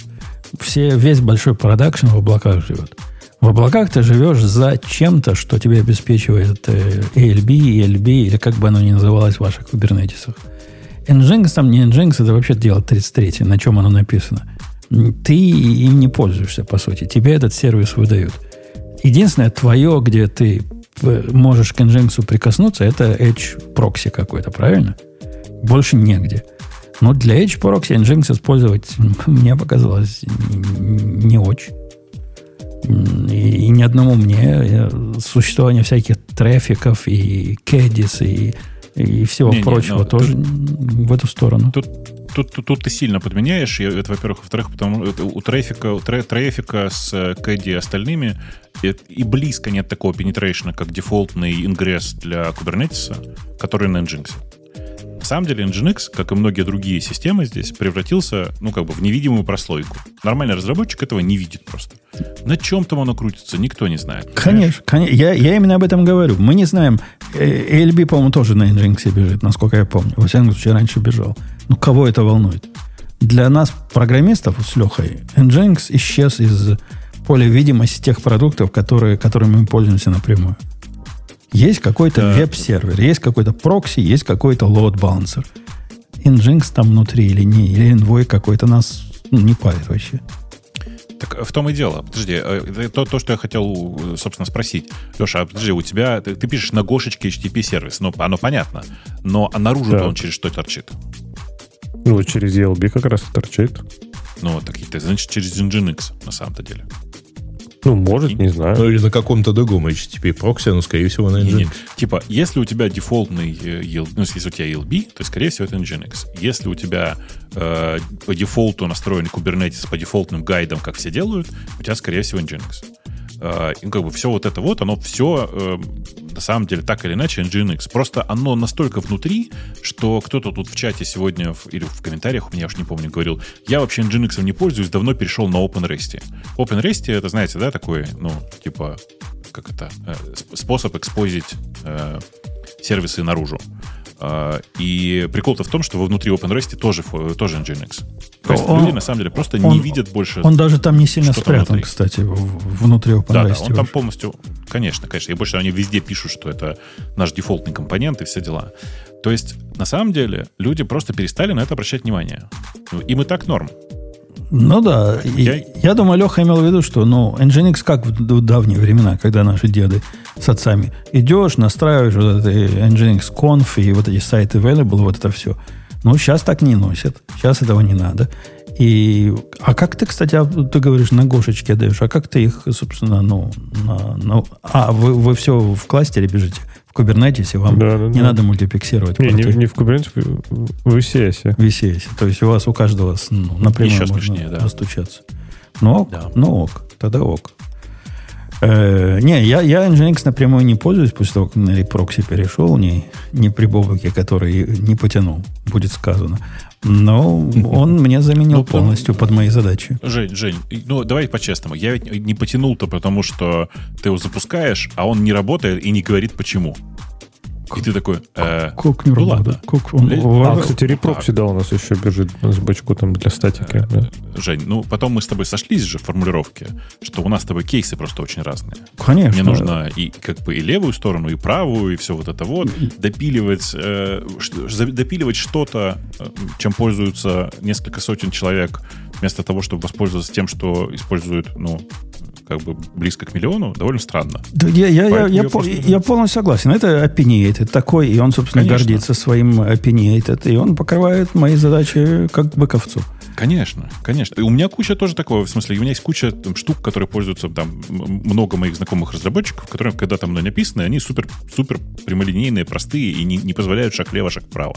Все, весь большой продакшн в облаках живет. В облаках ты живешь за чем-то, что тебе обеспечивает э, ALB, ELB, или как бы оно ни называлось в ваших кубернетисах. Nginx там не Nginx, это вообще дело 33, на чем оно написано. Ты им не пользуешься, по сути. Тебе этот сервис выдают. Единственное твое, где ты э, можешь к Nginx прикоснуться, это Edge прокси какой-то, правильно? Больше негде. Но для Edge прокси Nginx использовать мне показалось не очень. И, и ни одному мне существование всяких трафиков и кэдис и, и всего не, прочего не, ну, тоже тут, в эту сторону. Тут, тут, тут, тут ты сильно подменяешь, это, во-первых. Во-вторых, потому это, у трафика, у трафика с кэди и остальными и близко нет такого пенетрейшна, как дефолтный ингресс для Kubernetes, который на Nginx. На самом деле Nginx, как и многие другие системы здесь, превратился, ну, как бы в невидимую прослойку. Нормальный разработчик этого не видит просто. На чем там оно крутится, никто не знает. Конечно, конечно. Я, я именно об этом говорю. Мы не знаем. ALB, по-моему, тоже на Nginx бежит, насколько я помню. Во всяком случае, раньше бежал. Ну, кого это волнует? Для нас, программистов с Лехой, Nginx исчез из поля видимости тех продуктов, которые, которыми мы пользуемся напрямую. Есть какой-то да. веб-сервер, есть какой-то прокси, есть какой-то load balancer. Nginx там внутри или не, или Envoy какой-то нас ну, не парит вообще. Так в том и дело. Подожди, э, то, то, что я хотел, собственно, спросить. Леша, а подожди, у тебя, ты, ты пишешь на Гошечке HTTP-сервис, ну, оно понятно, но а наружу да. он через что торчит? Ну, через ELB как раз торчит. Ну, так это значит через Nginx, на самом-то деле. Ну, может, не знаю. Ну, или на каком-то другом HTTP прокси, но, скорее всего, на Nginx. Нет, Типа, если у тебя дефолтный э, ELB, ну, если у тебя ELB, то, скорее всего, это Nginx. Если у тебя э, по дефолту настроен Kubernetes по дефолтным гайдам, как все делают, у тебя, скорее всего, Nginx. Э, и как бы все вот это вот, оно все э, на самом деле так или иначе Nginx. Просто оно настолько внутри, что кто-то тут в чате сегодня или в комментариях, у меня уж не помню, говорил, я вообще Nginx не пользуюсь, давно перешел на OpenRest. OpenRest это, знаете, да, такой, ну, типа, как это, э, способ экспозить сервисы наружу. И прикол-то в том, что внутри OpenRest тоже, тоже Nginx. То есть он, люди на самом деле просто он, не видят больше. Он даже там не сильно спрятан, внутри. кстати, внутри OpenRest. Да, да, он там полностью, конечно, конечно. И больше они везде пишут, что это наш дефолтный компонент и все дела. То есть, на самом деле, люди просто перестали на это обращать внимание. Им и так норм. Ну да, я... я думаю, Леха имел в виду, что ну, Nginx как в давние времена, когда наши деды с отцами. Идешь, настраиваешь вот это Nginx Conf и вот эти сайты available, вот это все. Ну, сейчас так не носят. Сейчас этого не надо. И, а как ты, кстати, ты говоришь, на Гошечке даешь, а как ты их, собственно, ну, на, на, а, вы, вы все в кластере бежите, в Kubernetes, вам да, да, не да. надо мультиплексировать. Не, не, не в Kubernetes, в ECS. В ECS. То есть у вас у каждого ну, напрямую Еще можно смешнее, да. достучаться. Ну ок, да. ну ок, тогда ок. Э, не, я, я Nginx напрямую не пользуюсь после того, как на Reproxy перешел, не, не при Бобуке, который не потянул, будет сказано. Но он мне заменил ну, полностью под мои задачи. Жень, Жень, ну давай по-честному. Я ведь не потянул-то, потому что ты его запускаешь, а он не работает и не говорит почему. И ты такой, э, Кок не ну работает. ладно. Кок, он, А, кстати, Reproxy, да, у нас еще бежит с бочку там для статики. да. Жень, ну потом мы с тобой сошлись же в формулировке, что у нас с тобой кейсы просто очень разные. Конечно. Мне нужно и как бы и левую сторону, и правую, и все вот это вот. Допиливать, э, допиливать что-то, э, чем пользуются несколько сотен человек, вместо того, чтобы воспользоваться тем, что используют, ну, как бы близко к миллиону, довольно странно. Да, я, я, я, я, просто- я полностью согласен. Это opinionated такой, и он, собственно, Конечно. гордится своим opinionated, и он покрывает мои задачи как быковцу. Конечно, конечно. И у меня куча тоже такого, в смысле, у меня есть куча там, штук, которые пользуются там много моих знакомых разработчиков, которые, когда там мной написаны, они супер, супер прямолинейные, простые и не, не позволяют шаг влево, шаг вправо.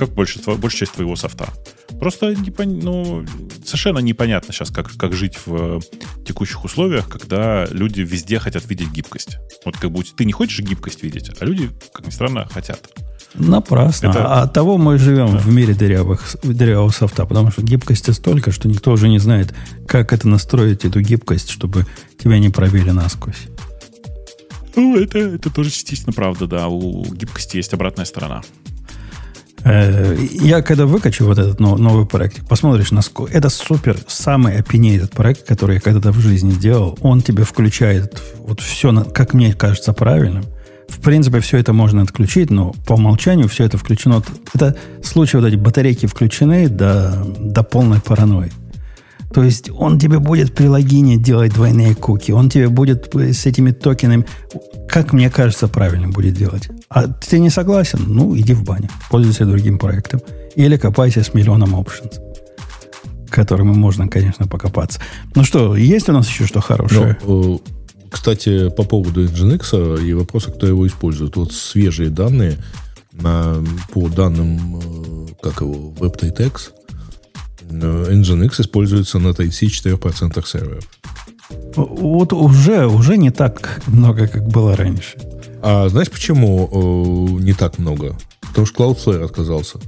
Как большинство, большая часть твоего софта. Просто непон- ну, совершенно непонятно сейчас, как, как жить в э, текущих условиях, когда люди везде хотят видеть гибкость. Вот как будто ты не хочешь гибкость видеть, а люди, как ни странно, хотят. Напрасно. Это- А от того мы живем в мире дырявых, дырявого софта, потому что гибкости столько, что никто уже не знает, как это настроить, эту гибкость, чтобы тебя не пробили насквозь. Ну, это, это тоже частично правда, да. У гибкости есть обратная сторона. Я когда выкачу вот этот но- новый проект, посмотришь, насколько это супер, самый opinionated проект, который я когда-то в жизни делал. Он тебе включает вот все, как мне кажется, правильным. В принципе, все это можно отключить, но по умолчанию все это включено. Это случай, вот эти батарейки включены до, до полной паранойи. То есть он тебе будет при логине делать двойные куки, он тебе будет с этими токенами, как мне кажется, правильно будет делать. А ты не согласен? Ну, иди в баню, пользуйся другим проектом. Или копайся с миллионом options, которыми можно, конечно, покопаться. Ну что, есть у нас еще что хорошее? Ну, э, кстати, по поводу Nginx и вопроса, кто его использует. Вот свежие данные на, по данным, э, как его, WebTight-X, э, Nginx используется на 34% серверов. Вот уже, уже не так много, как было раньше. А знаешь, почему э, не так много? Потому что Cloudflare отказался.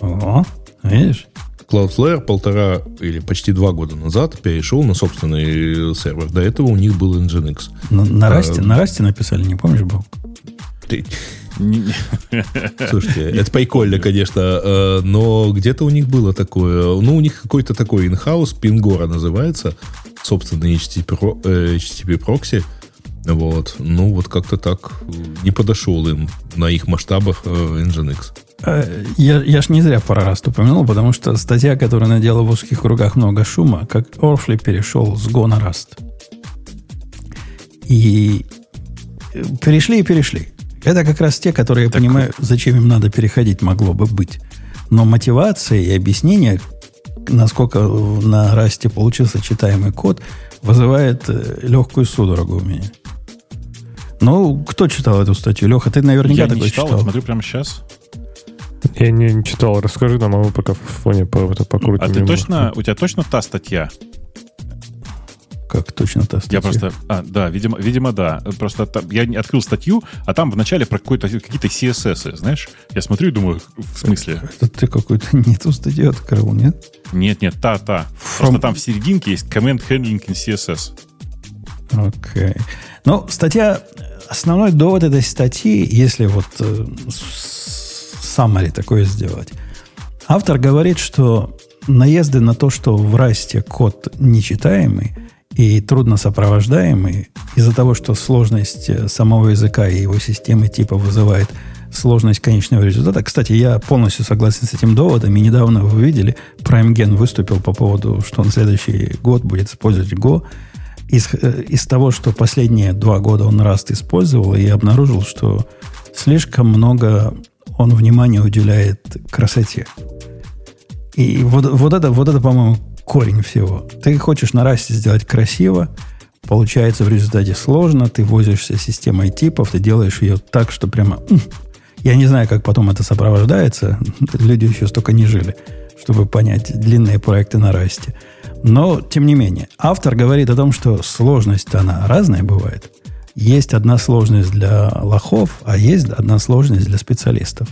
О, видишь? Cloudflare полтора или почти два года назад перешел на собственный сервер. До этого у них был Nginx. На, на, расте, А, на расте написали, не помнишь, был? Ты- Слушайте, это прикольно, конечно, э, но где-то у них было такое, ну, у них какой-то такой инхаус, Пингора называется, собственный HTTP, э, прокси, вот, ну, вот как-то так не подошел им на их масштабах э, Nginx. Я, я ж не зря про Раст упомянул, потому что статья, которая надела в узких кругах много шума, как Орфли перешел с Go на Раст. И перешли и перешли. Это как раз те, которые я понимаю, зачем им надо переходить, могло бы быть. Но мотивация и объяснение, насколько на Расте получился читаемый код, вызывает э, легкую судорогу у меня. Ну, кто читал эту статью? Леха, ты наверняка Я не такой читал, читал. смотрю прямо сейчас. Я не, не читал. Расскажи нам, а мы пока в фоне по, это покрутим. А ты точно, у тебя точно та статья? Как точно та статья? Я просто, а, да, видимо, видимо, да. Просто там- я открыл статью, а там вначале про какой-то какие-то CSS, знаешь? Я смотрю и думаю, в смысле? Это ты какую-то не ту статью открыл, нет? Нет, нет, та, та. Просто там в серединке есть comment handling in CSS. Окей. Ну, статья... Основной довод этой статьи, если вот э, summary такое сделать, автор говорит, что наезды на то, что в расте код нечитаемый и трудно сопровождаемый, из-за того, что сложность э, самого языка и его системы типа вызывает сложность конечного результата. Кстати, я полностью согласен с этим доводом. И недавно вы видели, PrimeGen выступил по поводу, что он следующий год будет использовать Go. Из, э, из того, что последние два года он Rust использовал, и обнаружил, что слишком много он внимания уделяет красоте. И вот, вот это, вот это, по-моему, корень всего. Ты хочешь на расте сделать красиво, получается в результате сложно, ты возишься системой типов, ты делаешь ее так, что прямо... Я не знаю, как потом это сопровождается. Люди еще столько не жили, чтобы понять длинные проекты на расте. Но, тем не менее, автор говорит о том, что сложность она разная бывает. Есть одна сложность для лохов, а есть одна сложность для специалистов.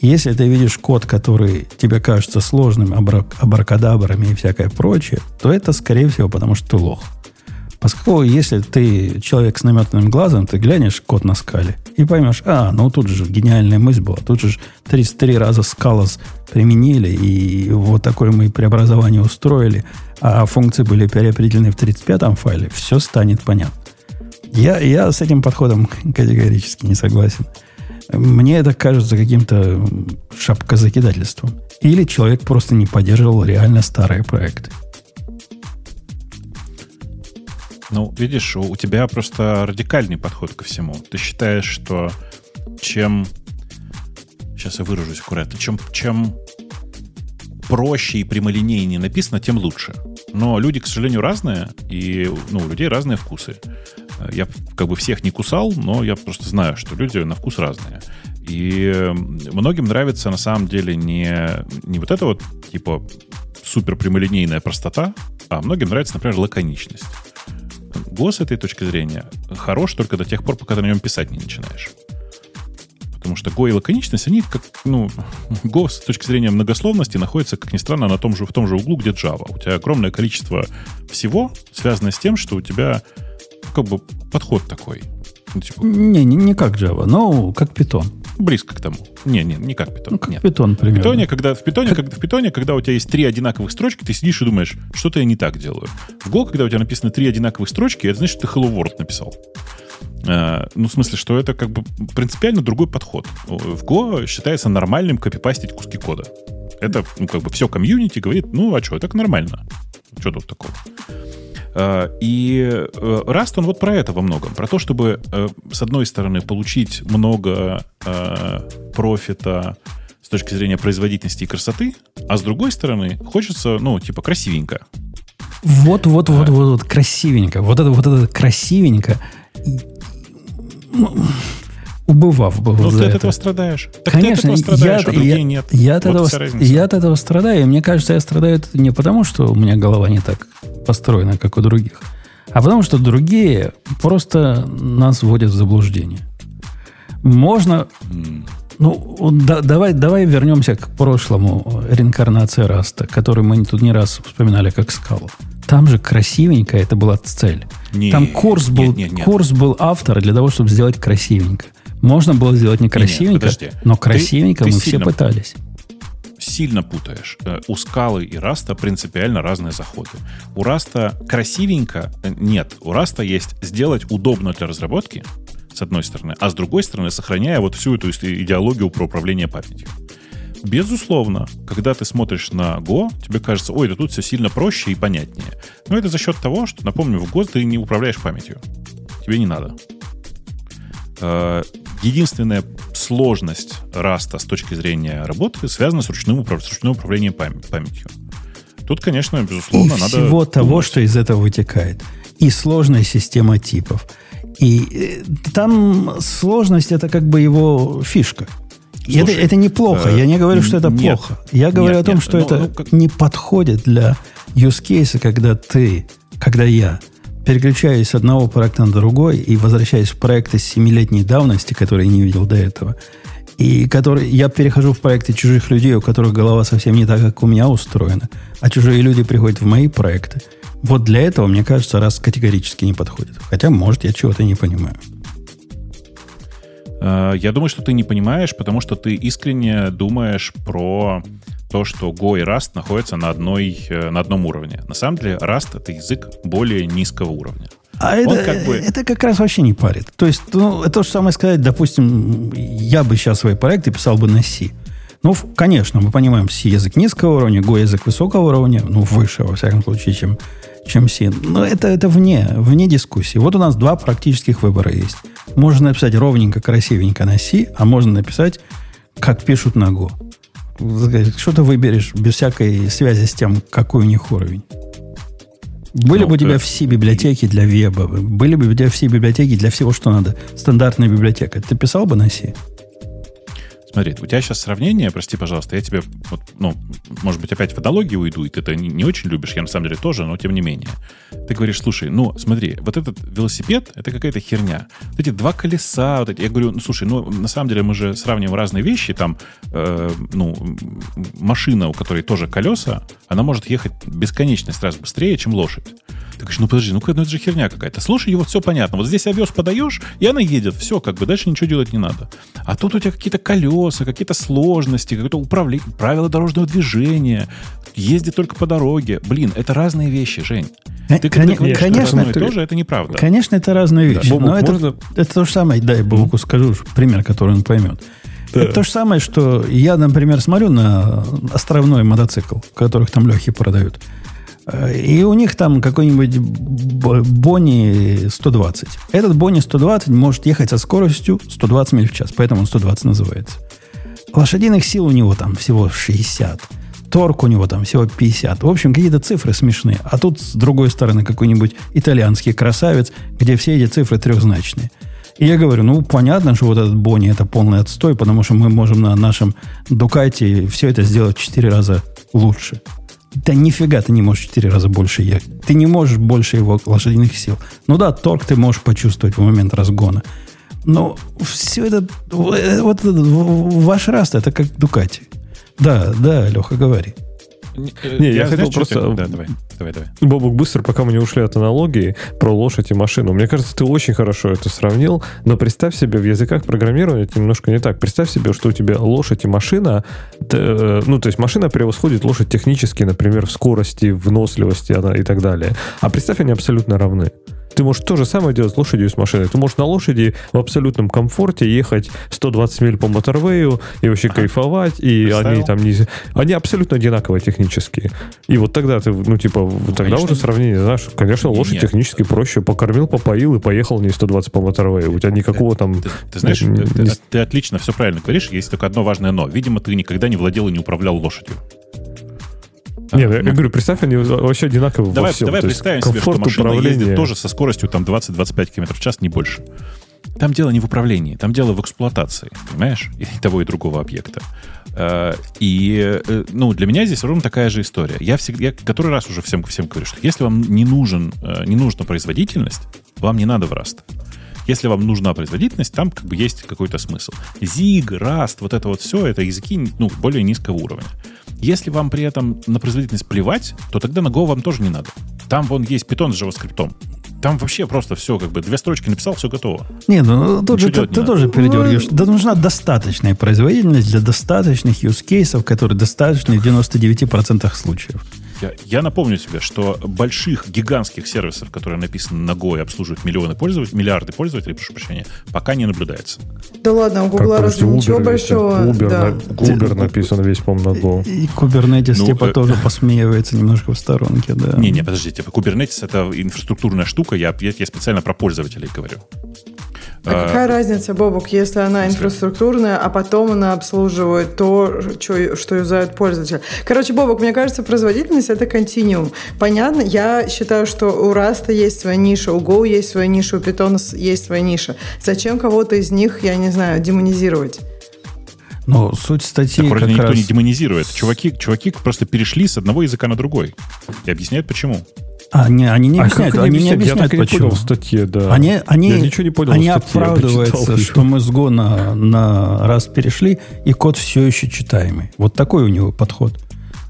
Если ты видишь код, который тебе кажется сложным, абра- абракадабрами и всякое прочее, то это, скорее всего, потому что ты лох. Поскольку, если ты человек с наметанным глазом, ты глянешь код на скале – И поймешь, а, ну тут же гениальная мысль была. Тут же 33 раза скалос применили, и вот такое мы преобразование устроили, а функции были переопределены в 35-м файле, все станет понятно. Я, я с этим подходом категорически не согласен. Мне это кажется каким-то шапкозакидательством. Или человек просто не поддерживал реально старые проекты. Ну, видишь, у тебя просто радикальный подход ко всему. Ты считаешь, что чем... Сейчас я выражусь аккуратно. Чем, чем проще и прямолинейнее написано, тем лучше. Но люди, к сожалению, разные, и ну, у людей разные вкусы. Я как бы всех не кусал, но я просто знаю, что люди на вкус разные. И многим нравится на самом деле не, не вот это вот типа супер прямолинейная простота, а многим нравится, например, лаконичность. Go с этой точки зрения хорош только до тех пор, пока ты на нем писать не начинаешь. Потому что Go и лаконичность, они как, ну, Go с точки зрения многословности находится, как ни странно, на том же, в том же углу, где Java. У тебя огромное количество всего, связанное с тем, что у тебя как бы подход такой. Ну, типа... Не, не, не как Java, но как Python. Близко к тому. Не, не, не как Python. Ну, как Нет. Python, примерно. В питоне, когда, в, питоне, как... когда, в питоне, когда у тебя есть три одинаковых строчки, ты сидишь и думаешь, что-то я не так делаю. В Go, когда у тебя написано три одинаковых строчки, это значит, что ты Hello World написал. Uh, ну, в смысле, что это как бы принципиально другой подход. В Go считается нормальным копипастить куски кода. Это, ну, как бы все комьюнити говорит, ну, а что, так нормально. Что тут такого? Э, и э, Rust, он вот про это во многом. Про то, чтобы, э, с одной стороны, получить много профита с точки зрения производительности и красоты, а с другой стороны, хочется, ну, типа, красивенько. Вот, вот, вот, вот, вот, красивенько. Вот это, вот это красивенько. Убывав был Ну, ты от это. этого страдаешь. Так Конечно, ты от этого страдаешь, я, а я, нет. Я от, вот этого, я от этого страдаю. И мне кажется, я страдаю не потому, что у меня голова не так построена, как у других, а потому что другие просто нас вводят в заблуждение. Можно... Ну, да, давай, давай вернемся к прошлому реинкарнации Rust а, который мы тут не раз вспоминали как скалу. Там же красивенько это была цель. Не, Там курс был, нет, нет, нет. курс был автора для того, чтобы сделать красивенько. Можно было сделать не красивенько, нет, нет, но красивенько ты, мы ты все пытались. Сильно путаешь. Э, у скалы и Rust а принципиально разные заходы. У Rust а красивенько э, нет. У Rust а есть сделать удобно для разработки, с одной стороны, а с другой стороны, сохраняя вот всю эту идеологию про управление памятью. Безусловно, когда ты смотришь на Go, тебе кажется, ой, да тут все сильно проще и понятнее. Но это за счет того, что, напомню, в Go ты не управляешь памятью. Тебе не надо. Единственная сложность раста с точки зрения работы связана с ручным, с ручным управлением памятью. Тут, конечно, безусловно, и надо... всего думать. того, что из этого вытекает. И сложная система типов. И э, там сложность это как бы его фишка. Слушай, это, это неплохо. Э, Я не говорю, что это нет, плохо. Я говорю нет, о том, нет, что ну, это ну, как... не подходит для use case, когда ты, когда я переключаюсь с одного проекта на другой и возвращаюсь в проекты семилетней давности, которые я не видел до этого, и который, я перехожу в проекты чужих людей, у которых голова совсем не так, как у меня устроена, а чужие люди приходят в мои проекты. Вот для этого, мне кажется, раз категорически не подходит. Хотя, может, я чего-то не понимаю. Э, я думаю, что ты не понимаешь, потому что ты искренне думаешь про то, что Go и Rust находятся на, одной, э, на одном уровне. На самом деле Rust — это язык более низкого уровня. А это, как бы... это как раз вообще не парит. То есть, ну, это то же самое сказать, допустим, я бы сейчас свои проекты писал бы на C. Ну, конечно, мы понимаем, C язык низкого уровня, Go язык высокого уровня, ну, выше, во всяком случае, чем, чем C. Но это, это вне, вне дискуссии. Вот у нас два практических выбора есть. Можно написать ровненько, красивенько на C, а можно написать, как пишут на Go. Что ты выберешь без всякой связи с тем, какой у них уровень? Были ну, бы у тебя все библиотеки для веба, были бы у тебя все библиотеки для всего, что надо. Стандартная библиотека. Ты писал бы на C? Смотри, у тебя сейчас сравнение, прости, пожалуйста, я тебе, вот, ну, может быть, опять в аналогию уйду, и ты это не, не очень любишь, я на самом деле тоже, но тем не менее. Ты говоришь, слушай, ну, смотри, вот этот велосипед, это какая-то херня. Вот эти два колеса, вот эти, я говорю, ну, слушай, ну, на самом деле мы же сравниваем разные вещи, там, э, ну, машина, у которой тоже колеса, она может ехать бесконечность раз быстрее, чем лошадь. Ты говоришь, ну подожди, ну, ну это же херня какая-то. Слушай, его все понятно. Вот здесь овес подаешь, и она едет. Все, как бы дальше ничего делать не надо. А тут у тебя какие-то колеса, какие-то сложности, какое-то управление, правила дорожного движения, ездит только по дороге. Блин, это разные вещи, Жень. Ты, Кон- ты конечно, это тоже, это неправда. Конечно, это разные вещи. Да. Бобук, но можно... это, это то же самое, дай Богу скажу пример, который он поймет. Да. Это то же самое, что я, например, смотрю на островной мотоцикл, которых там легкие продают. И у них там какой-нибудь Бонни 120. Этот Бонни 120 может ехать со скоростью 120 миль в час, поэтому он 120 называется. Лошадиных сил у него там всего 60. Торг у него там всего 50. В общем, какие-то цифры смешные. А тут, с другой стороны, какой-нибудь итальянский красавец, где все эти цифры трехзначные. И я говорю, ну, понятно, что вот этот Бонни это полный отстой, потому что мы можем на нашем Дукате все это сделать в 4 раза лучше. Да нифига ты не можешь в 4 раза больше ехать. Ты не можешь больше его лошадиных сил. Ну да, торг ты можешь почувствовать в момент разгона. Но все это, вот этот, ваш раст, это как Дукати. Да, да, Леха, говори. Не, я, я хотел просто... Да, давай, давай, давай. Бобук, быстро, пока мы не ушли от аналогии про лошадь и машину. Мне кажется, ты очень хорошо это сравнил, но представь себе, в языках программирования это немножко не так. Представь себе, что у тебя лошадь и машина, э, ну, то есть машина превосходит лошадь технически, например, в скорости, выносливости и так далее. А представь, они абсолютно равны. Ты можешь то же самое делать с лошадью и с машиной. Ты можешь на лошади в абсолютном комфорте ехать 120 миль по моторвею и вообще кайфовать, и Представил? они там не... Они абсолютно одинаковые технически. И вот тогда ты, ну, типа, ну, тогда конечно. уже сравнение, знаешь, конечно, лошадь нет. технически проще. Покормил, попоил и поехал не 120 по моторвею. У тебя никакого там... Ты, ты знаешь, не, ты, не... ты отлично все правильно говоришь, есть только одно важное но. Видимо, ты никогда не владел и не управлял лошадью. Нет, я говорю, представь, они вообще одинаковые давай, во всем. Давай представим себе, что машина ездит тоже со скоростью там 20-25 км в час, не больше. Там дело не в управлении, там дело в эксплуатации, понимаешь, и того и другого объекта. Э, и, э, ну, для меня здесь ровно такая же история. Я всегда, я который раз уже всем, всем говорю, что если вам не нужен, э, не нужна производительность, вам не надо в Rust. Если вам нужна производительность, там как бы есть какой-то смысл. Zig, Rust, вот это вот все, это языки ну, более низкого уровня. Если вам при этом на производительность плевать, то тогда на Go вам тоже не надо. Там вон есть питон с JavaScript. Там вообще просто все, как бы две строчки написал, все готово. Не, ну, ну тут же, ты, ты тоже передергиваешь. Да нужна достаточная производительность для достаточных use кейсов, которые достаточны в 99% случаев. Я, я напомню тебе, что больших гигантских сервисов, которые написаны на Go и обслуживают миллионы пользователей, миллиарды пользователей, прошу прощения, пока не наблюдается. Да ладно, у Гугла разве ничего большого? Uber, да. на, Uber написан весь, по-моему, на Go. И, и Kubernetes ну, типа э, тоже посмеивается немножко в сторонке, да. Не-не, подождите, типа Kubernetes это инфраструктурная штука, я, я, я специально про пользователей говорю. А, а какая разница, Бобок, если она инфраструктурная, а потом она обслуживает то, что, что юзают пользователи? Короче, Бобок, мне кажется, производительность – это континуум. Понятно? Я считаю, что у Раста есть своя ниша, у Go есть своя ниша, у Python есть своя ниша. Зачем кого-то из них, я не знаю, демонизировать? Но суть статьи так вроде никто раз... не демонизирует. Чуваки, чуваки просто перешли с одного языка на другой. И объясняют, почему. А, не, они не объясняют, а они, не объясняют, я почему. Не понял в статье, да. Они, они, я ничего не понял они оправдываются, что мы с Go на, на раз перешли, и код все еще читаемый. Вот такой у него подход.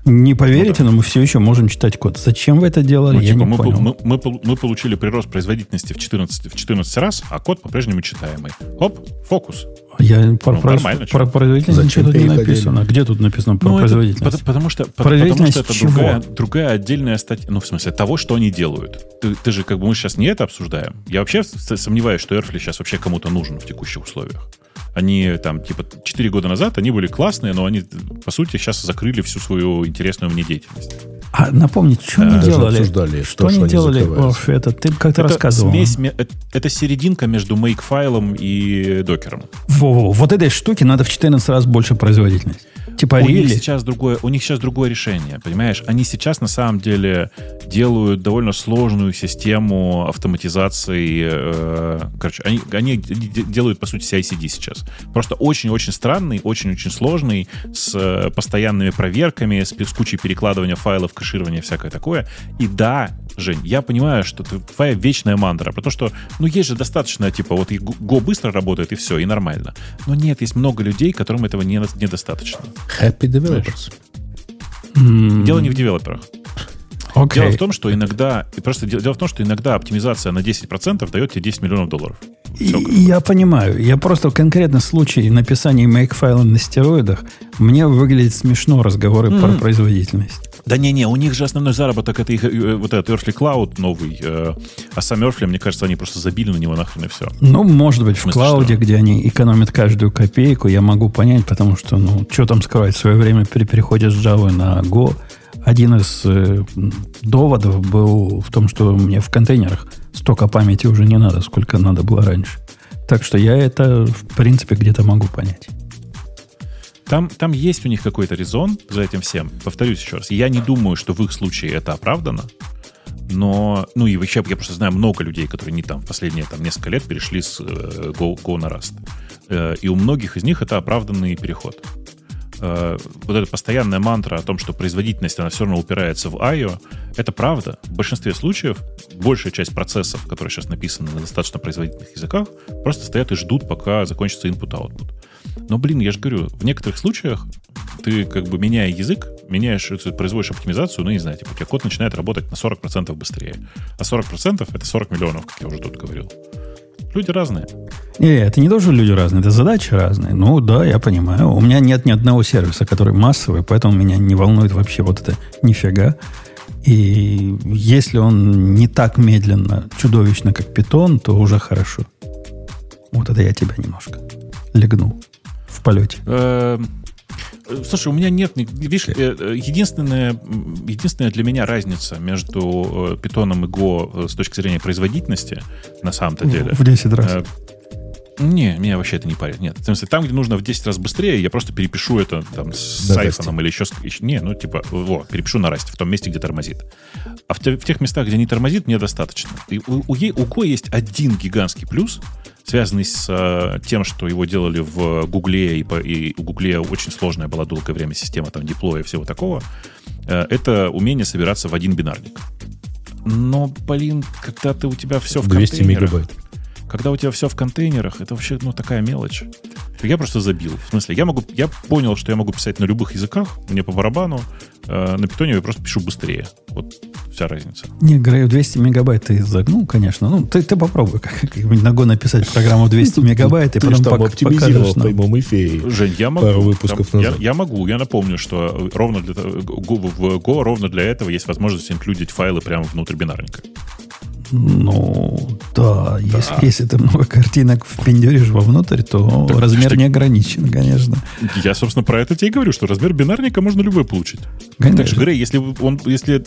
Не поверите, ну, да. но мы все еще можем читать код. Зачем вы это делали, ну, я типа, не мы, понял. Мы, мы, мы получили прирост производительности в 14, в 14 раз, а код по-прежнему читаемый. Оп, фокус. Я про, ну, про, про производительность ничего тут не написано. Где тут написано про ну, производительность? Это, потому, что, потому что это другая, другая отдельная статья. Ну, в смысле, того, что они делают. Ты, ты же, как бы, мы сейчас не это обсуждаем. Я вообще сомневаюсь, что Airflow сейчас вообще кому-то нужен в текущих условиях. Они там, типа, 4 года назад они были классные, но они, по сути, сейчас закрыли всю свою интересную мне деятельность. А напомнить, что они делали? Обсуждали, что, что они делали? Оф, это ты как-то это рассказывал. Смесь, это, это серединка между make-файлом и докером. Во-во, вот этой штуки надо в 14 раз больше производительность. Типа у них сейчас другое, у них сейчас другое решение, понимаешь? Они сейчас на самом деле делают довольно сложную систему автоматизации. Э, короче, они, они делают по сути CI/CD сейчас. Просто очень-очень странный, очень-очень сложный, с э, постоянными проверками, с, с кучей перекладывания файлов, кэширования, всякое такое. И да, Жень, я понимаю, что это твоя вечная мантра, потому что, ну, есть же достаточно, типа, вот Go быстро работает, и все, и нормально. Но нет, есть много людей, которым этого не, недостаточно. Happy developers. Mm. Дело не в девелоперах. Okay. Дело в том, что иногда, просто дело в том, что иногда оптимизация на 10% дает тебе 10 миллионов долларов. Все я понимаю. Я просто в конкретном случае написания make-файла на стероидах мне выглядит смешно разговоры mm-hmm. про производительность. Да не-не, у них же основной заработок это их э, вот этот Earthly Cloud новый, э, а сам Earthly, мне кажется, они просто забили на него нахрен и все. Ну, может быть, в, в клауде, что? где они экономят каждую копейку, я могу понять, потому что, ну, что там скрывать, в свое время при переходе с Java на Go один из э, доводов был в том, что мне в контейнерах столько памяти уже не надо, сколько надо было раньше. Так что я это, в принципе, где-то могу понять. Там, там есть у них какой-то резон за этим всем. Повторюсь еще раз. Я не думаю, что в их случае это оправдано. Но, ну и вообще, я просто знаю много людей, которые не там в последние там, несколько лет перешли с э, Go, Go на Rust. Э, и у многих из них это оправданный переход. Э, вот эта постоянная мантра о том, что производительность, она все равно упирается в IO, это правда. В большинстве случаев большая часть процессов, которые сейчас написаны на достаточно производительных языках, просто стоят и ждут, пока закончится input-output. Но, блин, я же говорю, в некоторых случаях ты, как бы, меняя язык, меняешь, производишь оптимизацию, ну, не знаю, типа, у тебя код начинает работать на 40% быстрее. А 40% — это 40 миллионов, как я уже тут говорил. Люди разные. Не, это не тоже люди разные, это задачи разные. Ну да, я понимаю. У меня нет ни одного сервиса, который массовый, поэтому меня не волнует вообще вот это нифига. И если он не так медленно, чудовищно, как питон, то уже хорошо. Вот это я тебя немножко легнул в полете. Эм, слушай, у меня нет... Видишь, э, э, единственная, единственная для меня разница между питоном и Go с точки зрения производительности, на самом-то деле... В 10 раз. Не, меня вообще это не парит. Нет. В смысле, там, где нужно в 10 раз быстрее, я просто перепишу это там с да, айфоном или еще. Не, ну, типа, вот, перепишу на расте, в том месте, где тормозит. А в, в тех местах, где не тормозит, мне достаточно. И у, у, у Go есть один гигантский плюс, связанный с э, тем, что его делали в Гугле, и, по, и у Гугле очень сложная была долгое время система там диплоя и всего такого. Э, это умение собираться в один бинарник. Но, блин, когда ты у тебя все в 200 мегабайт. Когда у тебя все в контейнерах, это вообще ну, такая мелочь. Я просто забил. В смысле, я, могу, я понял, что я могу писать на любых языках, мне по барабану. Э, на питоне я просто пишу быстрее. Вот вся разница. Не, Грею 200 мегабайт ты загнул, конечно. Ну, ты, ты попробуй как-нибудь на Go написать программу 200 мегабайт и потом там пок- оптимизировал прямом эфире. Жень, я могу. Пару выпусков там, назад. Я, я могу. Я напомню, что ровно для, в Go ровно для этого есть возможность инклюдить файлы прямо внутрь бинарника. Ну, да, да. Если, если ты много картинок впендюришь вовнутрь, то так, размер что... не ограничен, конечно. Я, собственно, про это тебе и говорю, что размер бинарника можно любой получить. Конечно. Так что, Грей, если он, если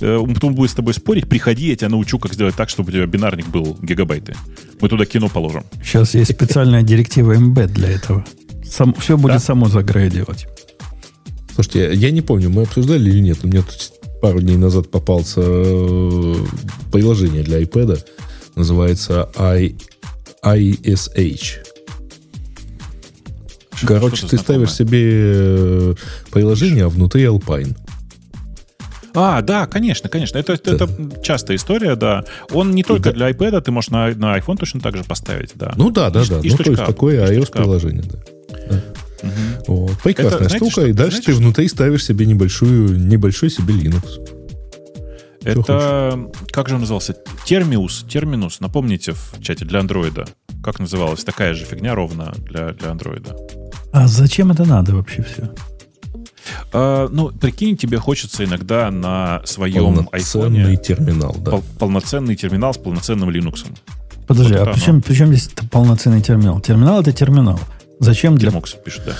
э, он потом будет с тобой спорить, приходи, я тебя научу, как сделать так, чтобы у тебя бинарник был гигабайты. Мы туда кино положим. Сейчас есть специальная директива embed для этого. Сам, все будет да? само за Грея делать. Слушайте, я не помню, мы обсуждали или нет. У меня тут пару дней назад попался э, приложение для iPad. Называется I, ISH. Короче, что ты ставишь себе э, приложение, а внутри Alpine. А, да, конечно, конечно. Это, да. это частая история, да. Он не только да. для iPad, ты можешь на, на iPhone точно так же поставить, да. Ну да, да, и, да. И ну, то есть такое iOS-приложение, да. Угу. Вот. Прекрасная это, штука. Что, и дальше знаете, ты внутри ставишь себе небольшую, небольшой себе Linux. Это, как же он назывался? Термиус, терминус, напомните в чате для андроида. Как называлась? Такая же фигня ровно для, для андроида. А зачем это надо вообще все? А, ну, прикинь, тебе хочется иногда на своем полноценный айфоне... терминал, да. Пол- полноценный терминал с полноценным Linux. Подожди, вот а причем, причем здесь полноценный терминал? Терминал — это терминал. Зачем для... Linux пишет, да.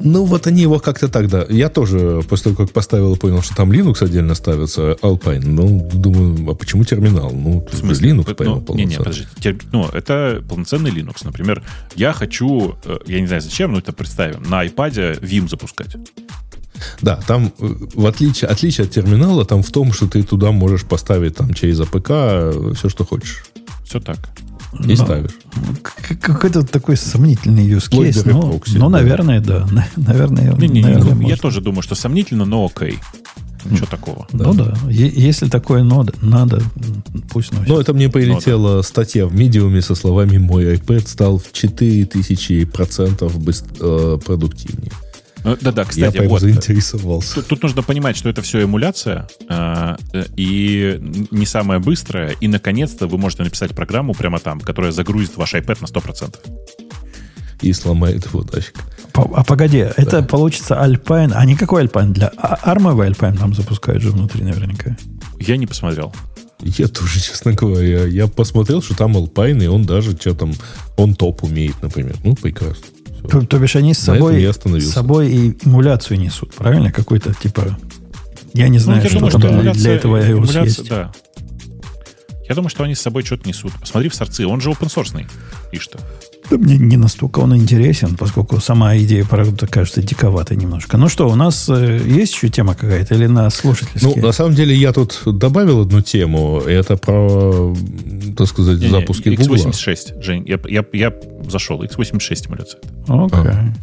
Ну, вот они его как-то так, да. Я тоже, после того, как поставил понял, что там Linux отдельно ставится, Alpine, ну, думаю, а почему терминал? Ну, в смысле, Linux ну, поймал ну, Не, не, подожди. Тер... Ну, это полноценный Linux. Например, я хочу, э, я не знаю зачем, но это представим, на iPad Vim запускать. Да, там э, в отличие, отличие от терминала, там в том, что ты туда можешь поставить там через apk э, все, что хочешь. Все так и но, ставишь. Какой-то такой сомнительный use case. Но, прокси, но да. наверное, да. Наверное, не, не, наверное не, я тоже думаю, что сомнительно, но окей. Ничего такого. Ну да. да. Если такое надо, надо пусть носит. Ну, это мне прилетела Нода. статья в медиуме со словами «Мой iPad стал в 4000% быстр, э, продуктивнее». Ну, да-да, кстати, я вот. заинтересовался. Тут, тут нужно понимать, что это все эмуляция, э, и не самая быстрая, и, наконец-то, вы можете написать программу прямо там, которая загрузит ваш iPad на 100%. И сломает его нафиг. А погоди, да. это получится Alpine, а не какой Alpine? Для а, армовый Alpine там запускают же внутри наверняка. Я не посмотрел. Я тоже, честно говоря, я посмотрел, что там Alpine, и он даже что там, он топ умеет, например. Ну, прекрасно. То, то бишь они с собой, с собой и эмуляцию несут, правильно? Какой-то типа... Я не знаю, ну, я что думаю, там что для этого iOS есть. Да. Я думаю, что они с собой что-то несут. Посмотри в сорцы, он же open source и что? Да мне не настолько он интересен, поскольку сама идея продукта кажется диковатой немножко. Ну что, у нас э, есть еще тема какая-то или на слушательские? Ну, на самом деле, я тут добавил одну тему. Это про, так сказать, не, запуски не, X86, Жень, я, я, я зашел. X86 эмуляция. Окей. Okay. А.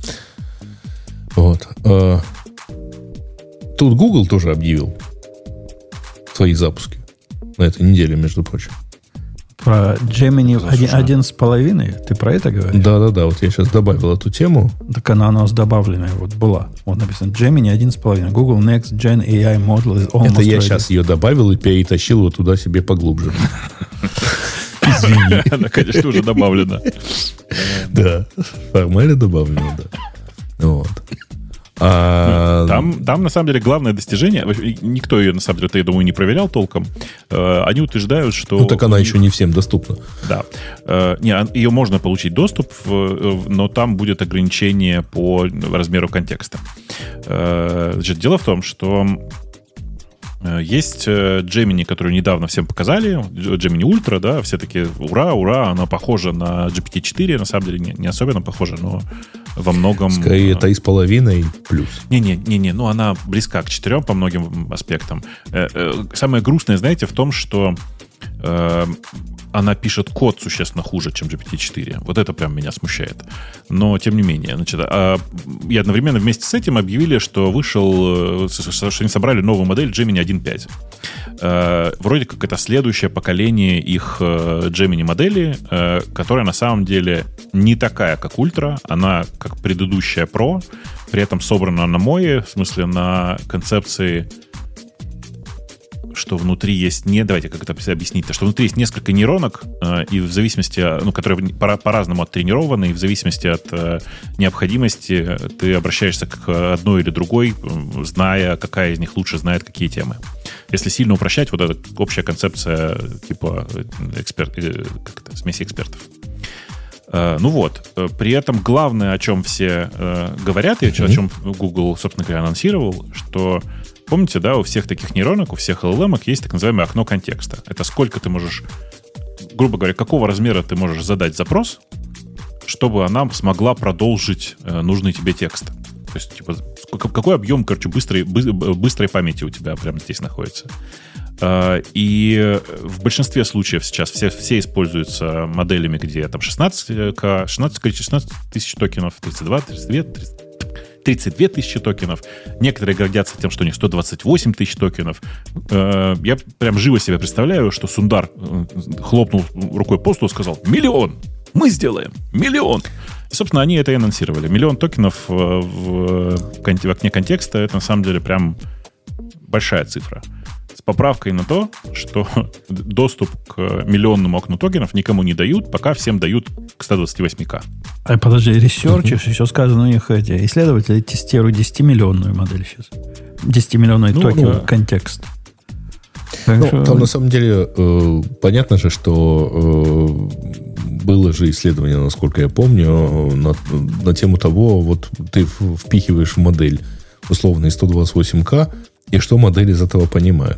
Вот. А, тут Google тоже объявил свои запуски на этой неделе, между прочим. Про Gemini один, один с половиной? Ты про это говоришь? Да-да-да, вот я сейчас добавил эту тему. Так она у нас добавленная вот была. Вот написано Gemini один с половиной. Google Next Gen AI Model is almost Это я ready. сейчас ее добавил и перетащил вот туда себе поглубже. Извини. Она, конечно, уже добавлена. Да, формально добавлена, да. Вот. А... Там, там, на самом деле, главное достижение, никто ее, на самом деле, я думаю, не проверял толком, э, они утверждают, что... Ну, так она еще не всем доступна. Да. Э, не, ее можно получить доступ, но там будет ограничение по размеру контекста. Э, значит, дело в том, что Э, есть э, Gemini, которую недавно всем показали, Gemini Ultra, да, все таки ура, ура, она похожа на GPT-4, на самом деле не, не особенно похожа, но во многом... Скорее, это и с половиной плюс. Не-не-не, ну она близка к четырем по многим аспектам. Э, самое грустное, знаете, в том, что она пишет код существенно хуже, чем GPT-4. Вот это прям меня смущает. Но, тем не менее, значит, а, и одновременно вместе с этим объявили, что вышел, э, что они собрали новую модель Gemini 1.5. Э, вроде как это следующее поколение их э, Gemini модели, которая на самом деле не такая, как Ultra, она как предыдущая Pro, при этом собрана на мое, в смысле на концепции что внутри есть не, давайте как это объяснить-то, что внутри есть несколько нейронок, э, и в зависимости, ну, которые по- по-разному оттренированы, и в зависимости от э, необходимости ты обращаешься к одной или другой, зная, какая из них лучше знает какие темы. Если сильно упрощать, вот эта общая концепция типа эксперт, э, как это, смеси экспертов. Ну вот, при этом главное, о чем все говорят, и о чем Google, собственно говоря, анонсировал, что Помните, да, у всех таких нейронок, у всех LLM есть так называемое окно контекста. Это сколько ты можешь, грубо говоря, какого размера ты можешь задать запрос, чтобы она смогла продолжить э, нужный тебе текст. То есть, типа, какой объем, короче, быстрой, быстрой памяти у тебя прямо здесь находится. Uh, и в большинстве случаев сейчас все, все используются моделями, где там 16, 16, 16 тысяч токенов, 32, 32, 30, 32 тысячи токенов. Некоторые гордятся тем, что у них 128 тысяч токенов. Э, я прям живо себе представляю, что Сундар э, хлопнул рукой по столу и сказал «Миллион! Мы сделаем! Миллион!» И, собственно, они это и анонсировали. Миллион токенов в, в, в окне контекста — это на самом деле прям большая цифра с поправкой на то, что доступ к миллионному окну токенов никому не дают, пока всем дают к 128к. А подожди, ресерчишь, еще сказано у них эти исследователи тестируют 10-миллионную модель сейчас. 10-миллионный ну, токен да. контекст. ну, что... Там на самом деле э, понятно же, что э, было же исследование, насколько я помню, на, на тему того, вот ты впихиваешь в модель условный 128к, и что модель из этого понимает.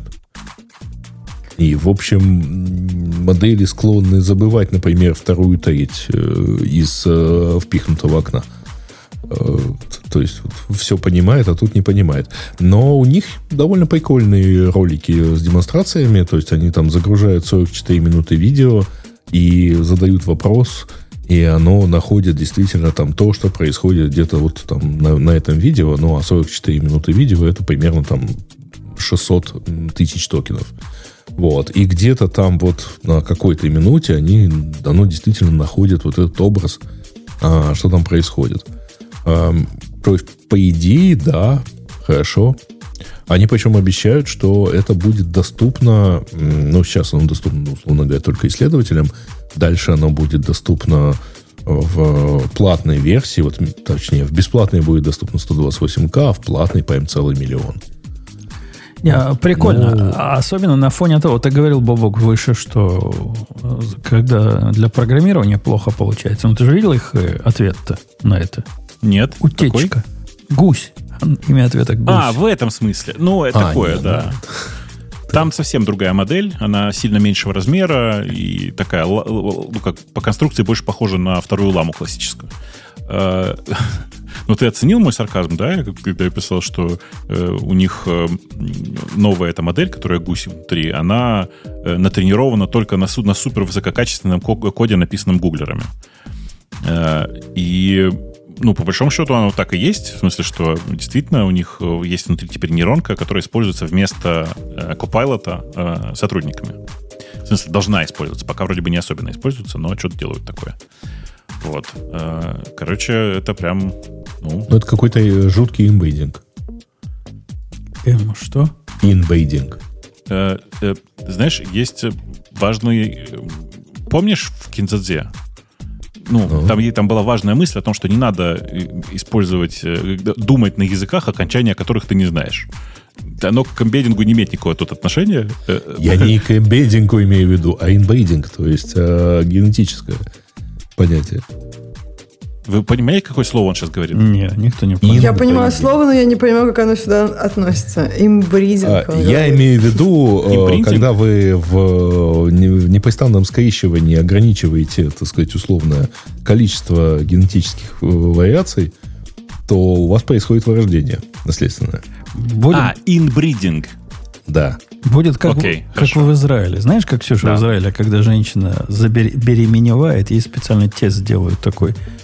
И, в общем, модели склонны забывать, например, вторую треть э, из э, впихнутого окна. Э, то есть все понимает, а тут не понимает. Но у них довольно прикольные ролики с демонстрациями. То есть они там загружают 44 минуты видео и задают вопрос, и оно находит действительно там то, что происходит где-то вот там на, на этом видео. Ну, а 44 минуты видео это примерно там 600 тысяч токенов. Вот. И где-то там вот на какой-то минуте они, оно действительно находит вот этот образ, а, что там происходит. А, То есть, по идее, да, хорошо. Они причем обещают, что это будет доступно, ну, сейчас оно доступно, условно говоря, только исследователям. Дальше оно будет доступно в платной версии, вот, точнее, в бесплатной будет доступно 128к, а в платной прям целый миллион. Не, прикольно. Ну, Особенно на фоне того, ты говорил, Бобок, выше, что э, когда для программирования плохо получается. Ну, ты же видел их э, ответ-то на это? Нет. Утечка. Какой? Гусь. Имя ответа гусь. А, в этом смысле. Ну, это а, такое, нет, да. Нет. Там совсем другая модель, она сильно меньшего размера и такая, ну, как по конструкции больше похожа на вторую ламу классическую. Э, ну, ты оценил мой сарказм, да, когда я писал, что э, у них э, новая эта модель, которая гуси внутри, она натренирована только на, на супер высококачественном коде, написанном гуглерами. И ну, по большому счету, оно так и есть. В смысле, что действительно у них э, есть внутри теперь нейронка, которая используется вместо э, Copilot э, сотрудниками. В смысле, должна использоваться. Пока вроде бы не особенно используется, но что-то делают такое. Вот. Э, короче, это прям... Ну, ну это какой-то э, жуткий инбейдинг. Эм, что? Инбейдинг. Э, э, знаешь, есть важный... Помнишь в Кинзадзе ну, uh-huh. там, там была важная мысль о том, что не надо э, использовать, э, думать на языках, окончания которых ты не знаешь. Оно к эмбеддингу не имеет никакого тут отношения. Э, Я не к эмбеддингу имею в виду, а инбейдинг, то есть э, генетическое понятие. Вы понимаете, какое слово он сейчас говорит? Нет, никто не понимает. Я понимаю слово, но я не понимаю, как оно сюда относится. Имбридинг. А, я имею в виду, Имбридинг? когда вы в непрестанном скрещивании ограничиваете, так сказать, условное количество генетических э, вариаций, то у вас происходит вырождение наследственное. Будем... А, инбридинг. Да. Будет как, okay, в, как в Израиле. Знаешь, как Ксюша да. в Израиле, когда женщина забеременевает, ей специальный тест делают такой – Э,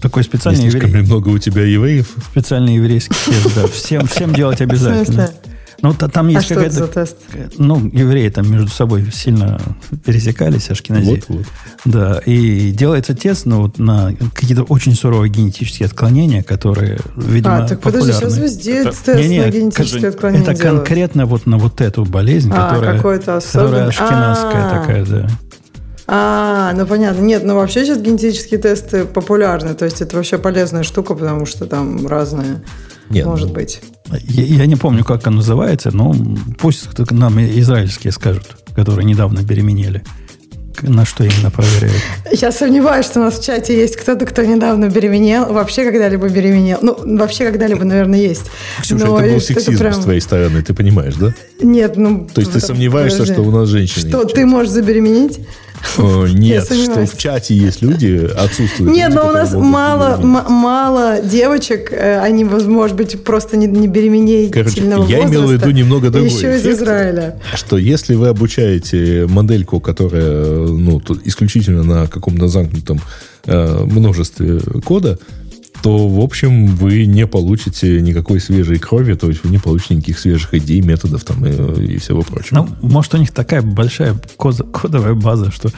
такой специальный Не слишком много у тебя евреев? Специальный еврейский тест, да. Всем, всем делать обязательно. Ну, то, там есть а какая-то... тест? Ну, евреи там между собой сильно пересекались, ашкенази. Вот, вот. Да, и делается тест ну, вот на какие-то очень суровые генетические отклонения, которые, видимо, А, так популярны. подожди, сейчас везде это... тест не, не, на генетические отклонения Это делают. конкретно вот на вот эту болезнь, а, которая, которая ашкеназская А-а-а. такая, да. А, ну понятно. Нет, ну вообще сейчас генетические тесты популярны. То есть это вообще полезная штука, потому что там разное Нет, может ну, быть. Я, я не помню, как оно называется, но пусть нам израильские скажут, которые недавно беременели. На что именно проверяют? Я сомневаюсь, что у нас в чате есть кто-то, кто недавно беременел, вообще когда-либо беременел. Ну, вообще когда-либо, наверное, есть. Ксюша, Но это был сексизм это прям... с твоей стороны, ты понимаешь, да? Нет, ну... То есть ты сомневаешься, подожди. что у нас женщины Что, ты можешь забеременеть? Нет, что в чате есть люди, отсутствуют. Нет, но у нас мало, мало девочек, э, они, может быть, просто не, не беременнее Короче, я имел в виду немного другой Еще из Израиля. Что если вы обучаете модельку, которая ну, исключительно на каком-то замкнутом э, множестве кода, то, в общем, вы не получите никакой свежей крови, то есть вы не получите никаких свежих идей, методов там и, и всего прочего. Ну, может, у них такая большая кодовая база, что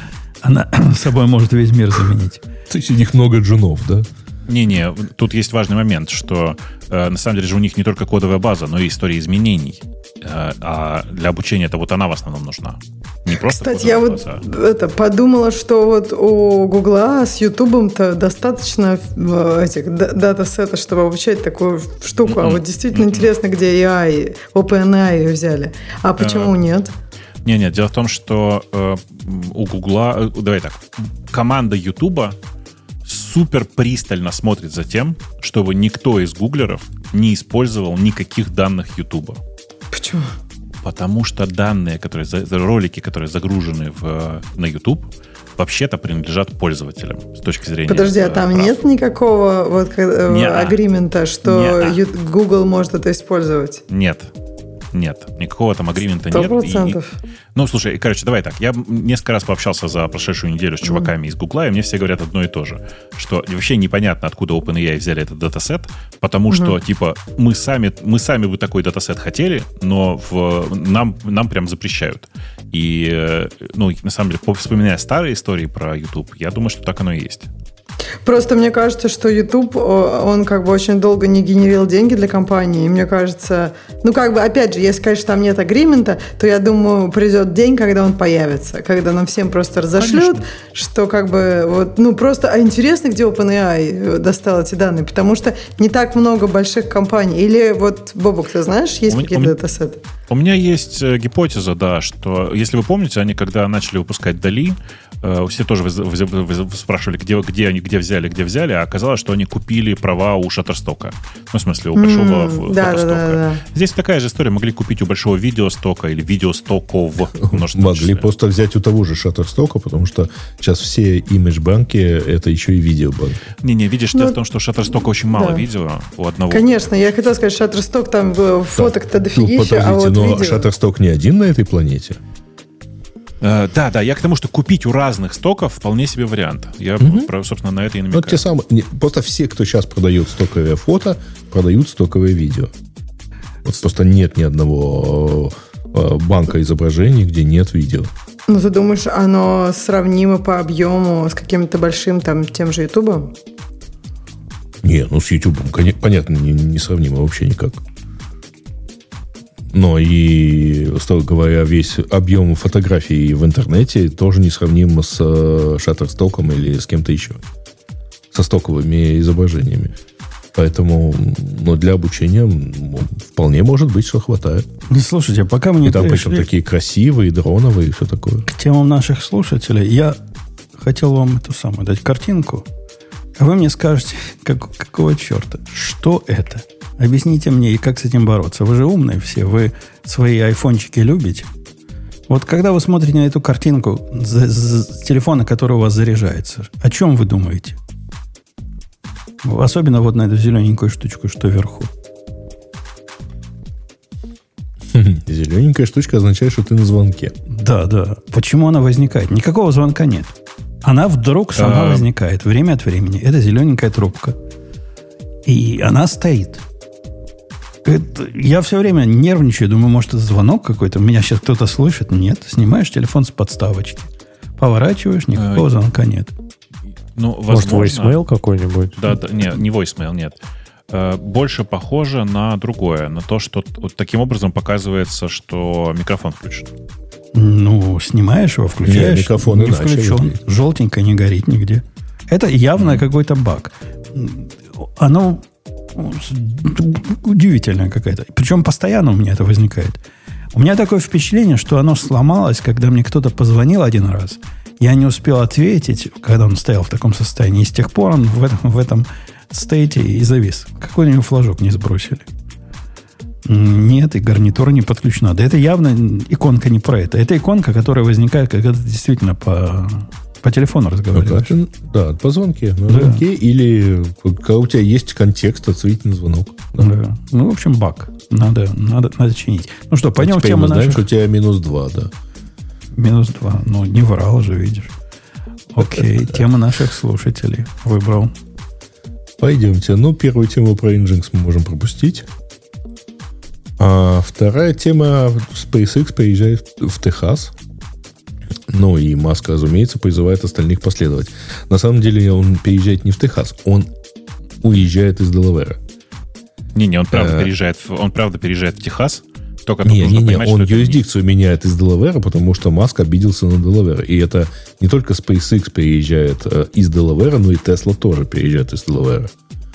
она собой может весь мир заменить. То есть у них много джунов, да? Не-не, тут есть важный момент, что э, на самом деле же у них не только кодовая база, но и история изменений. Э, а для обучения это вот она в основном нужна. Не просто Кстати, я вот это, подумала, что вот у Гугла с Ютубом-то достаточно э, этих датасетов, чтобы обучать такую штуку. А вот действительно интересно, где AI, OpenAI ее взяли. А почему э, нет? Не, нет, дело в том, что э, у Гугла, э, давай так, команда Ютуба супер пристально смотрит за тем, чтобы никто из гуглеров не использовал никаких данных Ютуба. Почему? Потому что данные, которые, ролики, которые загружены в, на YouTube, вообще-то принадлежат пользователям с точки зрения. Подожди, а там прав. нет никакого вот э, агримента, что не Google может это использовать? Нет. Нет, никакого там агримента нет. процентов. Ну, слушай, короче, давай так. Я несколько раз пообщался за прошедшую неделю с чуваками mm. из Гугла, и мне все говорят одно и то же. Что вообще непонятно, откуда OpenAI взяли этот датасет, потому mm-hmm. что, типа, мы сами, мы сами бы такой датасет хотели, но в, нам, нам прям запрещают. И, э, ну, на самом деле, вспоминая старые истории про YouTube, я думаю, что так оно и есть. Просто мне кажется, что YouTube, он как бы очень долго не генерил деньги для компании. И мне кажется, ну как бы, опять же, если, конечно, там нет агримента, то я думаю, придет день, когда он появится. Когда нам всем просто разошлют, конечно. что как бы вот, ну просто, а интересно, где OpenAI достал эти данные? Потому что не так много больших компаний. Или вот, Бобок, ты знаешь, есть какие-то датасеты? У меня есть э, гипотеза, да, что, если вы помните, они когда начали выпускать Дали, э, все тоже спрашивали, где, где они, где взяли, где взяли, а оказалось, что они купили права у Шаттерстока. Ну, в смысле, у большого mm, да, фотостока. Да, да, да. Здесь такая же история. Могли купить у большого видеостока или видеостоков. Могли просто взять у того же Шаттерстока, потому что сейчас все имидж-банки это еще и видеобанк. Не-не, видишь, ну, дело в том, что у Шаттерстока очень мало да. видео у одного. Конечно, я хотела сказать, Шаттерсток там э, фоток-то дофигища, а вот но Shutterstock не один на этой планете. Uh, да, да, я к тому, что купить у разных стоков вполне себе вариант. Я, mm собственно, на это и намекаю. Вот те самые, не, просто все, кто сейчас продает стоковое фото, продают стоковое видео. Вот просто нет ни одного э, банка изображений, где нет видео. Ну, ты думаешь, оно сравнимо по объему с каким-то большим, там, тем же Ютубом? Не, ну с Ютубом, понятно, не, не сравнимо вообще никак. Но и, строго говоря, весь объем фотографий в интернете тоже несравним с э, Shutterstock или с кем-то еще. Со стоковыми изображениями. Поэтому ну, для обучения вполне может быть, что хватает. Ну, слушайте, пока мы не И там причем такие красивые, дроновые и все такое. К темам наших слушателей, я хотел вам эту самую дать картинку. А вы мне скажете, как, какого черта? Что это? Объясните мне, и как с этим бороться. Вы же умные все, вы свои айфончики любите. Вот когда вы смотрите на эту картинку с телефона, который у вас заряжается, о чем вы думаете? Особенно вот на эту зелененькую штучку, что вверху. Зелененькая штучка означает, что ты на звонке. Да, да. Почему она возникает? Никакого звонка нет. Она вдруг сама а... возникает время от времени. Это зелененькая трубка. И она стоит. Это, я все время нервничаю, думаю, может, это звонок какой-то. Меня сейчас кто-то слышит. Нет. Снимаешь телефон с подставочки. Поворачиваешь, никакого а, звонка нет. Ну, возможно, Может, voicemail какой-нибудь? Да, да, не, не voicemail, нет. Э, больше похоже на другое, на то, что вот таким образом показывается, что микрофон включен. Ну, снимаешь его, включаешь. Нет, микрофон не включен. Желтенько не горит нигде. Это явно mm-hmm. какой-то баг. Оно удивительная какая-то. Причем постоянно у меня это возникает. У меня такое впечатление, что оно сломалось, когда мне кто-то позвонил один раз. Я не успел ответить, когда он стоял в таком состоянии. И с тех пор он в этом, в этом стейте и завис. Какой-нибудь флажок не сбросили. Нет, и гарнитура не подключена. Да это явно иконка не про это. Это иконка, которая возникает, когда ты действительно по по телефону разговариваешь. Ну, да, по звонке. На да. звонке или когда у тебя есть контекст, ответить на звонок. Да. да. Ну, в общем, баг. Надо, надо, надо чинить. Ну что, пойдем а в тему мы знаем, наших... что у тебя минус 2, да. Минус 2. Ну, не врал же, видишь. Окей, тема наших слушателей выбрал. Пойдемте. Ну, первую тему про Nginx мы можем пропустить. А вторая тема SpaceX приезжает в Техас. Ну и Маск, разумеется, призывает остальных последовать. На самом деле он переезжает не в Техас, он уезжает из Делавера. Не-не, он правда, а... переезжает, он правда переезжает в Техас, только не, не, не, понимать, он юрисдикцию не... меняет из Делавера, потому что Маск обиделся на Делавер. И это не только SpaceX переезжает э, из Делавера, но и Tesla тоже переезжает из Делавера.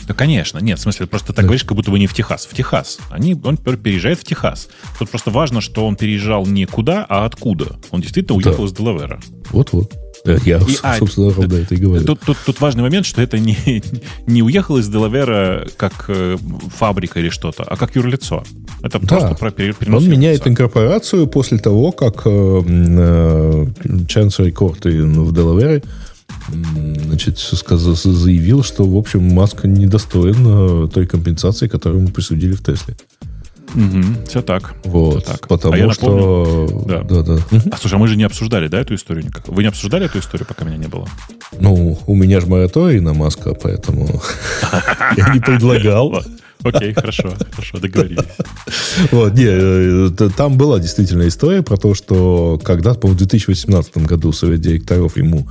Да, конечно. Нет, в смысле, просто так да. говоришь, как будто бы не в Техас. В Техас. Они, он переезжает в Техас. Тут просто важно, что он переезжал не куда, а откуда. Он действительно уехал да. из Делавера. Вот-вот. Я, и, а, собственно, ровно это и говорю. Тут, тут, тут важный момент, что это не, не уехал из Делавера как э, фабрика или что-то, а как юрлицо. Это да. просто про перенос Он меняет инкорпорацию после того, как э, э, Chancery Court в Делавере значит, сказал, заявил, что, в общем, Маск недостоин э, той компенсации, которую ему присудили в Тесле. Угу, все так. Вот. Все так. Потому а что... Да. Да, да. А слушай, а мы же не обсуждали, да, эту историю никак? Вы не обсуждали эту историю, пока меня не было? Ну, у меня же мораторий на Маска, поэтому я не предлагал. Окей, хорошо, хорошо, договорились. Вот, не, э, там была действительно история про то, что когда, по-моему, в 2018 году Совет директоров ему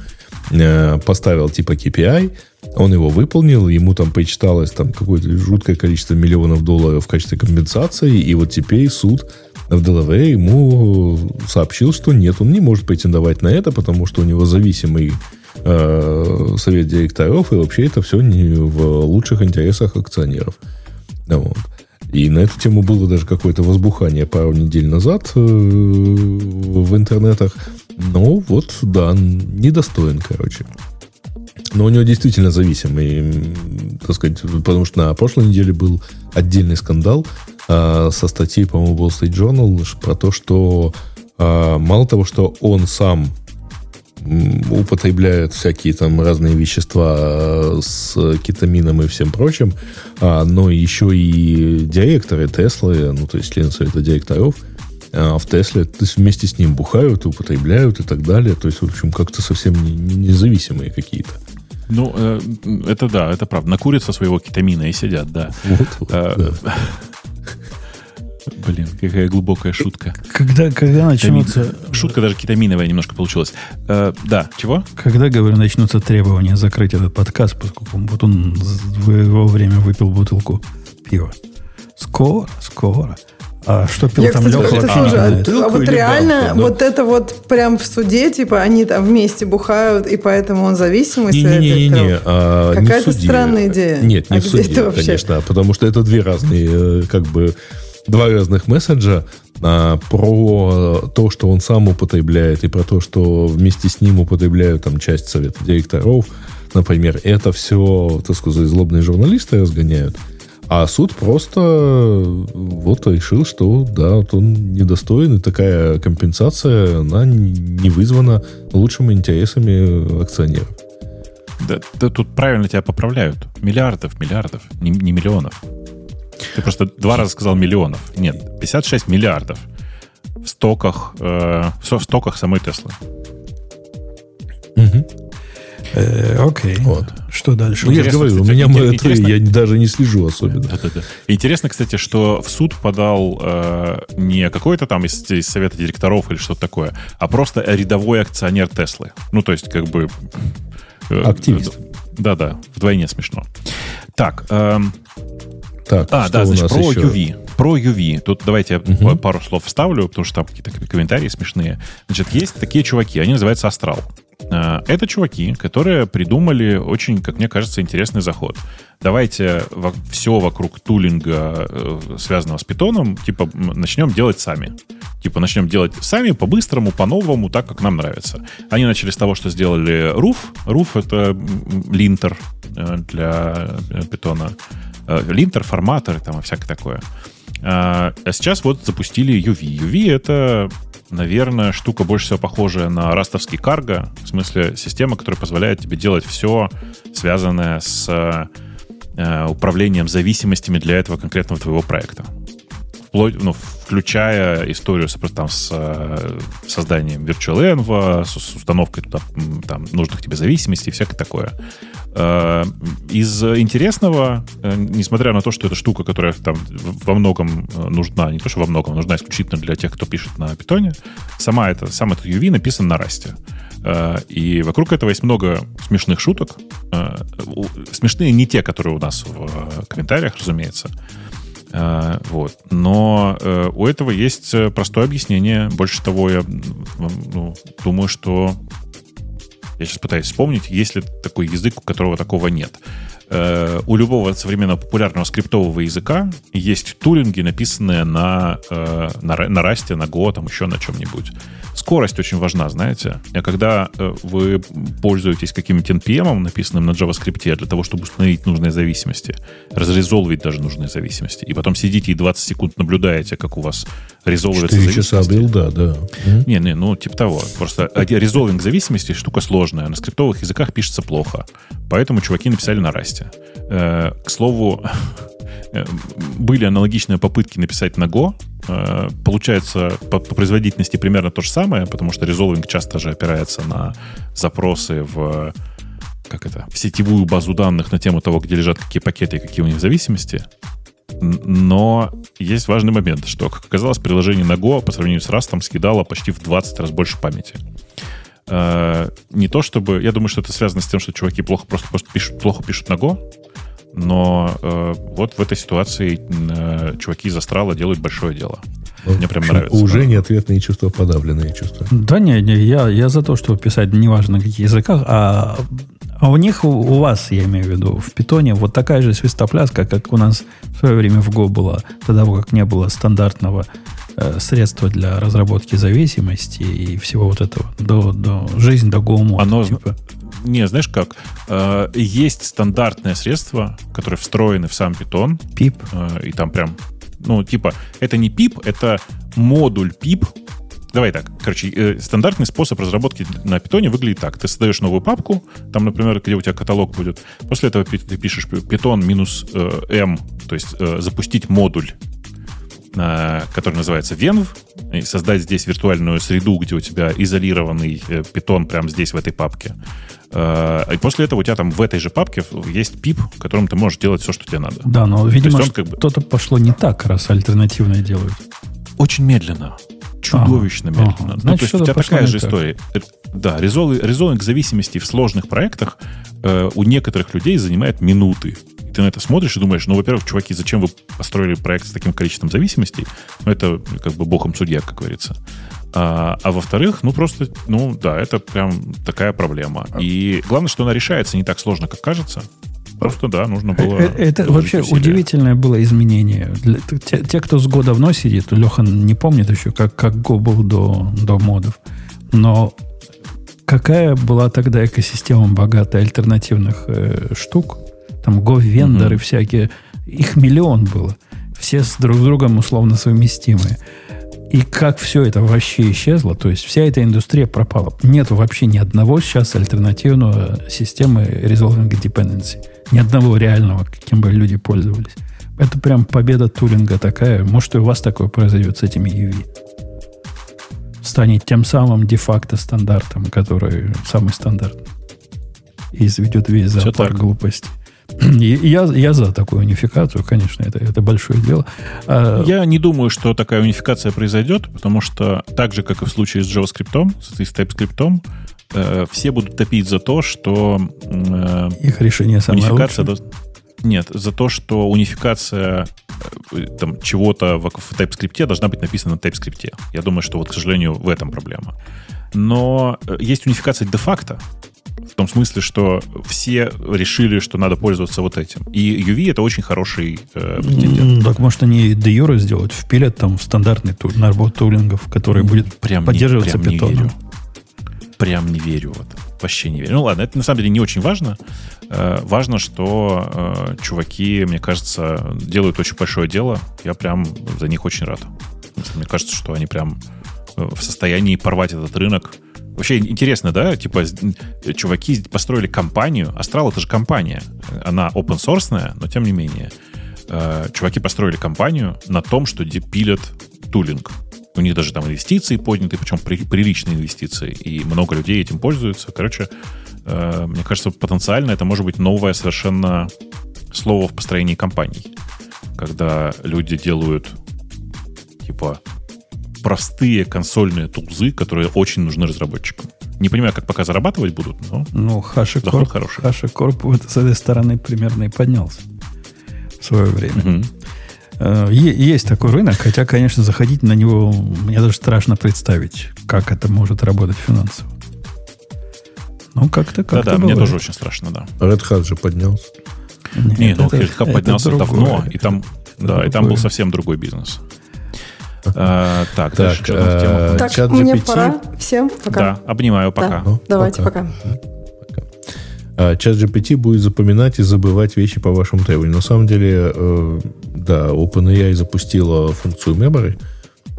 Э, поставил типа KPI, Он его выполнил, ему там почиталось там какое-то жуткое количество миллионов долларов в качестве компенсации, и вот теперь суд в Делавее ему сообщил, что нет, он не может претендовать на это, потому что у него зависимый э, совет директоров, и вообще это все не в лучших интересах акционеров. Вот. И на эту тему было даже какое-то возбухание пару недель назад э, в интернетах. Ну, вот, да, недостоин, короче. Но у него действительно зависимый, так сказать, потому что на прошлой неделе был отдельный скандал э, со статьей, по-моему, Wall Street Journal про то, что э, мало того, что он сам употребляет всякие там разные вещества э, с кетамином и всем прочим, а, но еще и директоры Теслы, ну, то есть члены совета директоров, а, в Тесле то есть вместе с ним бухают, употребляют и так далее. То есть, в общем, как-то совсем независимые какие-то. Ну, э, это да, это правда. Накурятся своего кетамина и сидят, да. Вот, вот, э, да. Блин, какая глубокая шутка. Когда, когда начнутся... Шутка даже кетаминовая немножко получилась. Э, да, чего? Когда, говорю, начнутся требования закрыть этот подкаст, поскольку вот он в его время выпил бутылку пива. Скоро, скоро. А что пил Я, там кстати, Леха? Это тоже, а, а вот реально, бабка, вот это вот прям в суде, типа, они там вместе бухают, и поэтому он зависимый. Не-не-не, а, Какая-то странная идея. Нет, не а в суде, конечно, потому что это две разные, э, как бы, два разных месседжа а, про то, что он сам употребляет, и про то, что вместе с ним употребляют там часть совета директоров, например. Это все, так сказать, злобные журналисты разгоняют. А суд просто вот решил, что да, вот он недостоин, и такая компенсация, она не вызвана лучшими интересами акционеров. Да, да тут правильно тебя поправляют. Миллиардов, миллиардов, не, не миллионов. Ты просто два раза сказал миллионов. Нет, 56 миллиардов в стоках, э, в стоках самой Теслы. Угу. Э, окей. Вот. Что дальше? Ну, я же говорю, у меня МР я даже не слежу особенно. Да, да, да. Интересно, кстати, что в суд подал э, не какой-то там из, из совета директоров или что-то такое, а просто рядовой акционер Теслы. Ну, то есть, как бы... Э, Активист. Да-да, вдвойне смешно. Так, эм, так, а, да, значит, про еще? UV. Про UV. Тут давайте я угу. пару слов вставлю, потому что там какие-то комментарии смешные. Значит, есть такие чуваки, они называются Астрал. Э, это чуваки, которые придумали очень, как мне кажется, интересный заход. Давайте все вокруг тулинга, э, связанного с питоном, типа начнем делать сами. Типа начнем делать сами, по-быстрому, по-новому, так, как нам нравится. Они начали с того, что сделали Roof. Roof — это линтер э, для питона. Линтер, форматор там и всякое такое. А, а сейчас вот запустили UV. UV — это, наверное, штука больше всего похожая на растовский карго, в смысле система, которая позволяет тебе делать все, связанное с э, управлением зависимостями для этого конкретного твоего проекта вплоть, ну, включая историю там, с э, созданием Virtual Env, с, с установкой туда там, нужных тебе зависимостей и всякое такое. Э, из интересного, э, несмотря на то, что это штука, которая там во многом нужна, не то, что во многом, нужна исключительно для тех, кто пишет на питоне, сама это, сам этот UV написан на расте. И вокруг этого есть много смешных шуток. Смешные не те, которые у нас в комментариях, разумеется. Э, вот. Но э, у этого есть э, простое объяснение. Больше того, я ну, думаю, что я сейчас пытаюсь вспомнить, есть ли такой язык, у которого такого нет. Э, у любого современного популярного скриптового языка есть тулинги, написанные на, э, на, на Rust, на Go, там еще на чем-нибудь. Скорость очень важна, знаете. Когда э, вы пользуетесь каким-нибудь NPM, написанным на JavaScript, для того, чтобы установить нужные зависимости, разрезолвить даже нужные зависимости, и потом сидите и 20 секунд наблюдаете, как у вас резолвируется зависимость. часа билда, да. Не, не, ну, типа того. Просто резолвинг зависимости штука сложная. На скриптовых языках пишется плохо. Поэтому чуваки написали на Rust Э, к слову, э, были аналогичные попытки написать на Go. Э, получается по, по производительности примерно то же самое, потому что резолвинг часто же опирается на запросы в как это, в сетевую базу данных на тему того, где лежат какие пакеты и какие у них зависимости. Но есть важный момент, что, как оказалось, приложение на Go по сравнению с Rust скидало почти в 20 раз больше памяти. Э, не то чтобы... Я думаю, что это связано с тем, что чуваки плохо просто, просто пишут, плохо пишут на Go, но э, вот в этой ситуации э, чуваки из Астрала делают большое дело. Ну, Мне прям нравится. Уже не ответные чувства, подавленные чувства. Да не, не я, я за то, чтобы писать неважно на каких языках, а, а у них, у, у вас, я имею в виду, в питоне вот такая же свистопляска, как у нас в свое время в Go была, тогда как не было стандартного средства для разработки зависимости и всего вот этого. До, до жизнь до Go Оно, типа. Не, знаешь как? Э, есть стандартное средство, которое встроено в сам питон. Пип. Э, и там прям ну, типа, это не пип, это модуль пип. Давай так, короче, э, стандартный способ разработки на питоне выглядит так. Ты создаешь новую папку, там, например, где у тебя каталог будет. После этого ты пишешь питон минус э, m, то есть э, запустить модуль э, который называется Venv, и создать здесь виртуальную среду, где у тебя изолированный питон прямо здесь, в этой папке. Э, и после этого у тебя там в этой же папке есть пип, которым ты можешь делать все, что тебе надо. Да, но, видимо, как бы... что-то пошло не так, раз альтернативное делают. Очень медленно. Чудовищно ага, медленно. Ага. Значит, ну, то есть у тебя такая же история. Э, да, резолвинг зависимости в сложных проектах э, у некоторых людей занимает минуты. И ты на это смотришь и думаешь, ну, во-первых, чуваки, зачем вы построили проект с таким количеством зависимостей? Ну, это как бы боком судья, как говорится. А, а во-вторых, ну просто, ну да, это прям такая проблема. И главное, что она решается не так сложно, как кажется. Просто, да, нужно было... Э, э, это вообще усилия. удивительное было изменение. Для, те, те, кто с Go давно сидит, Леха не помнит еще, как, как Go был до, до модов. Но какая была тогда экосистема богатая альтернативных э, штук? Там Go-вендоры mm-hmm. всякие. Их миллион было. Все с друг с другом условно совместимые. И как все это вообще исчезло, то есть вся эта индустрия пропала. Нет вообще ни одного сейчас альтернативного системы Resolving Dependency. Ни одного реального, каким бы люди пользовались. Это прям победа Тулинга такая. Может, и у вас такое произойдет с этими UV. Станет тем самым де-факто стандартом, который самый стандартный. И изведет весь зоопарк глупости. Я, я за такую унификацию, конечно, это, это большое дело. А, я не думаю, что такая унификация произойдет, потому что так же, как и в случае с JavaScript, с TypeScript, э, все будут топить за то, что э, их решение самое унификация лучшее. Нет, за то, что унификация э, там, чего-то в, в TypeScript должна быть написана на TypeScript. Я думаю, что вот, к сожалению, в этом проблема. Но э, есть унификация де-факто, том смысле, что все решили, что надо пользоваться вот этим. И UV это очень хороший э, претендент. Так может они де юра сделать, впилят там в стандартный тур, набор тулингов, который будет прям поддерживаться не, прям питоном. Не верю. Прям не верю в это. Вообще не верю. Ну ладно, это на самом деле не очень важно. Э, важно, что э, чуваки, мне кажется, делают очень большое дело. Я прям за них очень рад. Мне кажется, что они прям э, в состоянии порвать этот рынок Вообще интересно, да? Типа, чуваки построили компанию. Астрал это же компания. Она open source, но тем не менее. Э, чуваки построили компанию на том, что пилят тулинг. У них даже там инвестиции подняты, причем при, приличные инвестиции. И много людей этим пользуются. Короче, э, мне кажется, потенциально это может быть новое совершенно слово в построении компаний. Когда люди делают типа простые консольные тулзы, которые очень нужны разработчикам. Не понимаю, как пока зарабатывать будут, но ну, HashiCorp, хороший. HashiCorp вот с этой стороны примерно и поднялся в свое время. Угу. Есть такой рынок, хотя, конечно, заходить на него мне даже страшно представить, как это может работать финансово. Ну, как-то как Да-да, мне тоже очень страшно, да. Red Hat же поднялся. Нет, Нет ну, Red Hat поднялся другое, давно, и там, да, и там был совсем другой бизнес. А, так, так, что э, Так, мне пора. Всем пока. Да, обнимаю, пока. Ну, давайте, пока. А, чат GPT будет запоминать и забывать вещи по вашему требованию. На самом деле, э, да, OpenAI запустила функцию memory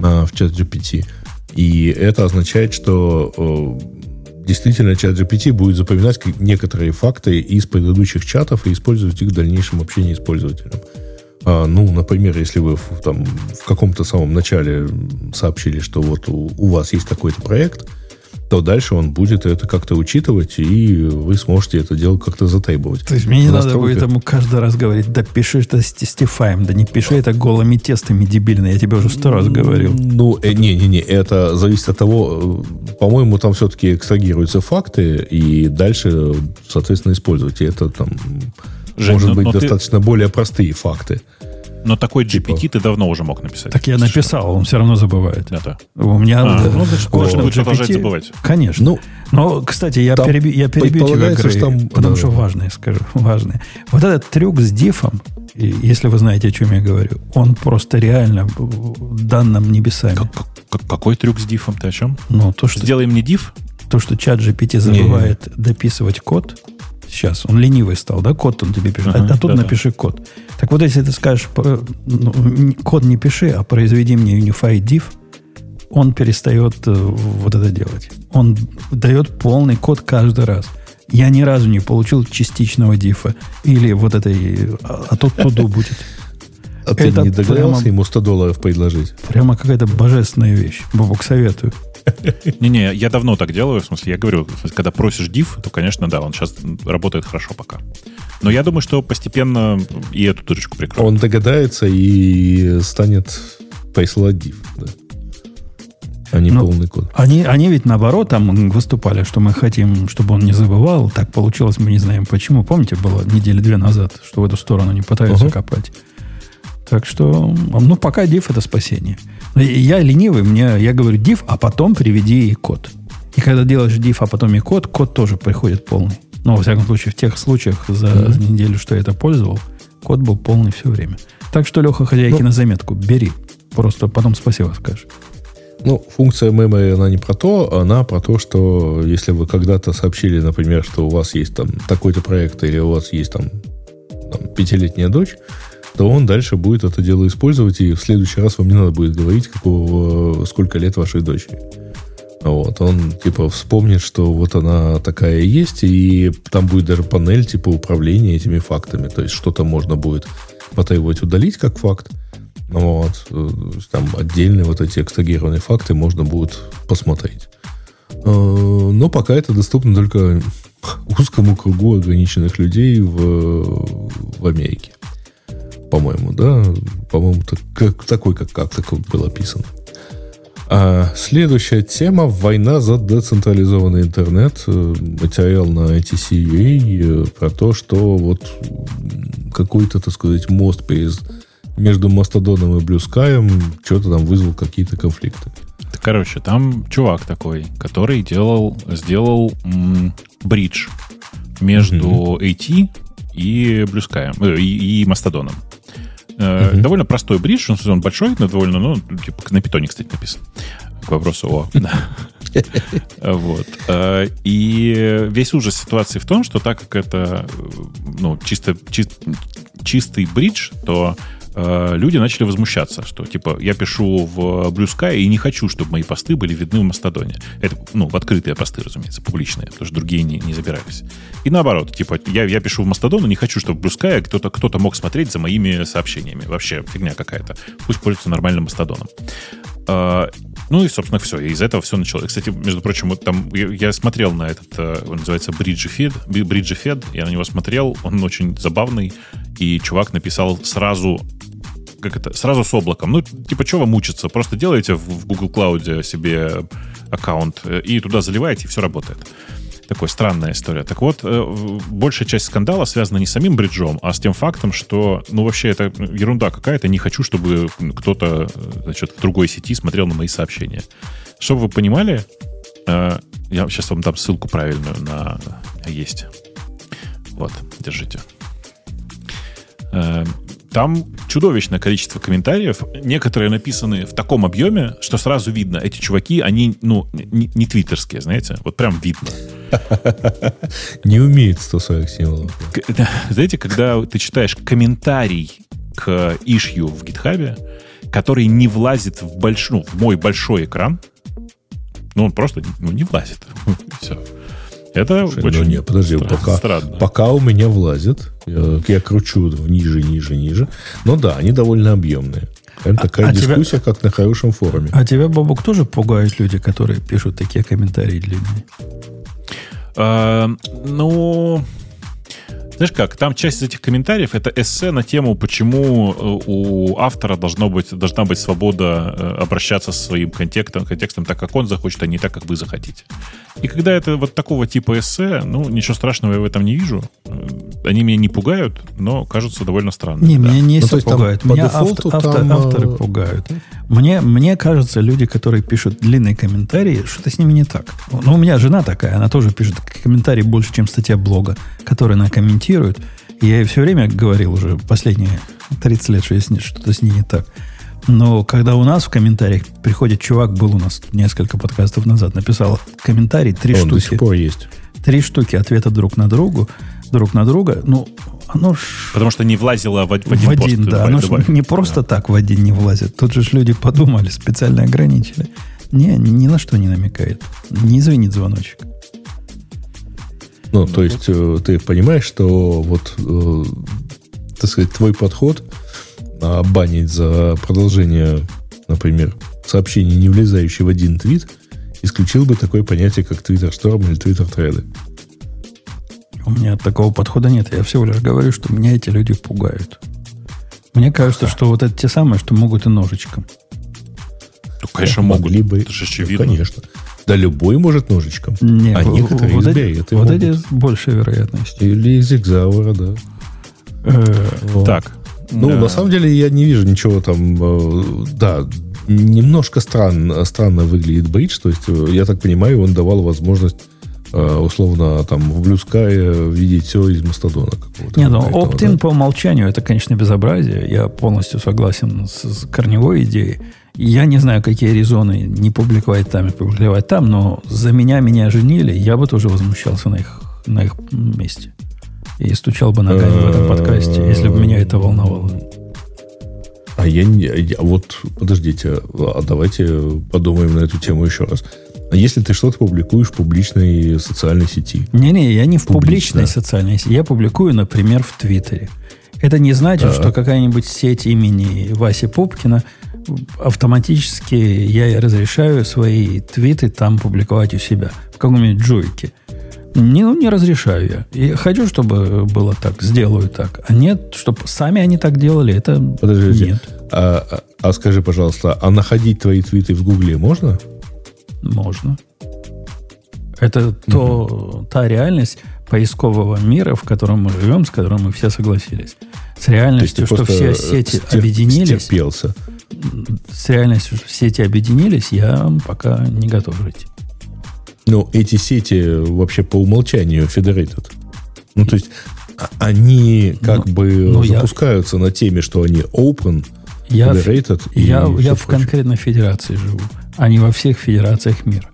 а, в чат GPT. И это означает, что э, действительно чат GPT будет запоминать некоторые факты из предыдущих чатов и использовать их в дальнейшем общении с пользователем. А, ну, например, если вы в, там, в каком-то самом начале сообщили, что вот у, у вас есть такой-то проект, то дальше он будет это как-то учитывать, и вы сможете это дело как-то затейбовать. То есть мне не надо будет ему каждый раз говорить, да пиши это с тестифаем, да не пиши это голыми тестами дебильно, я тебе уже сто раз говорил. Ну, э, не-не-не, это зависит от того, э, по-моему, там все-таки экстрагируются факты, и дальше, соответственно, используйте это там, Жень, может но, быть, но достаточно ты... более простые факты. Но такой GPT типа. ты давно уже мог написать. Так я написал, он все равно забывает. Это. У меня... А, ну, значит, можно GPT... продолжать забывать. Конечно. Ну, Но, кстати, я, переби, я перебью тебя, Грей, там, потому да, что важное скажу, важное. Вот этот трюк с дифом, если вы знаете, о чем я говорю, он просто реально данным небесами. Как, как, какой трюк с дифом? Ты о чем? Ну, то, что... Сделаем не диф? То, что чат GPT забывает не. дописывать код, сейчас. Он ленивый стал, да, код он тебе пишет. Uh-huh, а, а тут да, напиши да. код. Так вот, если ты скажешь, ну, код не пиши, а произведи мне Unified Div, он перестает э, вот это делать. Он дает полный код каждый раз. Я ни разу не получил частичного дифа. Или вот этой... А, а тут туду будет. А ты не догадался ему 100 долларов предложить? Прямо какая-то божественная вещь. Бобок, советую. Не-не, я давно так делаю, в смысле, я говорю, когда просишь div, то, конечно, да, он сейчас работает хорошо пока. Но я думаю, что постепенно и эту дырочку прикроет. Он догадается и станет присылать div, да. А не ну, полный код. Они, они ведь наоборот там выступали, что мы хотим, чтобы он не забывал. Так получилось, мы не знаем почему. Помните, было недели две назад, что в эту сторону не пытаются uh-huh. копать. Так что, ну, пока div это спасение. Я ленивый, мне, я говорю div, а потом приведи и код. И когда делаешь div, а потом и код, код тоже приходит полный. Но, во всяком случае, в тех случаях за mm-hmm. неделю, что я это пользовал, код был полный все время. Так что, Леха, хозяйки ну, на заметку, бери. Просто потом спасибо скажешь. Ну, функция memory, она не про то, она про то, что если вы когда-то сообщили, например, что у вас есть там такой-то проект или у вас есть там, там пятилетняя дочь, то он дальше будет это дело использовать, и в следующий раз вам не надо будет говорить, какого, сколько лет вашей дочери. Вот, он типа вспомнит, что вот она такая есть, и там будет даже панель типа управления этими фактами. То есть что-то можно будет потребовать удалить как факт. Вот. Там отдельные вот эти экстрагированные факты можно будет посмотреть. Э, но пока это доступно только узкому кругу ограниченных людей в, в Америке по-моему, да? По-моему, так, как, такой, как, как такой был описан. А следующая тема – война за децентрализованный интернет. Э, материал на ITCUA э, про то, что вот какой-то, так сказать, мост перез... между Мастодоном и Блюскаем что-то там вызвал какие-то конфликты. Короче, там чувак такой, который делал, сделал м- бридж между mm-hmm. AT и Блюскаем, э, и, и Мастодоном. Uh-huh. Довольно простой бридж, он, он большой, но довольно, ну, типа, на питоне, кстати, написан. К вопросу о... Вот. Э, и весь ужас ситуации в том, что так как это ну, чисто, чист, чистый бридж, то Э, люди начали возмущаться, что типа я пишу в Blue Sky и не хочу, чтобы мои посты были видны в Мастодоне. Это, ну, в открытые посты, разумеется, публичные, потому что другие не, не забирались. И наоборот, типа я, я пишу в Мастодон, но не хочу, чтобы в Blue Sky кто-то кто мог смотреть за моими сообщениями. Вообще фигня какая-то. Пусть пользуется нормальным Мастодоном. Uh, ну и, собственно, все. И из этого все началось. Кстати, между прочим, вот там я, смотрел на этот, uh, он называется Bridge Fed. Я на него смотрел, он очень забавный. И чувак написал сразу как это, сразу с облаком. Ну, типа, что вам мучиться? Просто делаете в Google Cloud себе аккаунт э, и туда заливаете, и все работает. Такая странная история. Так вот, э, большая часть скандала связана не с самим бриджом, а с тем фактом, что, ну, вообще, это ерунда какая-то. Не хочу, чтобы кто-то, значит, в другой сети смотрел на мои сообщения. Чтобы вы понимали, э, я сейчас вам дам ссылку правильную на... Есть. Вот, держите. Там чудовищное количество комментариев. Некоторые написаны в таком объеме, что сразу видно, эти чуваки, они, ну, не, не твиттерские, знаете, вот прям видно. Не умеет 140 символов. Знаете, когда ты читаешь комментарий к ишью в гитхабе, который не влазит в, больш... ну, в мой большой экран, ну, он просто ну, не влазит. Все. Это Слушай, ну очень ну, нет, подожди, стра- пока, странно. пока у меня влазит, я, я кручу ниже, ниже, ниже. Но да, они довольно объемные. Прям такая а дискуссия, тебя, как на хорошем форуме. А тебя, Бобок, тоже пугают люди, которые пишут такие комментарии длинные? А, ну, знаешь как, там часть из этих комментариев это эссе на тему, почему э, у автора должно быть, должна быть свобода э, обращаться со своим контекстом, контекстом так, как он захочет, а не так, как вы захотите. И когда это вот такого типа эссе, ну, ничего страшного я в этом не вижу. Э, они меня не пугают, но кажутся довольно странными. Не, да. меня не ну, пугают. Меня автор, автор, там... авторы пугают. Мне, мне кажется, люди, которые пишут длинные комментарии, что-то с ними не так. Ну, у меня жена такая, она тоже пишет комментарии больше, чем статья блога, которую она комментирует. И я ей все время говорил уже последние 30 лет, что что-то с ней не так. Но когда у нас в комментариях приходит чувак, был у нас несколько подкастов назад, написал комментарий, три Он штуки. до сих пор есть. Три штуки ответа друг на другу, друг на друга. Ну, оно ж... Потому что не влазило в, один В один, пост, да. Оно ж не просто да. так в один не влазит. Тут же люди подумали, специально ограничили. Не, ни на что не намекает. Не звенит звоночек. Ну, то есть э, ты понимаешь, что вот, э, так сказать, твой подход а, банить за продолжение, например, сообщений, не влезающие в один твит, исключил бы такое понятие, как Twitter Storm или Twitter Thread. У меня такого подхода нет. Я всего лишь говорю, что меня эти люди пугают. Мне кажется, что вот это те самые, что могут и ножичком. Ну, конечно, могут. Могли бы. Это же очевидно. Ну, конечно. Да любой может ножичком. Не, а некоторые вот избегают. Эти, вот могут. эти большая вероятность. Или из Зигзауэра, да. Э, вот. Так. Ну, да. на самом деле, я не вижу ничего там... Э, да, немножко странно, странно выглядит бридж. То есть, э, я так понимаю, он давал возможность условно там в Blue Sky видеть все из Мастодона какого-то. Нет, ну opt-in да? по умолчанию это, конечно, безобразие. Я полностью согласен с, с корневой идеей. Я не знаю, какие резоны не публиковать там и публиковать там, но за меня меня женили, я бы тоже возмущался на их, на их месте. И стучал бы ногами в этом подкасте, если бы меня это волновало. А я не... Я, вот, подождите, а давайте подумаем на эту тему еще раз. А если ты что-то публикуешь в публичной социальной сети? Не-не, я не в публичной социальной сети. Я публикую, например, в Твиттере. Это не значит, а. что какая-нибудь сеть имени Васи Пупкина – автоматически я разрешаю свои твиты там публиковать у себя, в каком-нибудь джойке. Не, ну, не разрешаю я. И хочу, чтобы было так, сделаю так. А нет, чтобы сами они так делали, это Подождите. нет. А, а, а скажи, пожалуйста, а находить твои твиты в Гугле можно? Можно. Это угу. то, та реальность поискового мира, в котором мы живем, с которым мы все согласились. С реальностью, что все сети стер, объединились. Стерпелся с реальностью что сети объединились, я пока не готов жить. Ну, эти сети вообще по умолчанию federated. Ну, то есть, а, они как ну, бы ну, запускаются я, на теме, что они open, я, federated. Я, и я в конкретной федерации живу, а не во всех федерациях мира.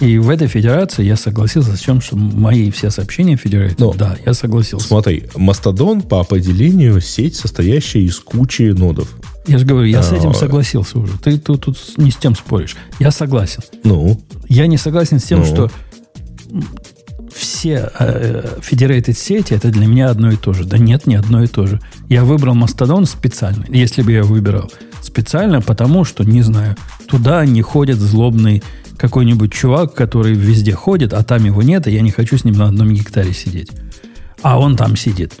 И в этой федерации я согласился с тем, что мои все сообщения федерации. Да, я согласился. Смотри, Мастодон по определению сеть, состоящая из кучи нодов. Я же говорю, я а, с этим согласился уже. Ты тут, тут не с тем споришь. Я согласен. Ну? Я не согласен с тем, ну? что все э, federated сети это для меня одно и то же. Да нет, не одно и то же. Я выбрал Мастодон специально, если бы я выбирал. Специально потому, что, не знаю, туда не ходит злобный какой-нибудь чувак, который везде ходит, а там его нет, и я не хочу с ним на одном гектаре сидеть. А он там сидит.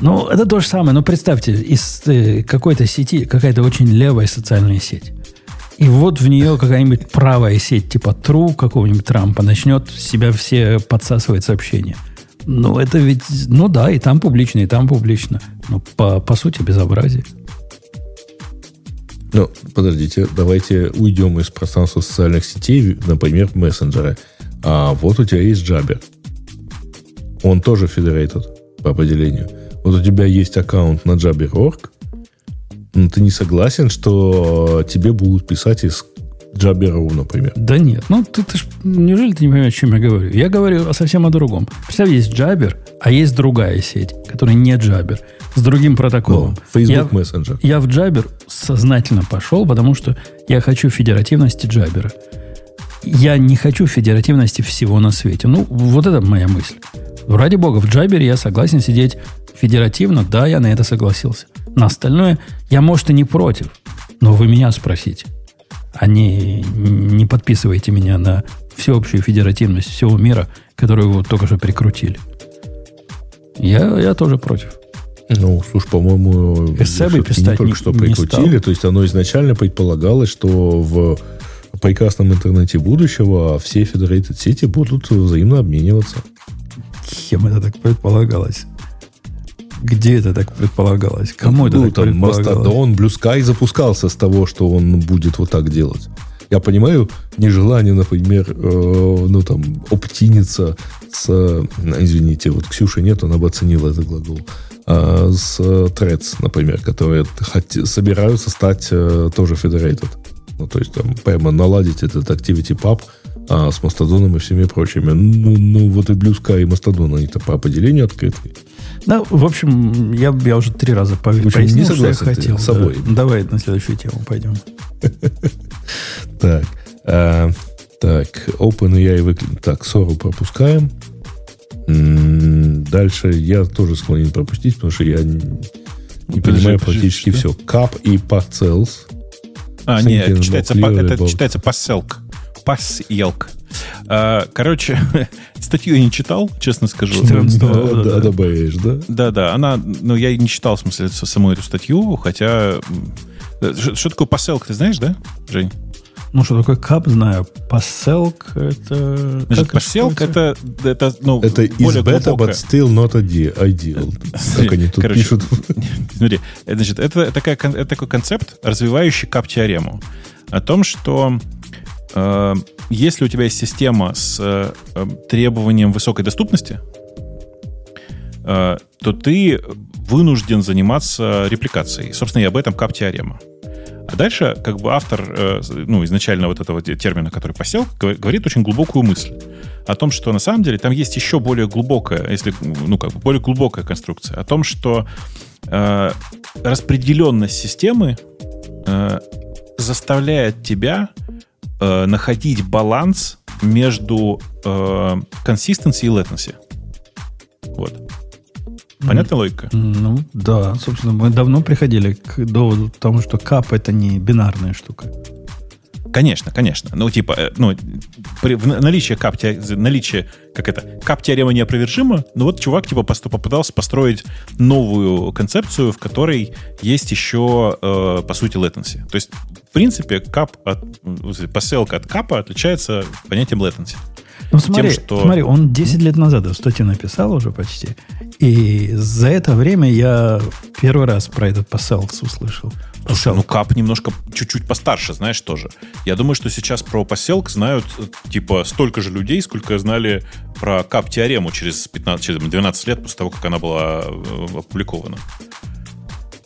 Ну, это то же самое. Но представьте, из э, какой-то сети какая-то очень левая социальная сеть. И вот в нее какая-нибудь правая сеть, типа True какого-нибудь Трампа, начнет себя все подсасывать сообщения. Ну, это ведь, ну да, и там публично, и там публично. Ну, по, по сути, безобразие. Ну, подождите, давайте уйдем из пространства социальных сетей, например, мессенджеры. А вот у тебя есть Jabber. Он тоже federated по определению. Вот у тебя есть аккаунт на Jabber.org, но ты не согласен, что тебе будут писать из Jabber.ru, например. Да нет, ну ты, ты ж, неужели ты не понимаешь, о чем я говорю? Я говорю совсем о другом. Представь, есть Jabber, а есть другая сеть, которая не Jabber с другим протоколом. Ну, Facebook я, Messenger. Я в Jabber сознательно пошел, потому что я хочу федеративности Jabber. Я не хочу федеративности всего на свете. Ну, вот это моя мысль. Ради бога, в Jabber я согласен сидеть федеративно. Да, я на это согласился. На остальное я, может, и не против. Но вы меня спросите. А не, не подписывайте меня на всеобщую федеративность всего мира, которую вы только что прикрутили. Я, я тоже против. Ну, слушай, по-моему, эссе бы писать не только не, что прикрутили. То есть оно изначально предполагалось, что в прекрасном интернете будущего все federated сети будут взаимно обмениваться. Кем это так предполагалось? Где это так предполагалось? Кому ну, это так там предполагалось? Mastodon, Blue Sky запускался с того, что он будет вот так делать. Я понимаю нежелание, например, э, ну там, оптиниться с... Извините, вот Ксюши нет, она бы оценила этот глагол. А, с Threads, например, которые хот- собираются стать э, тоже federated. Ну, то есть там прямо наладить этот Activity Pub а, с Мастодоном и всеми прочими. Ну, ну вот и Sky и Мастодон, они-то по определению открытые. Ну, в общем, я, я уже три раза по общем, пояснил, не что я хотел. С собой. Да. Давай на следующую тему пойдем. Так. А, так, OpenAI выключен. Так, Сору пропускаем. Дальше я тоже склонен пропустить, потому что я не, понимаю практически все. Кап и Parcels. А, нет, это читается, это читается Passelk. Passelk. А, короче, статью я не читал, честно скажу. 14 да, да, добавишь, да? Да, да. Она, ну, я не читал, в смысле, саму эту статью, хотя... Что, что такое посылка, ты знаешь, да, Жень? Ну, что такое кап, знаю. Поселк это... Значит, поселк это, это, ну, это is better, глубокое. but still not ideal. Как они тут Короче, пишут. Смотри, значит, это, такая, это такой концепт, развивающий кап-теорему. О том, что э, если у тебя есть система с э, требованием высокой доступности, э, то ты вынужден заниматься репликацией. Собственно, и об этом кап-теорема. А дальше, как бы автор, э, ну, изначально вот этого термина, который посел, говорит очень глубокую мысль о том, что на самом деле там есть еще более глубокая, если, ну, как бы более глубокая конструкция, о том, что э, распределенность системы э, заставляет тебя э, находить баланс между э, consistency и latency. Вот. Понятная логика? Ну, да. Собственно, мы давно приходили к доводу тому, что кап это не бинарная штука. Конечно, конечно. Ну, типа, э, ну, при, в наличие кап, наличие, как это, кап теорема неопровержима, но вот чувак, типа, попытался построить новую концепцию, в которой есть еще, э, по сути, latency. То есть, в принципе, кап от, посылка от капа отличается понятием latency. Ну, смотри, тем, что... смотри, он 10 лет назад эту статью написал уже почти. И за это время я первый раз про этот посылс услышал. Слушай, ну Кап немножко чуть-чуть постарше, знаешь, тоже. Я думаю, что сейчас про поселк знают типа столько же людей, сколько знали про Кап-теорему через 15, через 12 лет после того, как она была э, опубликована.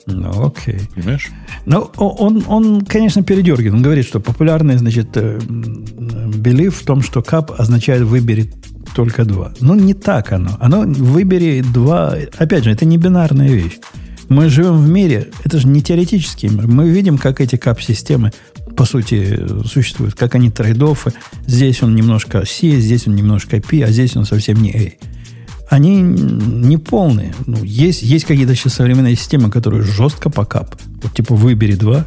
Ну, окей. Понимаешь? Ну, он, он, конечно, передергивает. Он говорит, что популярный, значит, белив в том, что кап означает «выбери только два». Ну, не так оно. Оно «выбери два». Опять же, это не бинарная вещь. Мы живем в мире, это же не теоретический мир. Мы видим, как эти кап-системы, по сути, существуют, как они трейдофы. Здесь он немножко C, здесь он немножко P, а здесь он совсем не A они не полные. Ну, есть, есть какие-то сейчас современные системы, которые жестко по кап. Вот типа выбери два.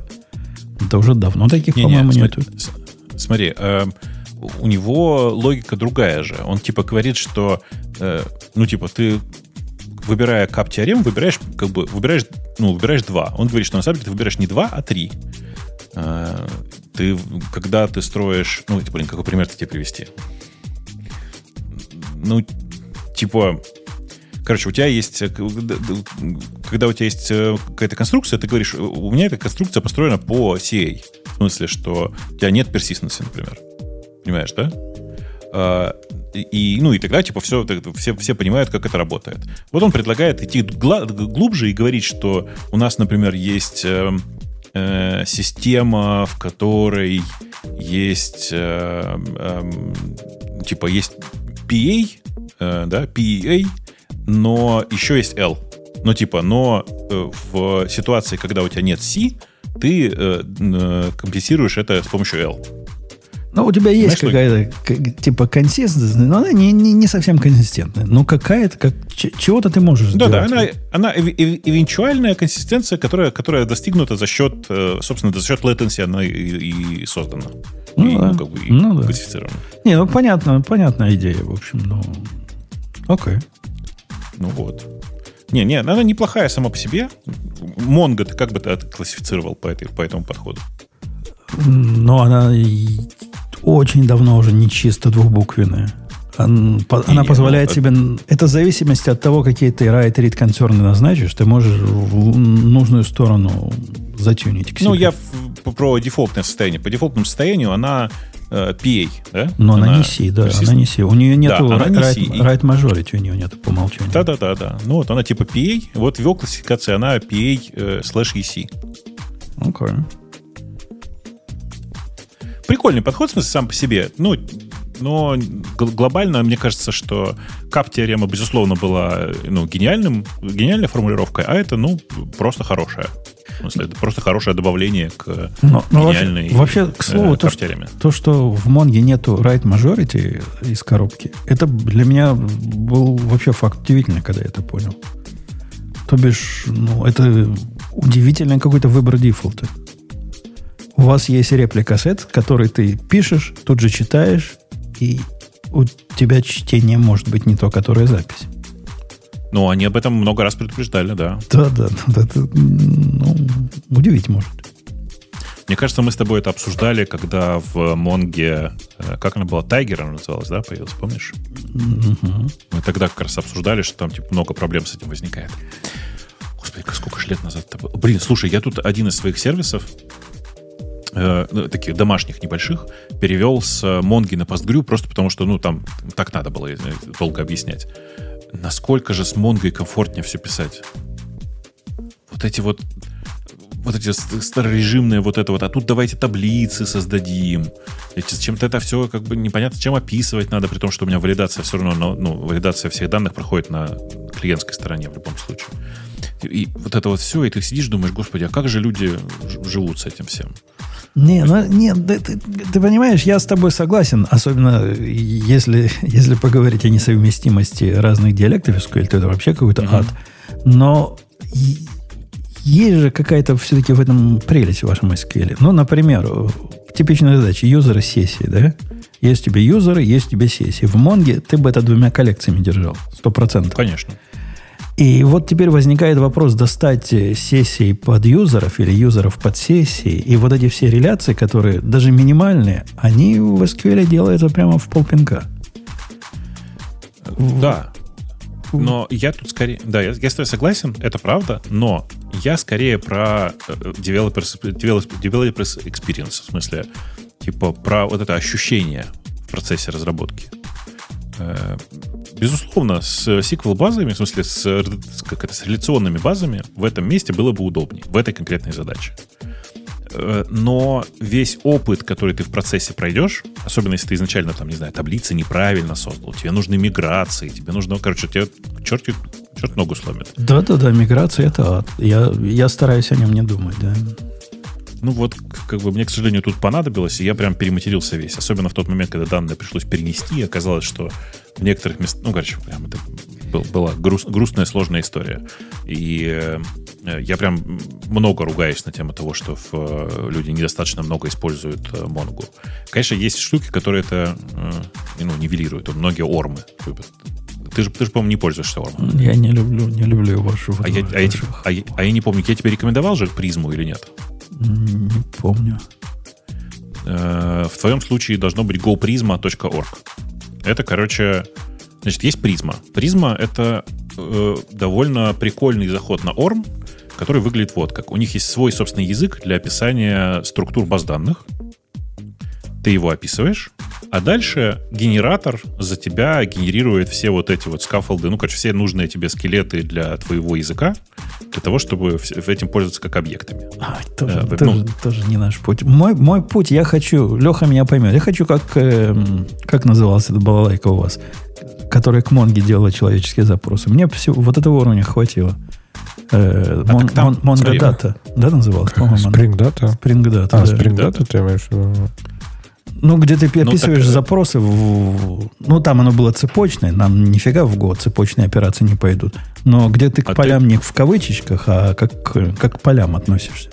Это уже давно таких, не, по-моему, не, нету. Смотри, э, у него логика другая же. Он типа говорит, что э, ну типа ты выбирая кап теорему, выбираешь как бы выбираешь ну выбираешь два. Он говорит, что на самом деле ты выбираешь не два, а три. Э, ты когда ты строишь, ну блин, какой пример тебе привести? Ну типа, короче, у тебя есть, э, когда у тебя есть э, какая-то конструкция, ты говоришь, у меня эта конструкция построена по CA. В смысле, что у тебя нет персистенции, например. Понимаешь, да? И, ну, и тогда, типа, все, все, все понимают, как это работает. Вот он предлагает идти глубже и говорить, что у нас, например, есть э, э, система, в которой есть, э, э, типа, есть PA, э, да, PEA, но еще есть L. Ну, типа, но э, в ситуации, когда у тебя нет C, ты э, э, компенсируешь это с помощью L. Ну, у тебя есть какая-то, типа, консистентность, но она не, не, не совсем консистентная. Но какая-то, как, чего-то ты можешь да, сделать. Да, она, она эвенчуальная консистенция, которая, которая достигнута за счет, э, собственно, за счет latency она и, и создана. Ну, и, да. ну, как бы, и ну, да. Не, ну, понятно, понятная идея, в общем, ну, окей. Ну, вот. Не, не, она неплохая сама по себе. Монго ты как бы ты классифицировал по, этой, по этому подходу? Но она очень давно уже не чисто двухбуквенная. Она, она позволяет ну, себе... Это в зависимости от того, какие ты write read концерны назначишь, ты можешь в нужную сторону затюнить. Ну, я про дефолтное состояние. По дефолтному состоянию она э, PA, да? Но она, она не C, да, она не C. У нее да, write, write majority, у нее нету по умолчанию. Да-да-да. да. Ну, вот она типа PA, вот в его классификации она PA э, slash EC. Окей. Okay прикольный подход, в смысле, сам по себе. Ну, но глобально, мне кажется, что кап-теорема, безусловно, была ну, гениальным, гениальной формулировкой, а это, ну, просто хорошая. В смысле, это просто хорошее добавление к но, гениальной Вообще, вообще к слову, э, то, что, то, что в Монге нету right majority из коробки, это для меня был вообще факт удивительный, когда я это понял. То бишь, ну, это удивительный какой-то выбор дефолта. У вас есть реплика сет, который ты пишешь, тут же читаешь, и у тебя чтение может быть не то, которое запись. Ну, они об этом много раз предупреждали, да. Да, да, да. Это, ну, удивить может. Мне кажется, мы с тобой это обсуждали, когда в Монге, э, как она была, Тайгер она называлась, да, появилась, помнишь? Угу. Мы тогда как раз обсуждали, что там типа много проблем с этим возникает. Господи, сколько ж лет назад это было. Блин, слушай, я тут один из своих сервисов э, ну, таких домашних небольших, перевел с Монги на PostgreSQL просто потому, что, ну, там так надо было долго объяснять. Насколько же с Монгой комфортнее все писать? Вот эти вот вот эти старорежимные вот это вот, а тут давайте таблицы создадим. Эти, чем-то это все как бы непонятно, чем описывать надо, при том, что у меня валидация все равно, ну, валидация всех данных проходит на клиентской стороне в любом случае. И вот это вот все, и ты сидишь, думаешь, господи, а как же люди живут с этим всем? Не, ну, нет, ты, ты, ты понимаешь, я с тобой согласен, особенно если, если поговорить о несовместимости разных диалектов SQL, то это вообще какой-то mm-hmm. ад. Но есть же какая-то все-таки в этом прелесть в вашем SQL. Ну, например, типичная задача юзера сессии, да? Есть у тебя юзеры, есть у тебя сессии. В Монге ты бы это двумя коллекциями держал, сто процентов. Конечно. И вот теперь возникает вопрос достать э, сессии под юзеров или юзеров под сессии. И вот эти все реляции, которые даже минимальные, они в SQL делаются прямо в полпинка. Да. Но я тут скорее... Да, я, я с тобой согласен, это правда, но я скорее про э, developers, developers experience, в смысле, типа про вот это ощущение в процессе разработки. Безусловно, с SQL-базами, в смысле, с, как это, с реляционными базами в этом месте было бы удобнее, в этой конкретной задаче. Э, но весь опыт, который ты в процессе пройдешь, особенно если ты изначально, там, не знаю, таблицы неправильно создал, тебе нужны миграции, тебе нужно, короче, тебе черт, черт ногу сломит. Да-да-да, миграция — это ад. Я, я стараюсь о нем не думать, да. Ну вот, как бы мне, к сожалению, тут понадобилось, и я прям перематерился весь. Особенно в тот момент, когда данные пришлось перенести, и оказалось, что в некоторых местах, ну, короче, прям это был, была груст, грустная, сложная история. И э, я прям много ругаюсь на тему того, что в, э, люди недостаточно много используют э, Монгу. Конечно, есть штуки, которые это э, ну, нивелируют. Многие ормы любят. Ты же, ты же, по-моему, не пользуешься Ормом. Я не люблю, не люблю вашу а я, а, я, а, я, а я не помню, я тебе рекомендовал же призму или нет? Не помню. Э, в твоем случае должно быть goprisma.org. Это, короче, значит, есть призма. Призма — это э, довольно прикольный заход на ORM, который выглядит вот как. У них есть свой собственный язык для описания структур баз данных. Ты его описываешь, а дальше генератор за тебя генерирует все вот эти вот скафолды, ну, короче, все нужные тебе скелеты для твоего языка, для того, чтобы этим пользоваться как объектами. А, тоже, э, тоже, ну, тоже не наш путь. Мой, мой путь, я хочу, Леха меня поймет, я хочу, как, э, как назывался эта балалайка у вас, которая к Монге делала человеческие запросы. Мне все, вот этого уровня хватило. Э, а Мон, Монго Дата, да, называлась? Spring Data? Spring Data, А, да. Spring Data ты имеешь в виду? Ну, где ты ну, описываешь так, запросы, в, ну, там оно было цепочное, нам нифига в год цепочные операции не пойдут. Но где ты к а полям ты... не в кавычечках, а как, как к полям относишься.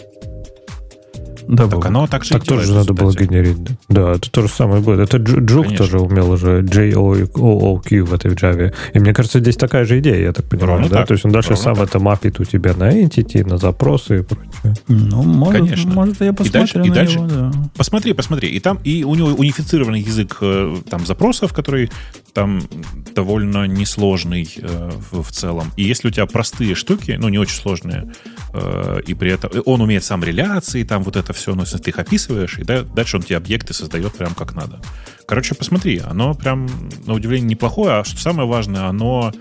Да, так оно так же Так тоже надо было генерить. Да. да, это то же самое будет. Это Джук тоже умел уже J-O-O-Q в этой Java. И мне кажется, здесь такая же идея, я так понимаю. Ровно да? Так. То есть он дальше Ровно сам так. это мапит у тебя на entity, на запросы и прочее. Ну, может, Конечно. может я посмотрю и дальше, на и дальше, него, да. Посмотри, посмотри. И там и у него унифицированный язык э, там запросов, который там довольно несложный э, в, в целом. И если у тебя простые штуки, ну, не очень сложные, э, и при этом он умеет сам реляции, там вот это все, ну, ты их описываешь, и да, дальше он тебе объекты создает прям как надо. Короче, посмотри, оно прям, на удивление, неплохое, а что самое важное, оно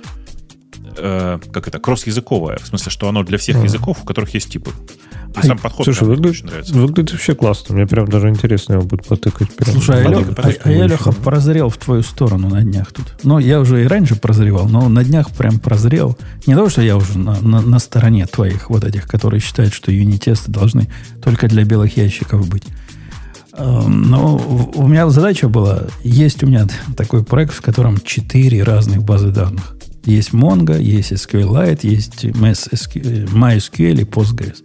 э, как это, кросс-языковое, в смысле, что оно для всех mm. языков, у которых есть типы. И сам подход Слушай, выглядит, очень нравится. Выглядит вообще классно. Мне прям даже интересно его будет потыкать. Прям. Слушай, а, Леха, а, а я, Леха, прозрел в твою сторону на днях тут. Ну, я уже и раньше прозревал, но на днях прям прозрел. Не то, что я уже на, на, на стороне твоих вот этих, которые считают, что юнит-тесты должны только для белых ящиков быть. Эм, но у меня задача была, есть у меня такой проект, в котором четыре разных базы данных. Есть Mongo, есть SQLite, есть MySQL и Postgres.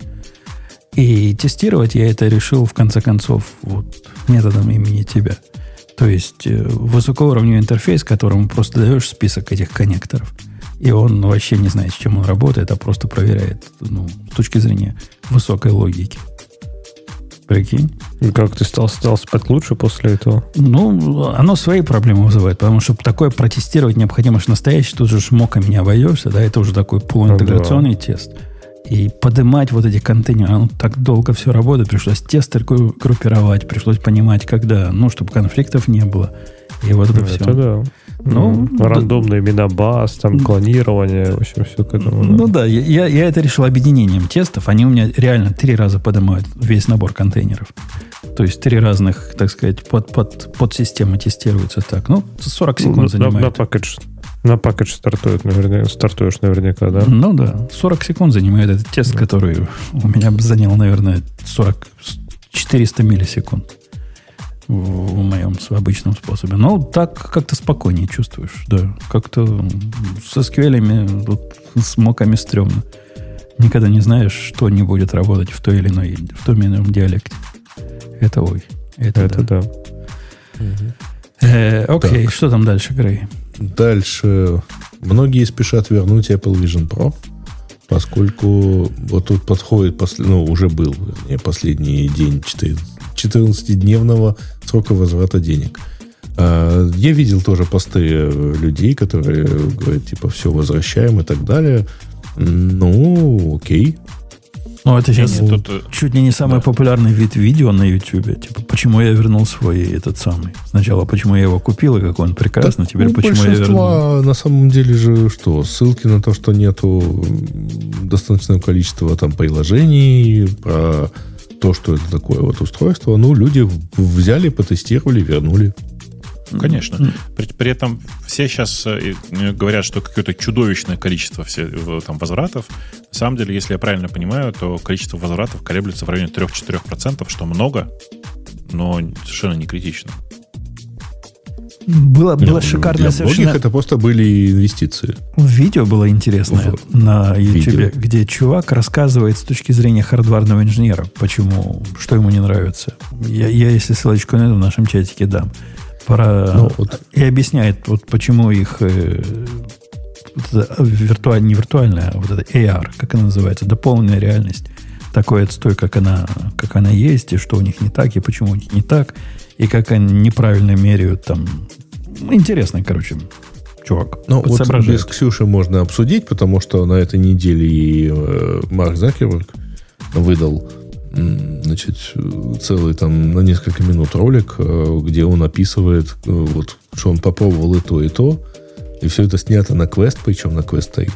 И тестировать я это решил, в конце концов, вот, методом имени тебя. То есть э, высокоуровневый интерфейс, которому просто даешь список этих коннекторов. И он вообще не знает, с чем он работает, а просто проверяет ну, с точки зрения высокой логики. Прикинь? И как ты стал, стал спать лучше после этого? Ну, оно свои проблемы вызывает, потому что такое протестировать необходимо, что настоящий, тут же шмоком не обойдешься, да, это уже такой полуинтеграционный ну, да. тест. И поднимать вот эти контейнеры, оно так долго все работает, пришлось тесты группировать, пришлось понимать, когда, ну, чтобы конфликтов не было. И вот это, это все. да. Ну, ну рандомные да. имена баз, там клонирование, в общем, все к этому. Ну да, я, я это решил объединением тестов. Они у меня реально три раза поднимают весь набор контейнеров. То есть три разных, так сказать, под, под, под системы тестируются так. Ну, 40 секунд ну, занимает. На, на пакет на пакет стартует наверняка, стартуешь наверняка, да? Ну да, 40 секунд занимает этот тест, да. который у меня занял, наверное, 40, 400 миллисекунд в, в моем обычном способе. Но так как-то спокойнее чувствуешь, да. Как-то со SQL, вот, с моками стрёмно. Никогда не знаешь, что не будет работать в той или иной, в том или ином диалекте. Это ой. Это, это да. да. Угу. Э, окей, так. что там дальше, Грей? Дальше. Многие спешат вернуть Apple Vision Pro, поскольку вот тут подходит, ну, уже был вернее, последний день 14-дневного срока возврата денег. А, я видел тоже посты людей, которые говорят, типа, все, возвращаем и так далее. Ну, окей. Ну, это сейчас не, тут, э, чуть ли не самый да. популярный вид видео на YouTube. Типа, почему я вернул свой этот самый. Сначала, почему я его купил, и как он прекрасный, теперь ну, почему я вернул. на самом деле же что? Ссылки на то, что нету достаточного количества там приложений, про то, что это такое вот устройство. Ну, люди взяли, потестировали, вернули. Конечно. При, при этом все сейчас э, говорят, что какое-то чудовищное количество все, там, возвратов. На самом деле, если я правильно понимаю, то количество возвратов колеблется в районе 3-4%, что много, но совершенно не критично. Было, было Нет, шикарное для совершенно... многих это просто были инвестиции. Видео было интересное в, на YouTube, где чувак рассказывает с точки зрения хардварного инженера, почему, что ему не нравится. Я, я если ссылочку найду в нашем чатике дам. Про... Ну, вот. И объясняет, вот почему их э, виртуаль, не виртуальная, а вот это AR, как она называется, дополненная реальность, такой отстой, как она, как она есть, и что у них не так, и почему у них не так, и как они неправильно меряют там. Интересно, короче, чувак. Ну, вот без Ксюши можно обсудить, потому что на этой неделе и э, Марк Закерберг выдал значит, целый там на несколько минут ролик, э, где он описывает, э, вот, что он попробовал и то, и то. И все это снято на квест, причем на квест стоит.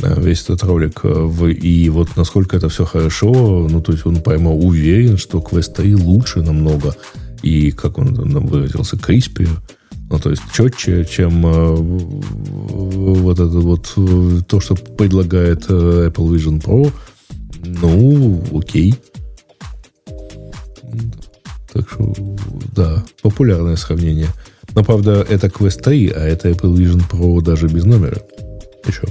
Весь этот ролик. Э, и вот насколько это все хорошо, ну, то есть он прямо уверен, что квест лучше намного. И, как он нам выразился, криспи. Ну, то есть четче, чем вот это вот то, что предлагает Apple Vision Pro. Ну, окей. Так что, да, популярное сравнение. Но, правда, это Quest 3, а это Apple Vision Pro даже без номера. Еще.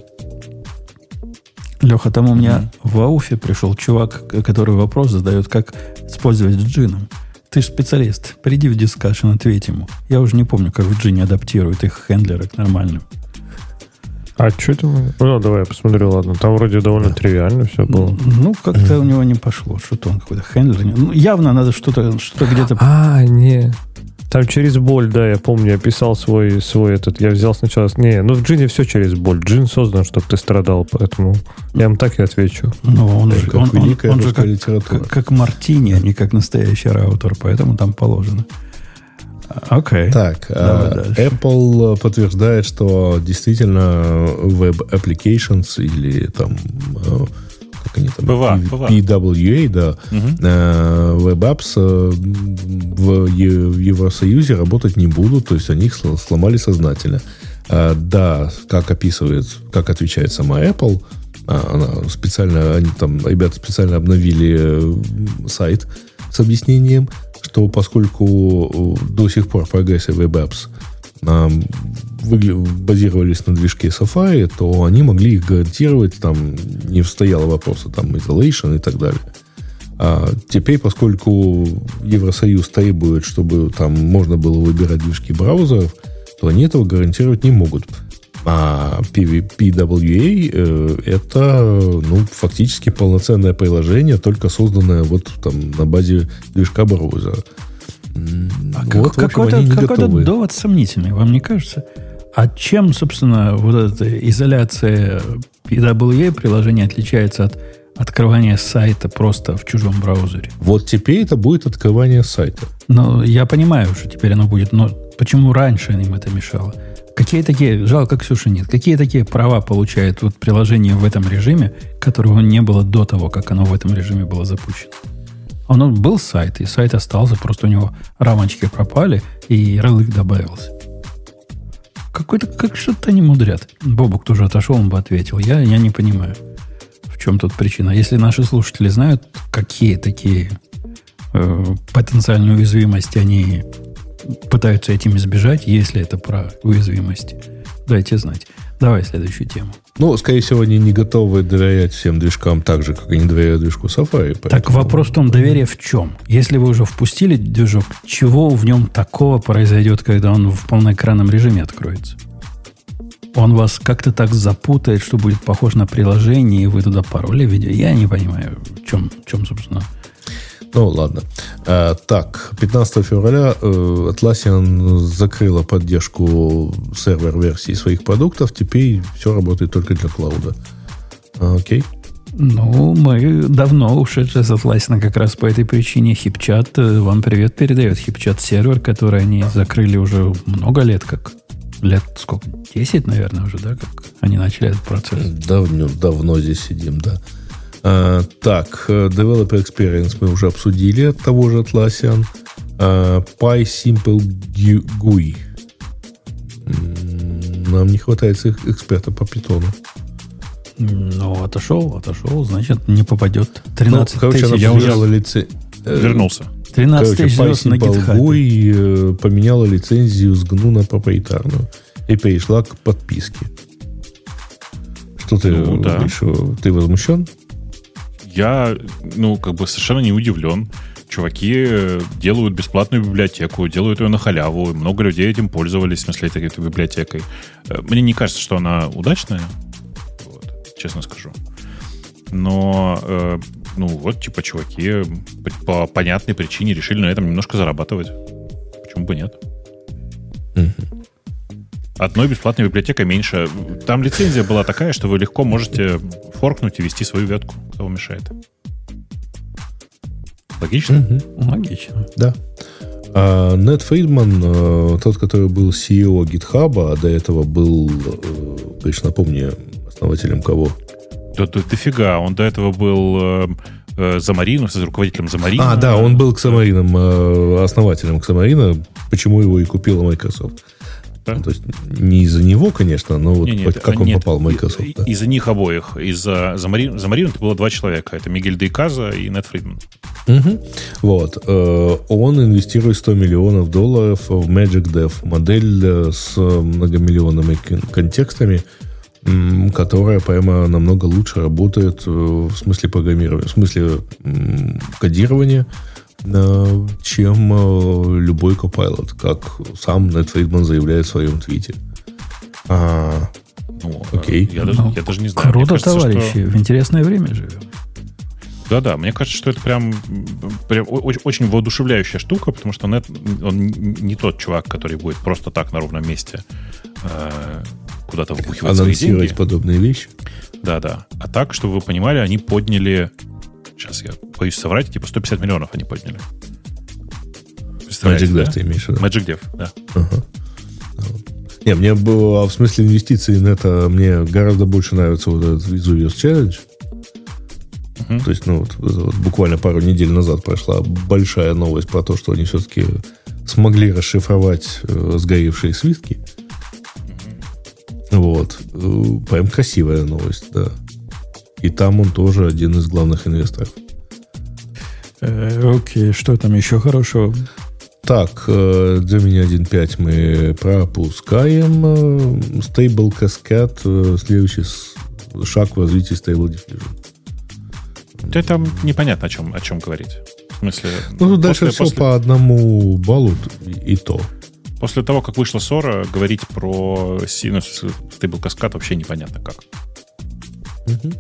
Леха, там у меня mm-hmm. в Ауфе пришел чувак, который вопрос задает, как использовать с джином. Ты же специалист. Приди в дискашн, ответь ему. Я уже не помню, как в джине адаптируют их хендлеры к нормальным. А что это? Ну, давай я посмотрю, ладно. Там вроде довольно да. тривиально все было. Ну, как-то у него не пошло. Что-то он какой-то хендлер. Ну, явно надо что-то что где-то... А, не. Там через боль, да, я помню, я писал свой, свой этот, я взял сначала... Не, ну в джине все через боль. Джин создан, чтобы ты страдал, поэтому я вам так и отвечу. Ну, он, же, как он, он, он же как, как, как мартини, а не как настоящий раутер, поэтому там положено. Окей. Okay. Так, uh, Apple подтверждает, что действительно Web Applications или там uh, как они там, PWA, PWA да, угу. uh, Web Apps в, в Евросоюзе работать не будут, то есть они их сломали сознательно. Uh, да, как описывает, как отвечает сама Apple, она специально, они там, ребята специально обновили сайт с объяснением, что поскольку э, до сих пор прогрессия Web Apps базировались на движке Safari, то они могли их гарантировать, там не стояло вопроса там isolation и так далее. А теперь, поскольку Евросоюз требует, чтобы там можно было выбирать движки браузеров, то они этого гарантировать не могут. А PWA э, это ну, фактически полноценное приложение, только созданное вот там на базе движка браузера. А вот, как, какой-то, какой-то довод сомнительный, вам не кажется? А чем, собственно, вот эта изоляция PWA приложения отличается от открывания сайта просто в чужом браузере? Вот теперь это будет открывание сайта. Ну, я понимаю, что теперь оно будет, но почему раньше им это мешало? Какие такие, жалко, Ксюши нет, какие такие права получает вот приложение в этом режиме, которого не было до того, как оно в этом режиме было запущено? Оно был сайт, и сайт остался, просто у него рамочки пропали, и ярлык добавился. Какой-то, как что-то они мудрят. Бобук тоже отошел, он бы ответил. Я, я не понимаю, в чем тут причина. Если наши слушатели знают, какие такие э, потенциальные уязвимости они пытаются этим избежать, если это про уязвимости. Дайте знать. Давай следующую тему. Ну, скорее всего, они не готовы доверять всем движкам так же, как они доверяют движку Safari. Поэтому... Так вопрос в том, доверие в чем? Если вы уже впустили движок, чего в нем такого произойдет, когда он в полноэкранном режиме откроется? Он вас как-то так запутает, что будет похож на приложение, и вы туда пароли введете. Я не понимаю, в чем, в чем собственно, ну, ладно. А, так, 15 февраля э, Atlassian закрыла поддержку сервер-версии своих продуктов. Теперь все работает только для клауда. Окей. Ну, мы давно ушедшие с Atlassian как раз по этой причине. Хипчат э, вам привет передает. Хипчат сервер, который они закрыли уже много лет как. Лет сколько? 10, наверное, уже, да, как они начали этот процесс? Давно, давно здесь сидим, да. А, так, э, Developer Experience мы уже обсудили от того же Atlassian. А, PySimple GUI. Нам не хватает эксперта по питону. Ну, отошел, отошел, значит, не попадет. 13 ну, короче, тысяч. Я уже лице... Э, Вернулся. 13 короче, тысяч звезд на GitHub. Э, поменяла лицензию с GNU на проприетарную и перешла к подписке. Что ты, ну, да. ты возмущен? Я, ну, как бы совершенно не удивлен. Чуваки делают бесплатную библиотеку, делают ее на халяву. Много людей этим пользовались, в смысле, этой, этой библиотекой. Э, мне не кажется, что она удачная, вот, честно скажу. Но, э, ну, вот, типа, чуваки по понятной причине решили на этом немножко зарабатывать. Почему бы нет? Mm-hmm одной бесплатной библиотекой меньше. Там лицензия была такая, что вы легко можете форкнуть и вести свою ветку. Кто вам мешает? Логично? Угу. Логично. Да. А Нед Фридман, э, тот, который был CEO GitHub, а до этого был, конечно, э, напомни, основателем кого? Да, да, дофига. Он до этого был э, Замарину, руководителем Замарина. А, да, он был к Самаринам, основателем к Самарина, почему его и купила Microsoft. Да? То есть не из-за него, конечно, но вот не, нет, как он нет, попал в Microsoft. Да. Из-за них обоих. Из-за за Мари, за Марину это было два человека. Это Мигель Дейказа и Нет Фридман. Угу. Вот. Э, он инвестирует 100 миллионов долларов в Magic Dev. Модель э, с многомиллионными контекстами, которая прямо намного лучше работает э, в смысле программирования, в смысле кодирования, чем любой Copilot, как сам Нед Фридман заявляет в своем твите. А, ну, окей. Я даже, ну, я даже не знаю. Круто, кажется, товарищи. Что... В интересное время живем. Да-да, мне кажется, что это прям, прям очень, очень воодушевляющая штука, потому что Нет, он не тот чувак, который будет просто так на ровном месте э, куда-то выпухивать свои деньги. подобные вещи. Да-да. А так, чтобы вы понимали, они подняли, сейчас я боюсь соврать, типа 150 миллионов они подняли. Magic Dev да? ты имеешь в виду? Magic Dev, да. Ага. Не, мне было, а в смысле инвестиций на это, мне гораздо больше нравится вот этот Vesuvius Challenge. То есть, ну, вот, вот, буквально пару недель назад прошла большая новость про то, что они все-таки смогли расшифровать э, сгоревшие свитки. Вот. Э, прям красивая новость, да. И там он тоже один из главных инвесторов. Э, окей, что там еще хорошего? Так, э, Gemini 1.5 мы пропускаем. Э, Stable Cascade, следующий шаг в развитии Stable Diffusion. Это непонятно, о чем, о чем говорить. В смысле... Ну, дальше все после... по одному баллу и, и то. После того, как вышла ссора, говорить про синус Stable Cascade вообще непонятно как. Угу.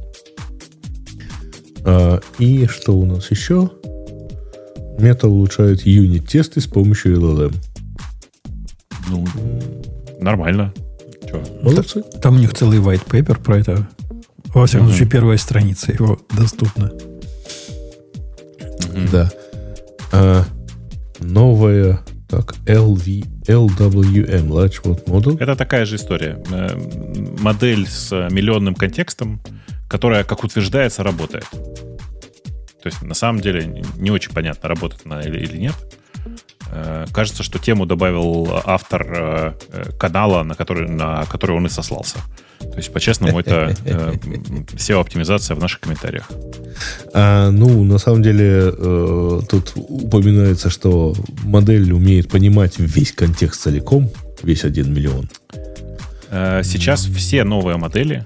А, и что у нас еще? Мета улучшает юнит-тесты с помощью LLM. Ну, нормально. Че? Молодцы. Там у них целый white paper про это во всяком случае, первая страница его доступна. Да. А, новая так, LV, LWM, Large World Model. Это такая же история. Э, модель с миллионным контекстом, которая, как утверждается, работает. То есть, на самом деле, не очень понятно, работает она или, или нет. Э, кажется, что тему добавил автор э, канала, на который, на который он и сослался. То есть, по-честному, это э, SEO-оптимизация в наших комментариях. А, ну, на самом деле, э, тут упоминается, что модель умеет понимать весь контекст целиком, весь 1 миллион. Э, сейчас все новые модели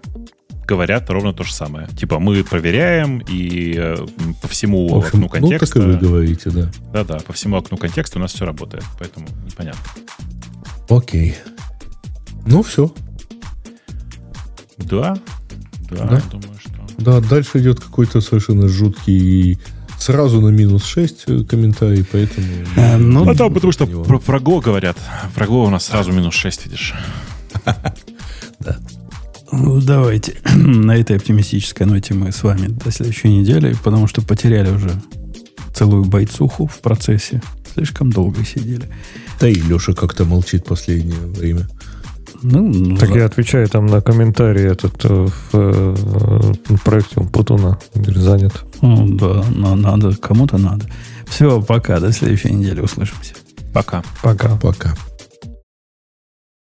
говорят ровно то же самое. Типа, мы проверяем, и э, по всему общем, окну контекста... Ну, так и вы говорите, да. Да-да, по всему окну контекста у нас все работает, поэтому непонятно. Окей. Ну, все. Да, да, да? думаю, что. Да, дальше идет какой-то совершенно жуткий сразу на минус 6 э, комментарий, поэтому... А, ну, а там потому что про, про Go говорят. Про Go у нас сразу минус 6, видишь. Да. Ну, давайте на этой оптимистической ноте мы с вами до следующей недели, потому что потеряли уже целую бойцуху в процессе. Слишком долго сидели. Да и Леша как-то молчит последнее время. Ну, ну, так за... я отвечаю там на комментарии этот э, в, в э, проекте Путуна занят. Ну, да, но надо, кому-то надо. Все, пока, до следующей недели услышимся. Пока. Пока. Пока.